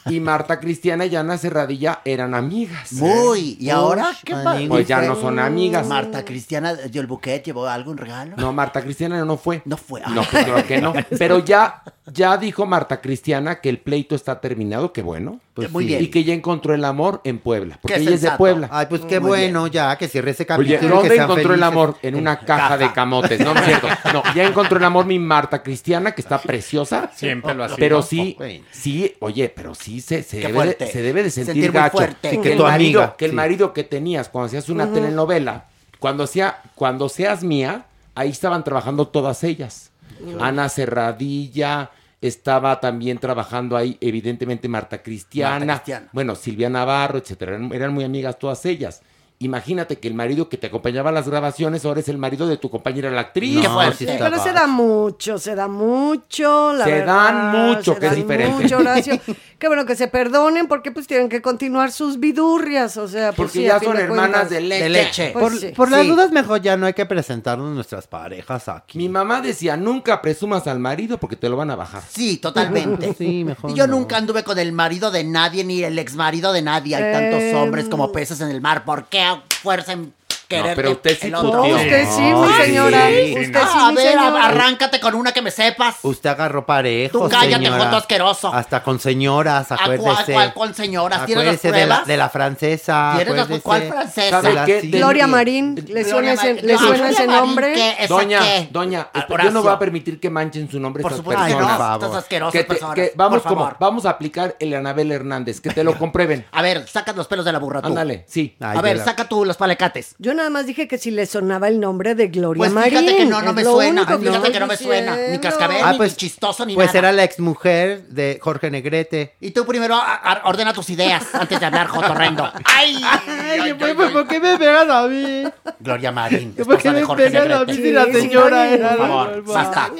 y Marta Cristiana y Ana Cerradilla eran amigas. Muy. ¿Y ahora qué pasa? Pues ya no son amigas. Marta Cristiana dio el buquete, llevó algo, un regalo. No, Marta Cristiana no fue. No fue. No, pues creo que no. Pero ya, ya dijo Marta Cristiana que el pleito está terminado, que bueno. Pues Muy sí. bien. Y que ya encontró el amor en Puebla. Porque Qué ella es de. Puebla. Ay, pues qué Muy bueno, ya, que cierre ese Oye, capítulo. que ¿dónde encontró el amor? En una caja, de camotes, no, no es cierto. No, ya encontró el amor mi Marta Cristiana, que está preciosa. Siempre lo ha sido. Pero sí, sí, oye, pero sí se, se, debe, de, se debe de sentir, Sentir gacho. fuerte. Que, Sí, que el tu marido, amiga, que el marido que tenías cuando hacías una telenovela, cuando, hacía, cuando seas mía, ahí estaban trabajando todas ellas. Ana Cerradilla, estaba también trabajando ahí, evidentemente, Marta Cristiana. Marta Cristiana. Bueno, Silvia Navarro, etcétera. Eran, eran muy amigas todas ellas. Imagínate que el marido que te acompañaba a las grabaciones ahora es el marido de tu compañera la actriz. No, sí Pero se da mucho, se da mucho, la Se verdad, dan mucho, se que es dan diferente. mucho, Horacio. Qué bueno que se perdonen porque pues tienen que continuar sus vidurrias, o sea, pues, Porque sí, ya son de hermanas cuentas. de leche. De leche. Pues Por, sí. por las dudas, mejor ya no hay que presentarnos nuestras parejas aquí. Mi mamá decía, nunca presumas al marido porque te lo van a bajar. Sí, totalmente. Sí, mejor Y yo no. nunca anduve con el marido de nadie ni el ex marido de nadie. Hay tantos hombres como peces en el mar. ¿Por qué fuerza en querer pero usted sí puteó. No, usted sí, mi señora. sí, usted no. sí, a mi ver, señora. arráncate con una que me sepas. Usted agarró parejo, Tú cállate, señora. joto asqueroso. Hasta con señoras, ¿A acuérdese. cuál, cuál con señoras? ¿Tienes las Acuérdese de la, de la francesa. ¿Tienes las- cuál francesa? ¿Sabe. Gloria Marín, ¿le suena ese, Marín. le No, suena Gloria ese Marín, nombre? ¿qué? ¿Esa Doña, qué? doña, yo no voy a permitir que manchen su nombre Por supuesto que personas. no. Por favor. Estas asquerosas Que te- personas. que vamos como, vamos a aplicar el Anabel Hernández, que te lo comprueben. A ver, saca los pelos de la burra tú. Ándale, sí. A ver, saca tú los palecates. Yo nada más dije que si le sonaba el nombre de Gloria Pues Marín. fíjate que no, no me suena. Fíjate que no me suena. Ni cascabel, Ah, ni pues- chistoso, ni Pues nada. era la exmujer de Jorge Negrete. Y tú primero a- a- ordena tus ideas antes de hablar, jotorrendo. ¡Ay! Ay, pues, pues, ¿por qué me pegan a mí? Gloria Marín, ¿Por qué me pegan a mí si la señora era Por favor, basta.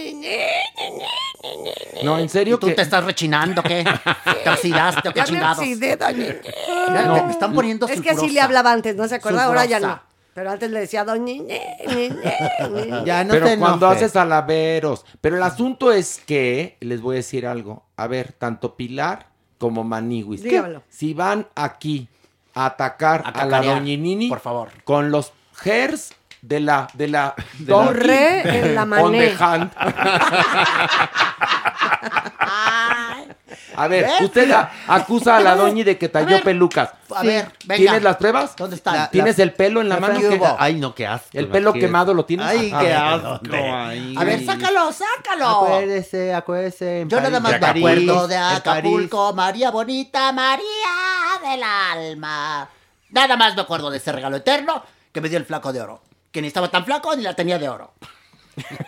No, en ¿Y serio tú que... te estás rechinando qué? ¿Te oxidaste o qué Ya me chingados? oxidé, doña. Mira, me están poniendo Es que así le hablaba antes, ¿no se acuerda? Ahora ya no. Pero antes le decía ñe". Ya no pero te cuando haces alaberos. Pero el asunto es que, les voy a decir algo. A ver, tanto Pilar como Maniwis. ¿qué? Dígamelo. Si van aquí a atacar A a, la doñinini. por favor. Con los hairs de la... De la Borré en la on mané. the hand. A ver, ¿Ves? usted a- acusa a la doñi de que talló pelucas. A ver, venga. ¿Tienes las pruebas? ¿Dónde están? La- ¿Tienes el pelo en la, mano? Ay, no, qué asco. ¿El pelo quemado lo tienes? Ay, qué asco. ay. A ver, sácalo, sácalo. Acuérdese, acuérdese. en Yo nada más en me acuerdo de en París. Acapulco, María Bonita, María del alma. Nada más me acuerdo de ese regalo eterno que me dio el flaco de oro. Que ni estaba tan flaco ni la tenía de oro.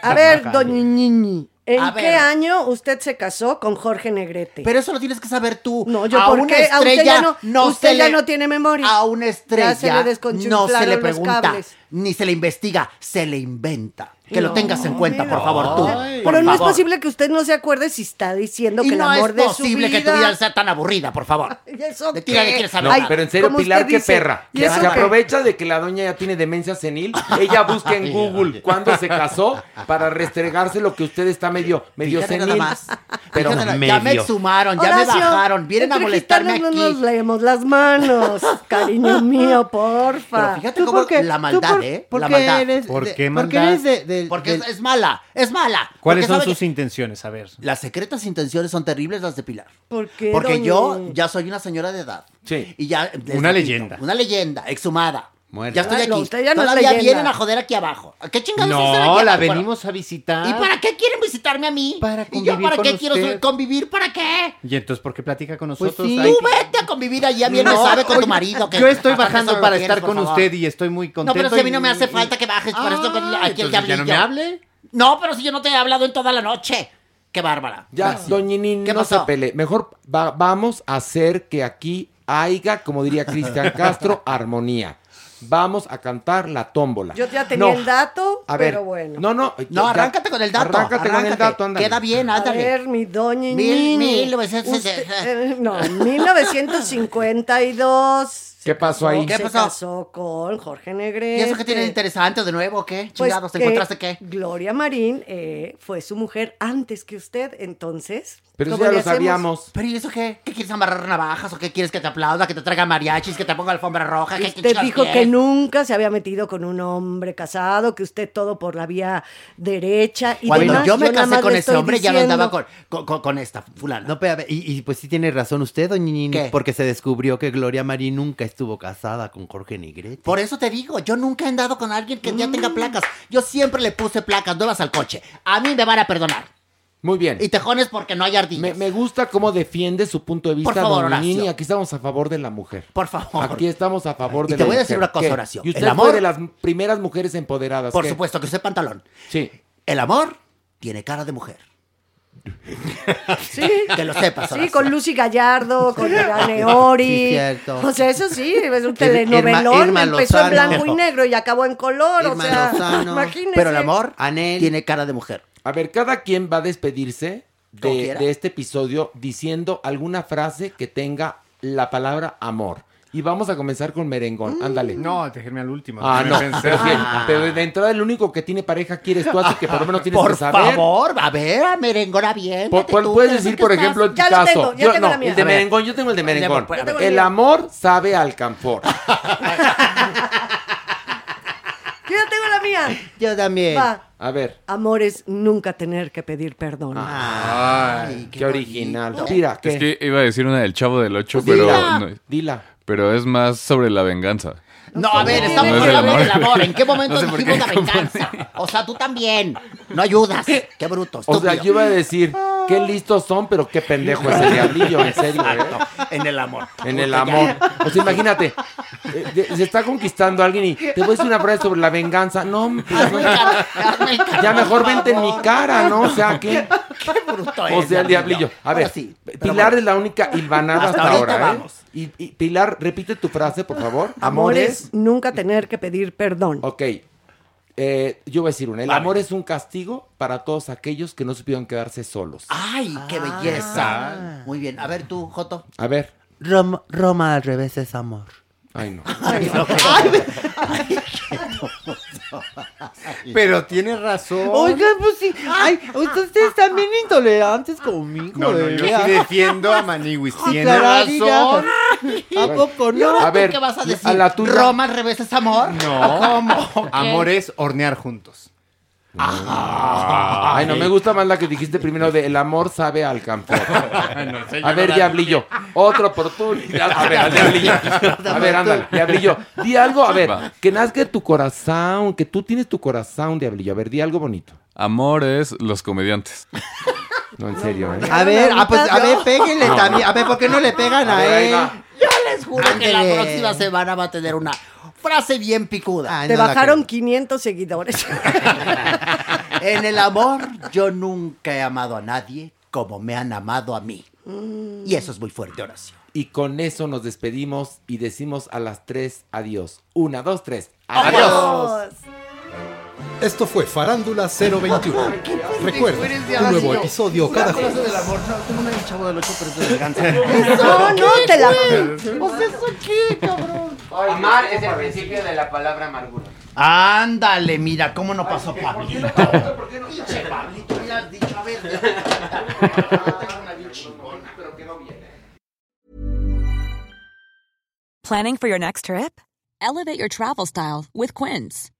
A ver, doña Ñiñi, ¿en A qué ver. año usted se casó con Jorge Negrete? Pero eso lo tienes que saber tú. no, yo a una qué? A usted estrella ya no, usted se ya le- no tiene memoria. A una estrella Ya se le no se le pregunta, ni se le investiga, se le inventa. Que lo tengas en cuenta, por favor, tú. Ay. por Pero no es posible que usted no se acuerde si está diciendo Y que no el amor es de su posible que tu vida... vida sea tan aburrida, por favor. ¿Y eso De ti nadie quiere saber No, nada. pero en serio, Pilar, qué dice. perra. ¿Y Que se qué? aprovecha de que la doña ya tiene demencia senil. Ella busca en Google cuándo se casó para restregarse lo que usted está medio, medio Fíjate senil. nada más. Pero Fíjate nada- ya me medio. exhumaron, ya Horacio, me bajaron, vienen a molestarme aquí. no nos leemos las manos, cariño mío, porfa. Pero fíjate ¿Tú cómo la ¿Tú maldad, ¿eh? ¿Por la qué maldad. ¿Por qué ¿Por qué maldad? eres de, del- Porque del- es, es mala, es mala. ¿Cuáles son sus que- intenciones? A ver. Las secretas intenciones son terribles las de Pilar. ¿Por qué, Porque doña? yo ya soy una señora de edad. Sí. Y ya. Una leyenda. Una leyenda, exhumada. Muerta. Ya estoy Ah, aquí. no, usted ya no Todavía vienen a joder aquí abajo. ¿A ¿Qué chingados hacen aquí No, la abajo? venimos a visitar. ¿Y para qué quieren visitarme a mí? Para ¿Y yo para con qué quiero convivir? ¿Para qué? ¿Y entonces por qué platica con Pues nosotros? sí. Ay, Tú vete a convivir allá, bien me No, sabe con tu marido. que Yo estoy bajando para estar con por favor. usted y estoy muy No, contento. pero si a mí no me hace falta que bajes, por eso Ah, aquí el entonces ya no me hable. No, pero si yo no te he hablado en toda la noche. Qué bárbara. Ya, ¿Qué no se pelee. Mejor va- vamos a hacer que aquí haya, como diría Cristian Castro, armonía. Vamos a cantar la tómbola. Yo ya tenía No, el dato, A ver, pero bueno. no, no. No, ya- arráncate con el dato. Arráncate, con el dato, ándale. Queda bien, A ándale. ver, mi doña Mil-. 1900 Usted- eh, no, 1952. ¿Qué pasó ahí? ¿Qué se pasó? casó con Jorge Negrete. ¿Y eso qué tiene de interesante de nuevo qué? Pues Chingados, ¿te que encontraste qué? Gloria Marín eh, fue su mujer antes que usted, entonces. Pero eso ¿cómo ya lo sabíamos. ¿Pero y eso qué? ¿Qué quieres amarrar navajas o qué quieres que te aplauda, que te traiga mariachis, que te ponga alfombra roja? ¿Qué, qué Usted chingados dijo que nunca se había metido con un hombre casado, que usted todo por la vía derecha. Y Cuando demás. yo me casé con ese hombre, ya no andaba con, con, con- con esta fulana. No, pero a ver, y, y pues sí tiene razón usted, doña Nini, ¿Qué? porque se descubrió que Gloria Marín nunca estuvo casada con Jorge Negrete. Por eso te digo, yo nunca he andado con alguien que ya tenga placas. Yo siempre le puse placas nuevas al coche. A mí me van a perdonar. Muy bien. Y tejones porque no hay ardillas. Me, me gusta cómo defiende su punto de vista, Por favor, don Nini. Aquí estamos a favor de la mujer. Por favor. Aquí estamos a favor Y de te la voy a mujer. decir una cosa, ¿Qué? Horacio. Y usted El amor- fue de las primeras mujeres empoderadas. Por ¿qué? supuesto que usé pantalón. Sí. El amor tiene cara de mujer. Sí. Que lo sepas, Sí, Horacio. con Lucy Gallardo, con Irene Ori. Sí, cierto. O sea, eso sí, es un Irma- telenovelón. Irma empezó en blanco y negro y acabó en color. Irma o sea, Lozano. imagínese. Pero el amor Anel. tiene cara de mujer. A ver, cada quien va a despedirse de este episodio diciendo alguna frase que tenga la palabra amor. Y vamos a comenzar con merengón. Mm. Ándale. No, déjenme al último. Ah, no. pensé. Pero, bien, pero de entrada el único que tiene pareja quieres tú, así que por lo menos tienes Por que saber. favor, a ver, a merengona bien. Puedes decir, por ejemplo, en tu caso. tengo, yo, tengo no, la mía. el de merengón, yo tengo el de merengón. Yo El amor sabe al camfor. Yo ya tengo la mía. Yo también. Va. A ver. Amor es nunca tener que pedir perdón. Ay, qué, original. Mira, ¿qué? Es que iba a decir una del Chavo del 8, Dila, pero, no- dila. Pero es más sobre la venganza. No, a ver, No estamos es del hablando amor. del amor. ¿En qué momento No sé dijimos qué la venganza? O sea, tú también. No ayudas. Qué bruto, O sea, yo iba a decir, qué listos son, pero qué pendejo es el diablillo, en serio, ¿eh? En el amor. En el amor. O sea, imagínate, eh, de- se está conquistando a alguien y te voy a decir una frase sobre la venganza. No, pues, no. Hazme el ya mejor vente en mi cara, ¿no? O sea, ¿qué? Qué bruto O eres, sea, el diablillo. A ver, sí, Pilar bueno. es la única hilvanada Hasta ahora, ¿eh? vamos. Y, y, Pilar, repite tu frase, por favor. Amor es nunca tener que pedir perdón. Ok. Eh, yo voy a decir una. El amor es un castigo para todos aquellos que no supieron quedarse solos. Ay, qué Ah. belleza. Muy bien. A ver tú, Joto. A ver. Roma, Roma al revés es amor. Ay, no. Pero tiene razón. Oigan, pues sí. Ay, ustedes están bien intolerantes conmigo. No, no, yo sí defiendo a Maniwis. Sí, Tiene razón. ¿A poco ¿Y no? A tú ver, qué vas a decir? a la tuya. ¿Roma al revés es amor? No. ¿Cómo? Amor es hornear juntos. Ay, no, me gusta más la que dijiste primero de el amor sabe al campo. A ver, diablillo, otra oportunidad. A ver, diablillo. A ver, ándale, diablillo. Di algo, a ver, que nazca tu corazón, que tú tienes tu corazón, diablillo. A ver, di algo bonito. Amor es los comediantes. No, en serio, ¿eh? A ver, ah, pues, a ver, péguenle No. también. A ver, ¿por qué no le pegan A a, ver, ahí él? va. Yo les juro que la Ándele. próxima semana va a tener una frase bien picuda. Ay, Te no la bajaron 500 seguidores. En el amor, yo nunca he amado a nadie como me han amado a mí. Y eso es muy fuerte, Horacio. Y con eso nos despedimos y decimos a las tres adiós. Una, dos, tres. Adiós. Esto fue Farándula 021. Recuerda, un nuevo episodio cada jueves. del amor, no, tengo una del chavo del 8, pero es de venganza. No, no, te la... O sea, ¿eso qué, cabrón? Amar es el principio de la palabra amargura. Ándale, mira, cómo no pasó Pablito. Pinche Pablito, le has dicho, a ver. Tengo una bien chingona. Pero quedó bien. Planning for your next trip? Elevate your travel style with Quince.